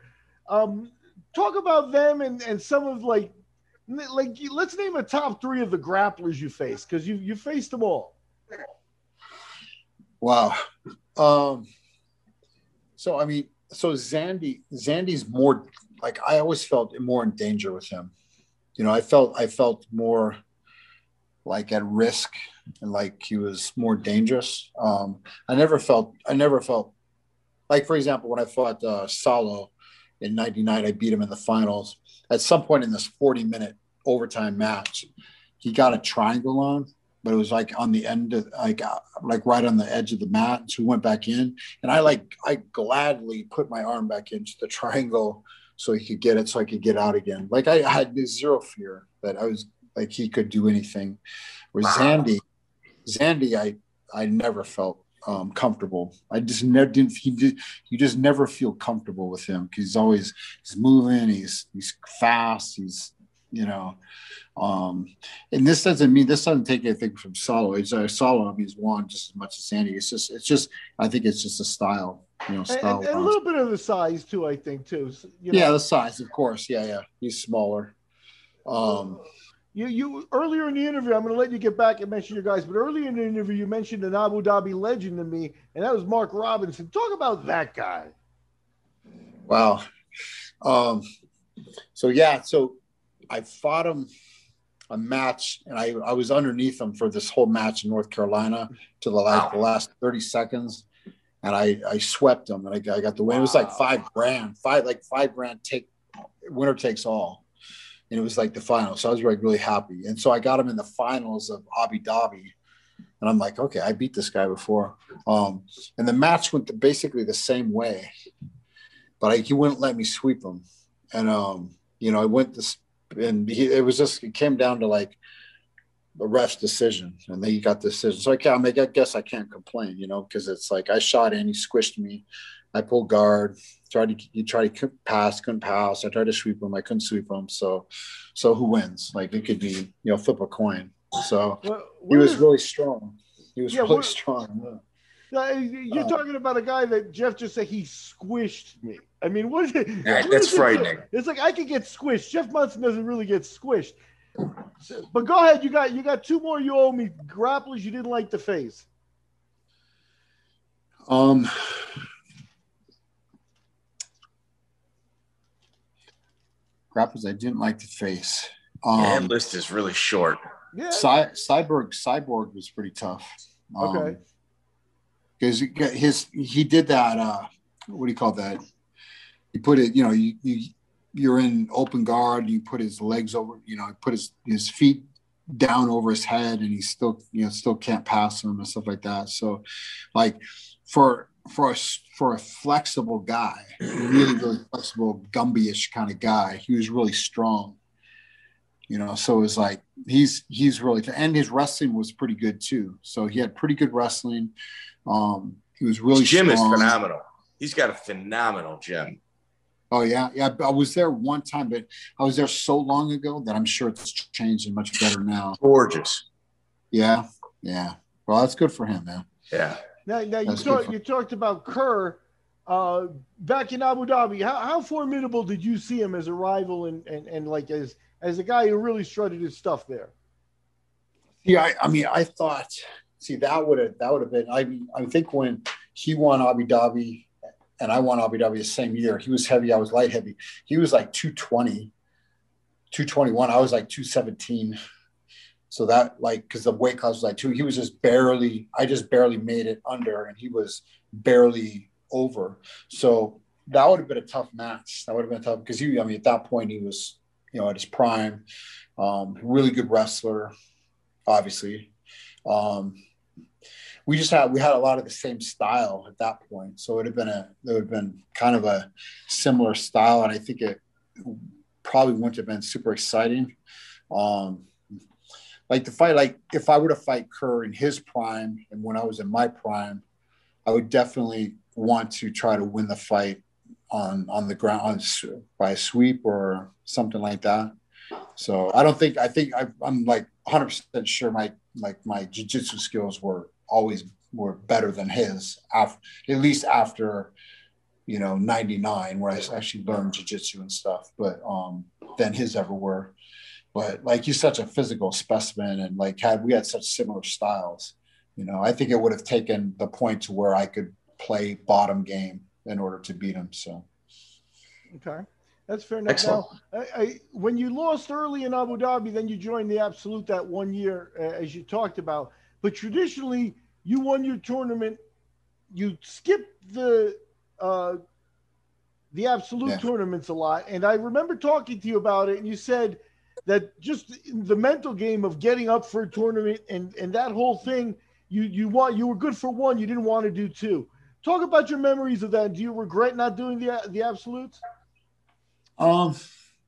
Um, talk about them and, and some of like like let's name a top three of the grapplers you faced because you you faced them all. Wow. Um, so I mean, so Xande Xande's more like I always felt more in danger with him. You know, I felt I felt more like at risk and like he was more dangerous. Um, I never felt I never felt like for example when I fought uh, Saulo in '99, I beat him in the finals. At some point in this 40 minute overtime match, he got a triangle on, but it was like on the end of like uh, like right on the edge of the mat. So we went back in, and I like I gladly put my arm back into the triangle so he could get it, so I could get out again. Like I had zero fear that I was like he could do anything. Where Xande, Xande, I I never felt um, comfortable. I just never didn't. He did. You just never feel comfortable with him because he's always he's moving. He's he's fast. He's you know, um, and this doesn't mean this doesn't take anything from Saulo. He's uh. I mean, he's won just as much as Xande. It's just it's just I think it's just a style. You know, style. And, and a little bit of the size too. I think too. You know? Yeah, the size, of course. Yeah, yeah. He's smaller. Um, you you earlier in the interview, I'm going to let you get back and mention your guys, but earlier in the interview, you mentioned an Abu Dhabi legend to me, and that was Mark Robinson. Talk about that guy. Wow. Um, so yeah, so I fought him a match, and I, I was underneath him for this whole match in North Carolina to the last, wow. the last 30 seconds. And I, I swept him and I, I got the win. Wow. It was like five grand, five, like five grand take winner takes all and it was like the final. So I was like really happy. And so I got him in the finals of Abu Dhabi. And I'm like, okay, I beat this guy before. Um, and the match went basically the same way, but I, he wouldn't let me sweep him. And, um, you know, I went this, and he, it was just, it came down to like a ref's decision. And then he got the decision. So I, can't, I, mean, I guess I can't complain, you know, because it's like I shot and he squished me. I pulled guard, tried to you tried to pass, couldn't pass. I tried to sweep him, I couldn't sweep him. So, so who wins? Like it could be you know flip a coin. So well, he was is, really strong. He was yeah, really what, strong. Yeah. You're uh, talking about a guy that Jeff just said he squished me. I mean, what is it? Yeah, what that's frightening. It? It's like I could get squished. Jeff Monson doesn't really get squished. So, but go ahead. You got you got two more. You owe me grapplers. You didn't like the face. Um, grapplers I didn't like to face. Um, yeah, that list is really short. Yeah. Cy- Cyborg Cyborg was pretty tough. Um, okay. Because his he did that. Uh, what do you call that? He put it. You know, you, you you're in open guard. You put his legs over. You know, put his his feet down over his head, and he still you know still can't pass him and stuff like that. So, like for for a for a flexible guy, really really flexible, Gumby-ish kind of guy. He was really strong. You know, so it was like he's he's really and his wrestling was pretty good too. So he had pretty good wrestling. Um, he was really gym is phenomenal. He's got a phenomenal gym. Oh yeah, yeah. I was there one time, but I was there so long ago that I'm sure it's changed and much better now. Gorgeous. Yeah, yeah. Well, that's good for him, man. Yeah. Now, now you, talk, you talked about Kerr uh, back in Abu Dhabi. How, how formidable did you see him as a rival and, and, and like as as a guy who really strutted his stuff there? Yeah, I, I mean, I thought, see, that would have that would have been. I I think when he won Abu Dhabi and I won Abu Dhabi the same year, he was heavy. I was light heavy. He was like 220, 221. I was like 217. So that like because the weight class was like two, he was just barely. I just barely made it under, and he was barely over. So that would have been a tough match. That would have been tough because he. I mean, at that point, he was you know at his prime. Um, really good wrestler, obviously. Um, we just had we had a lot of the same style at that point, so it would have been a it would have been kind of a similar style, and I think it probably wouldn't have been super exciting. Um, like the fight, like if I were to fight Kerr in his prime and when I was in my prime, I would definitely want to try to win the fight on on the ground on, by a sweep or something like that. So I don't think I think I, am like 100 percent sure my like my jiu-jitsu skills were always were better than his after at least after you know 99 where I actually learned jiu-jitsu and stuff but um than his ever were but like he's such a physical specimen and like had we had such similar styles you know i think it would have taken the point to where i could play bottom game in order to beat him so okay that's fair enough Excellent. now I, I, when you lost early in abu dhabi then you joined the absolute that one year uh, as you talked about but traditionally you won your tournament you skipped the uh, the absolute yeah. tournaments a lot and i remember talking to you about it and you said that just the mental game of getting up for a tournament and and that whole thing you you want you were good for one you didn't want to do two. Talk about your memories of that. Do you regret not doing the the absolutes? Um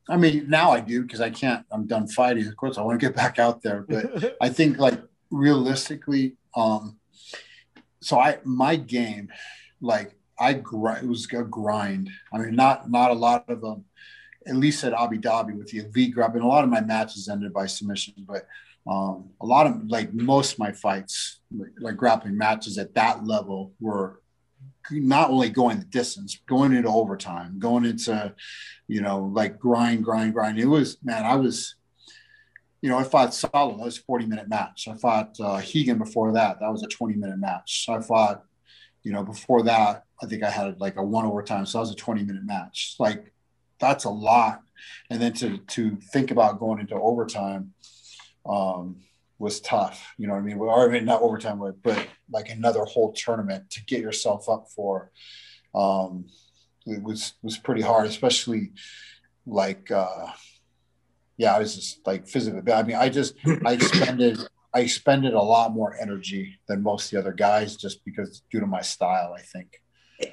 i mean now i do because i can't i'm done fighting. Of course i want to get back out there but i think like realistically um so I my game, like I grind, it was a grind. I mean, not not a lot of them, at least at Abu Dhabi with the elite grab. And a lot of my matches ended by submission, but um, a lot of like most of my fights, like, like grappling matches at that level, were not only going the distance, going into overtime, going into, you know, like grind, grind, grind. It was man, I was you know, I fought Saulo. That was a 40 minute match. I fought uh, Rigan before that. That was a 20 minute match. I fought, you know, before that, I think I had like a one overtime. So that was a 20 minute match. Like that's a lot. And then to, to think about going into overtime um, was tough. You know what I mean? Or I mean, not overtime, but, but like another whole tournament to get yourself up for. Um, it was, was pretty hard, especially like, uh, yeah, I was just like physically. I mean, I just I expended I expended a lot more energy than most of the other guys just because due to my style, I think.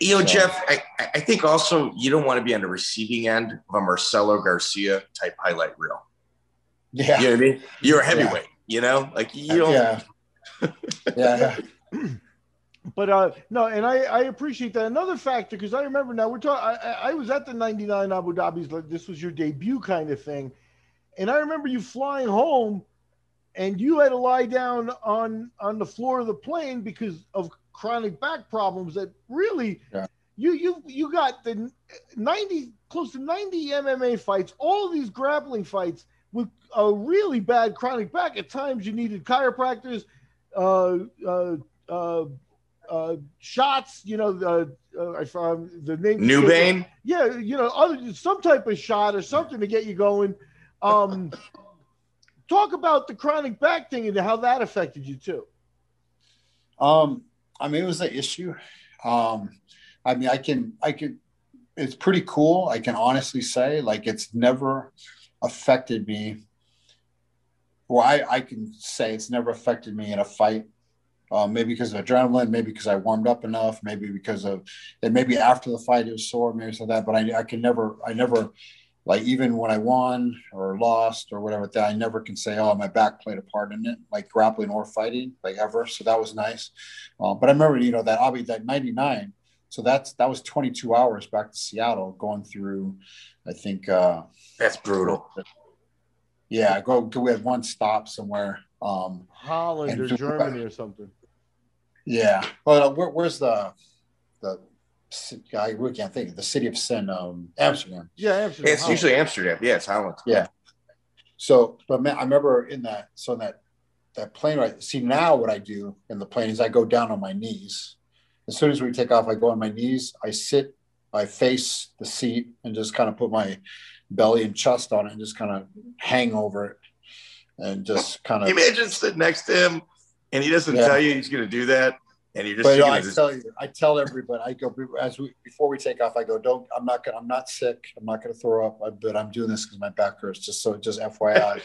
You know, so, Jeff, I, I think also you don't want to be on the receiving end of a Marcelo Garcia type highlight reel. Yeah. You know what I mean? You're a heavyweight, yeah. you know? Like you don't Yeah. yeah. but uh no and i i appreciate that another factor because i remember now we're talking I, I was at the 99 abu dhabi's like this was your debut kind of thing and I remember you flying home and you had to lie down on on the floor of the plane because of chronic back problems that really yeah. you you you got the 90 close to 90 MMA fights all these grappling fights with a really bad chronic back at times you needed chiropractors uh, uh, uh, uh, shots, you know, the uh, I found the name. Nubain. Yeah, you know, other some type of shot or something to get you going. Um, talk about the chronic back thing and how that affected you too. Um, I mean, it was an issue. Um, I mean, I can, I can, it's pretty cool. I can honestly say, like, it's never affected me. Well, I, I can say it's never affected me in a fight. Uh, maybe because of adrenaline, maybe because I warmed up enough, maybe because of, and maybe after the fight it was sore, maybe so that. But I, I can never, I never like even when I won or lost or whatever, that I never can say, oh, my back played a part in it, like grappling or fighting, like ever. So that was nice. Uh, but I remember, you know, that Abu that 99. So that's that was 22 hours back to Seattle going through, I think. uh That's brutal. Yeah, go, go we had one stop somewhere. Um Holland or Germany or something. Yeah. Well, where, where's the the I really can't think. The city of sin, um, Amsterdam. Yeah, Amsterdam. It's usually Amsterdam. Yeah, it's Holland. Yeah. So, but man, I remember in that. So in that that plane right. See now, what I do in the plane is I go down on my knees. As soon as we take off, I go on my knees. I sit. I face the seat and just kind of put my belly and chest on it and just kind of hang over it and just kind of imagine sitting next to him and he doesn't yeah. tell you he's going to do that and you just. But I tell you, I tell everybody, I go as we before we take off. I go, don't. I'm not gonna. I'm not sick. I'm not gonna throw up. but I'm doing this because my back hurts. Just so, just FYI.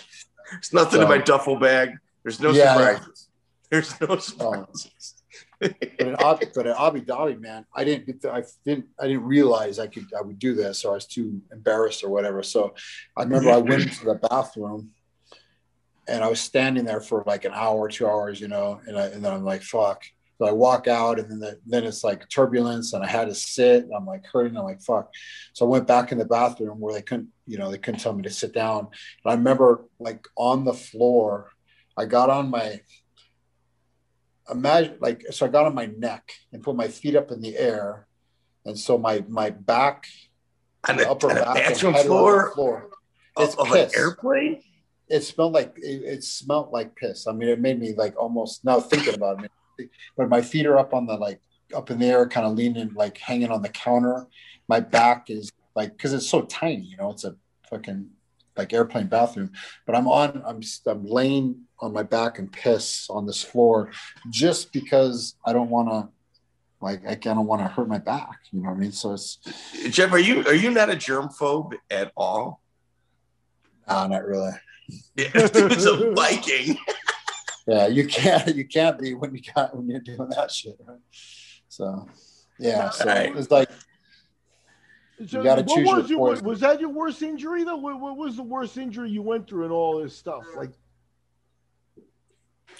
There's nothing so, in my duffel bag. There's no yeah, surprises. There's no surprises. Um, but, in Abu, but in Abu Dhabi, man, I didn't. I didn't. I didn't realize I could. I would do this, or I was too embarrassed, or whatever. So, I remember I went into the bathroom, and I was standing there for like an hour, two hours, you know, and, I, and then I'm like, "Fuck." So I walk out and then the, then it's like turbulence and I had to sit. I'm like hurting. I'm like, fuck. So I went back in the bathroom where they couldn't, you know, they couldn't tell me to sit down. And I remember like on the floor, I got on my, imagine like, so I got on my neck and put my feet up in the air. And so my, my back, on the, upper on back bathroom floor, floor it's of, of an airplane. It smelled like it, it, smelled like piss. I mean, it made me like almost now thinking about it but my feet are up on the like up in the air, kind of leaning, like hanging on the counter. My back is like because it's so tiny, you know, it's a fucking like airplane bathroom. But I'm on, I'm I'm laying on my back and piss on this floor just because I don't want to like I don't want to hurt my back. You know what I mean? So it's Jeff, are you are you not a germ phobe at all? No, not really. Yeah, it's a Viking. yeah, you can't you can't be when you got when you're doing that shit, right? So yeah, so right. it's like so you got to choose was your, your Was that your worst injury though? What, what, was the worst injury you went through and all this stuff? Like,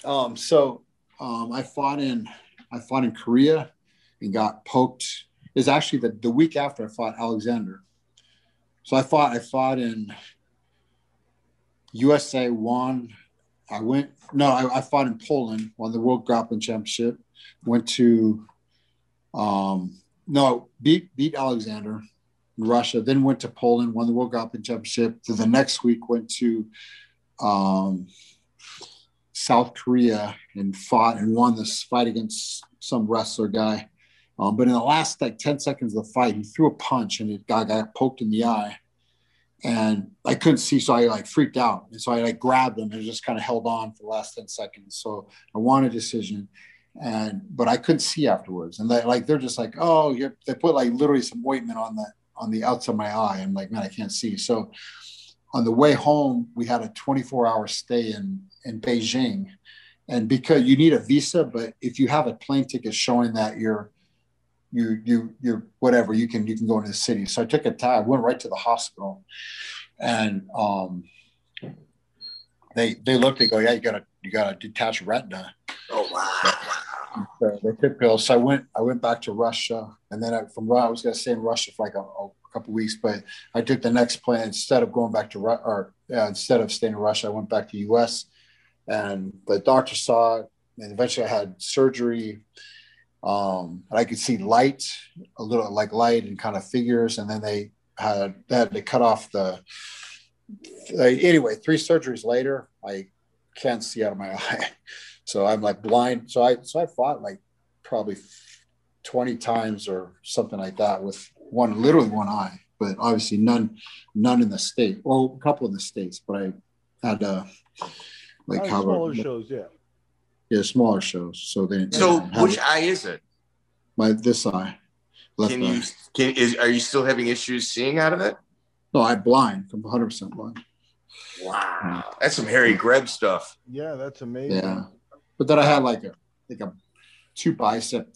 um, so um, I fought in I fought in Korea and got poked. Is actually the, the week after I fought Alexander. So I fought I fought in USA won. I went no, I, I fought in Poland, won the World Grappling Championship. Went to um no, beat beat Alexander in Russia, then went to Poland, won the World Grappling Championship. Then the next week went to um South Korea and fought and won this fight against some wrestler guy. Um, but in the last like 10 seconds of the fight, he threw a punch and it got, got poked in the eye. And I couldn't see, so I like freaked out. And so I like grabbed him and just kind of held on for the last 10 seconds. So I won a decision. And but I couldn't see afterwards. And they like they're just like, oh, you're they put like literally some ointment on the on the outside of my eye. I'm like, man, I can't see. So on the way home, we had a 24 hour stay in, in Beijing. And because you need a visa, but if you have a plane ticket showing that you're, you, you, you're whatever, you can, you can go into the city. So I took a tag, went right to the hospital and, um, they, they looked, they go, yeah, you gotta, you gotta detach retina. Oh, wow. So they took pills. So I went, I went back to Russia and then I, from I was going to stay in Russia for like a, a couple weeks, but I took the next plan instead of going back to or uh, instead of staying in Russia, I went back to U.S. and the doctor saw it, and eventually I had surgery. Um, and I could see light, a little like light and kind of figures, and then they had they had to cut off the. anyway, three surgeries later, I can't see out of my eye, so I'm like blind. So I so I fought like probably 20 times or something like that with one literally one eye, but obviously none none in the state. Well, a couple in the states, but I had uh like cover smaller shows, yeah. Yeah smaller shows. So then. So, have which eye is it? my this eye left Can eye. you can is are you still having issues seeing out of it? No, I'm blind. I'm 100 percent blind. Wow, that's some Harry Greb stuff. Yeah, that's amazing. Yeah, but then I had like a like a two bicep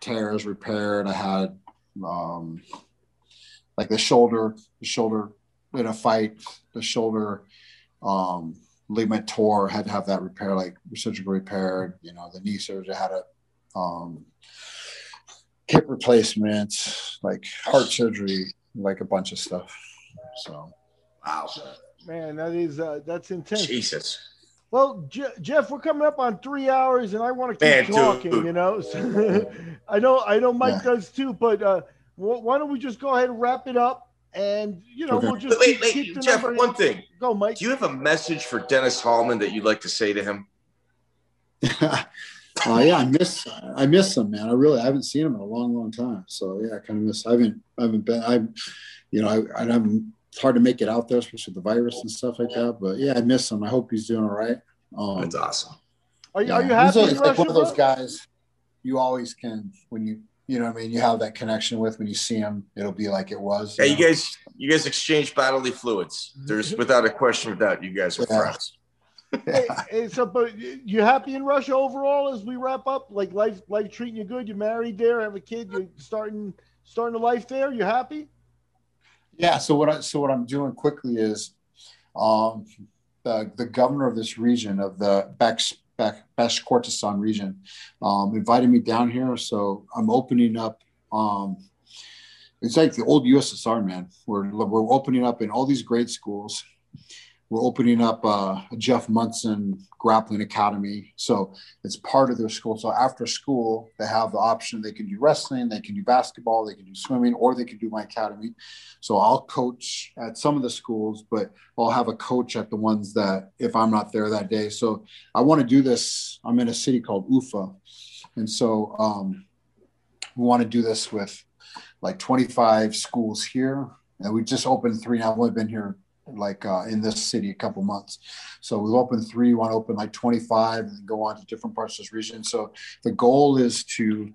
tears repaired. I had um like the shoulder, the shoulder in a fight, the shoulder um ligament tore, had to have that repair, like surgical repair. You know, the knee surgery had a um hip replacement, like heart surgery, like a bunch of stuff. So Wow, Man, that is uh, that's intense. Jesus. Well, Je- Jeff, we're coming up on three hours, and I want to Man, keep talking. dude. You know, So, I know, I know, Mike Yeah. does too. But uh, wh- why don't we just go ahead and wrap it up? And you know, Okay. we'll just Wait, keep, wait, keep Jeff. number- One thing. Go, Mike. Do you have a message for Dennis Hallman that you'd like to say to him? uh, yeah, I miss I miss him, man. I really I haven't seen him in a long, long time. So yeah, I kind of miss. I haven't I haven't been. I, you know, I, I haven't. It's hard to make it out there, especially with the virus and stuff like that. But yeah, I miss him. I hope he's doing all right. Um, That's awesome. Are you, yeah. are you He's happy? a- He's like one of those guys you always can when you you know what I mean you have that connection with when you see him. It'll be like it was. Yeah, you guys, you guys exchange bodily fluids. There's without a question of doubt, you guys are Yeah. friends. Hey, hey, so, but you you happy in Russia overall? As we wrap up, like life, life treating you good. You married there, have a kid. You're starting, starting a life there. You happy? Yeah. So what I so what I'm doing quickly is, um, the the governor of this region of the Bash Bash Bashkortostan region, um, invited me down here. So I'm opening up. Um, it's like the old USSR, man. We're we're opening up in all these great schools. We're opening up uh, a Jeff Monson grappling academy. So it's part of their school. So after school, they have the option. They can do wrestling, they can do basketball, they can do swimming, or they can do my academy. So I'll coach at some of the schools, but I'll have a coach at the ones that if I'm not there that day. So I want to do this. I'm in a city called Ufa. And so um, we want to do this with like 25 schools here. And we just opened three. I've only been here like uh, in this city a couple months. So we've opened three, want to open like 25 and then go on to different parts of this region. So the goal is to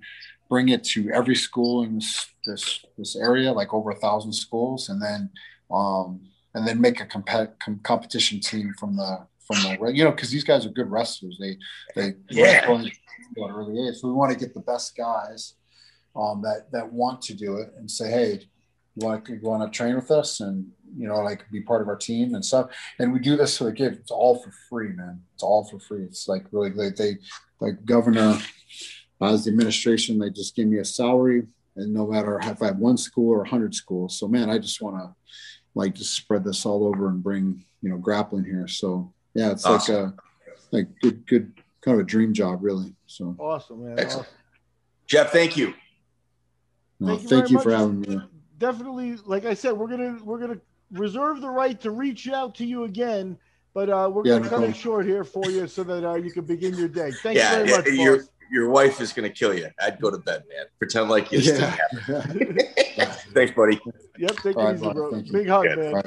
bring it to every school in this this, this area, like over a thousand schools, and then um, and then make a compet- com- competition team from the from the you know because these guys are good wrestlers. They they Yeah. at early age. So we want to get the best guys um, that that want to do it and say, hey, you want to you want to train with us and you know like be part of our team and stuff. And we do this for the kids It's all for free, man. It's all for free. It's like really they, they like governor as the administration, they just gave me a salary, and no matter if I have one school or a hundred schools. So man, I just want to like just spread this all over and bring you know grappling here. So yeah, it's awesome. like a like good good kind of a dream job, really. So awesome, man. Excellent. Awesome. Jeff, thank you. No, thank you, thank you for having me. Definitely, like I said, we're gonna we're gonna reserve the right to reach out to you again, but uh, we're gonna yeah, cut no it short here for you so that uh, you can begin your day. Thank yeah, you very much. Your, your wife is gonna kill you. I'd go to bed, man. Pretend like you yeah. still have. Thanks, buddy. Yep, take it easy, bro. Big hug, man.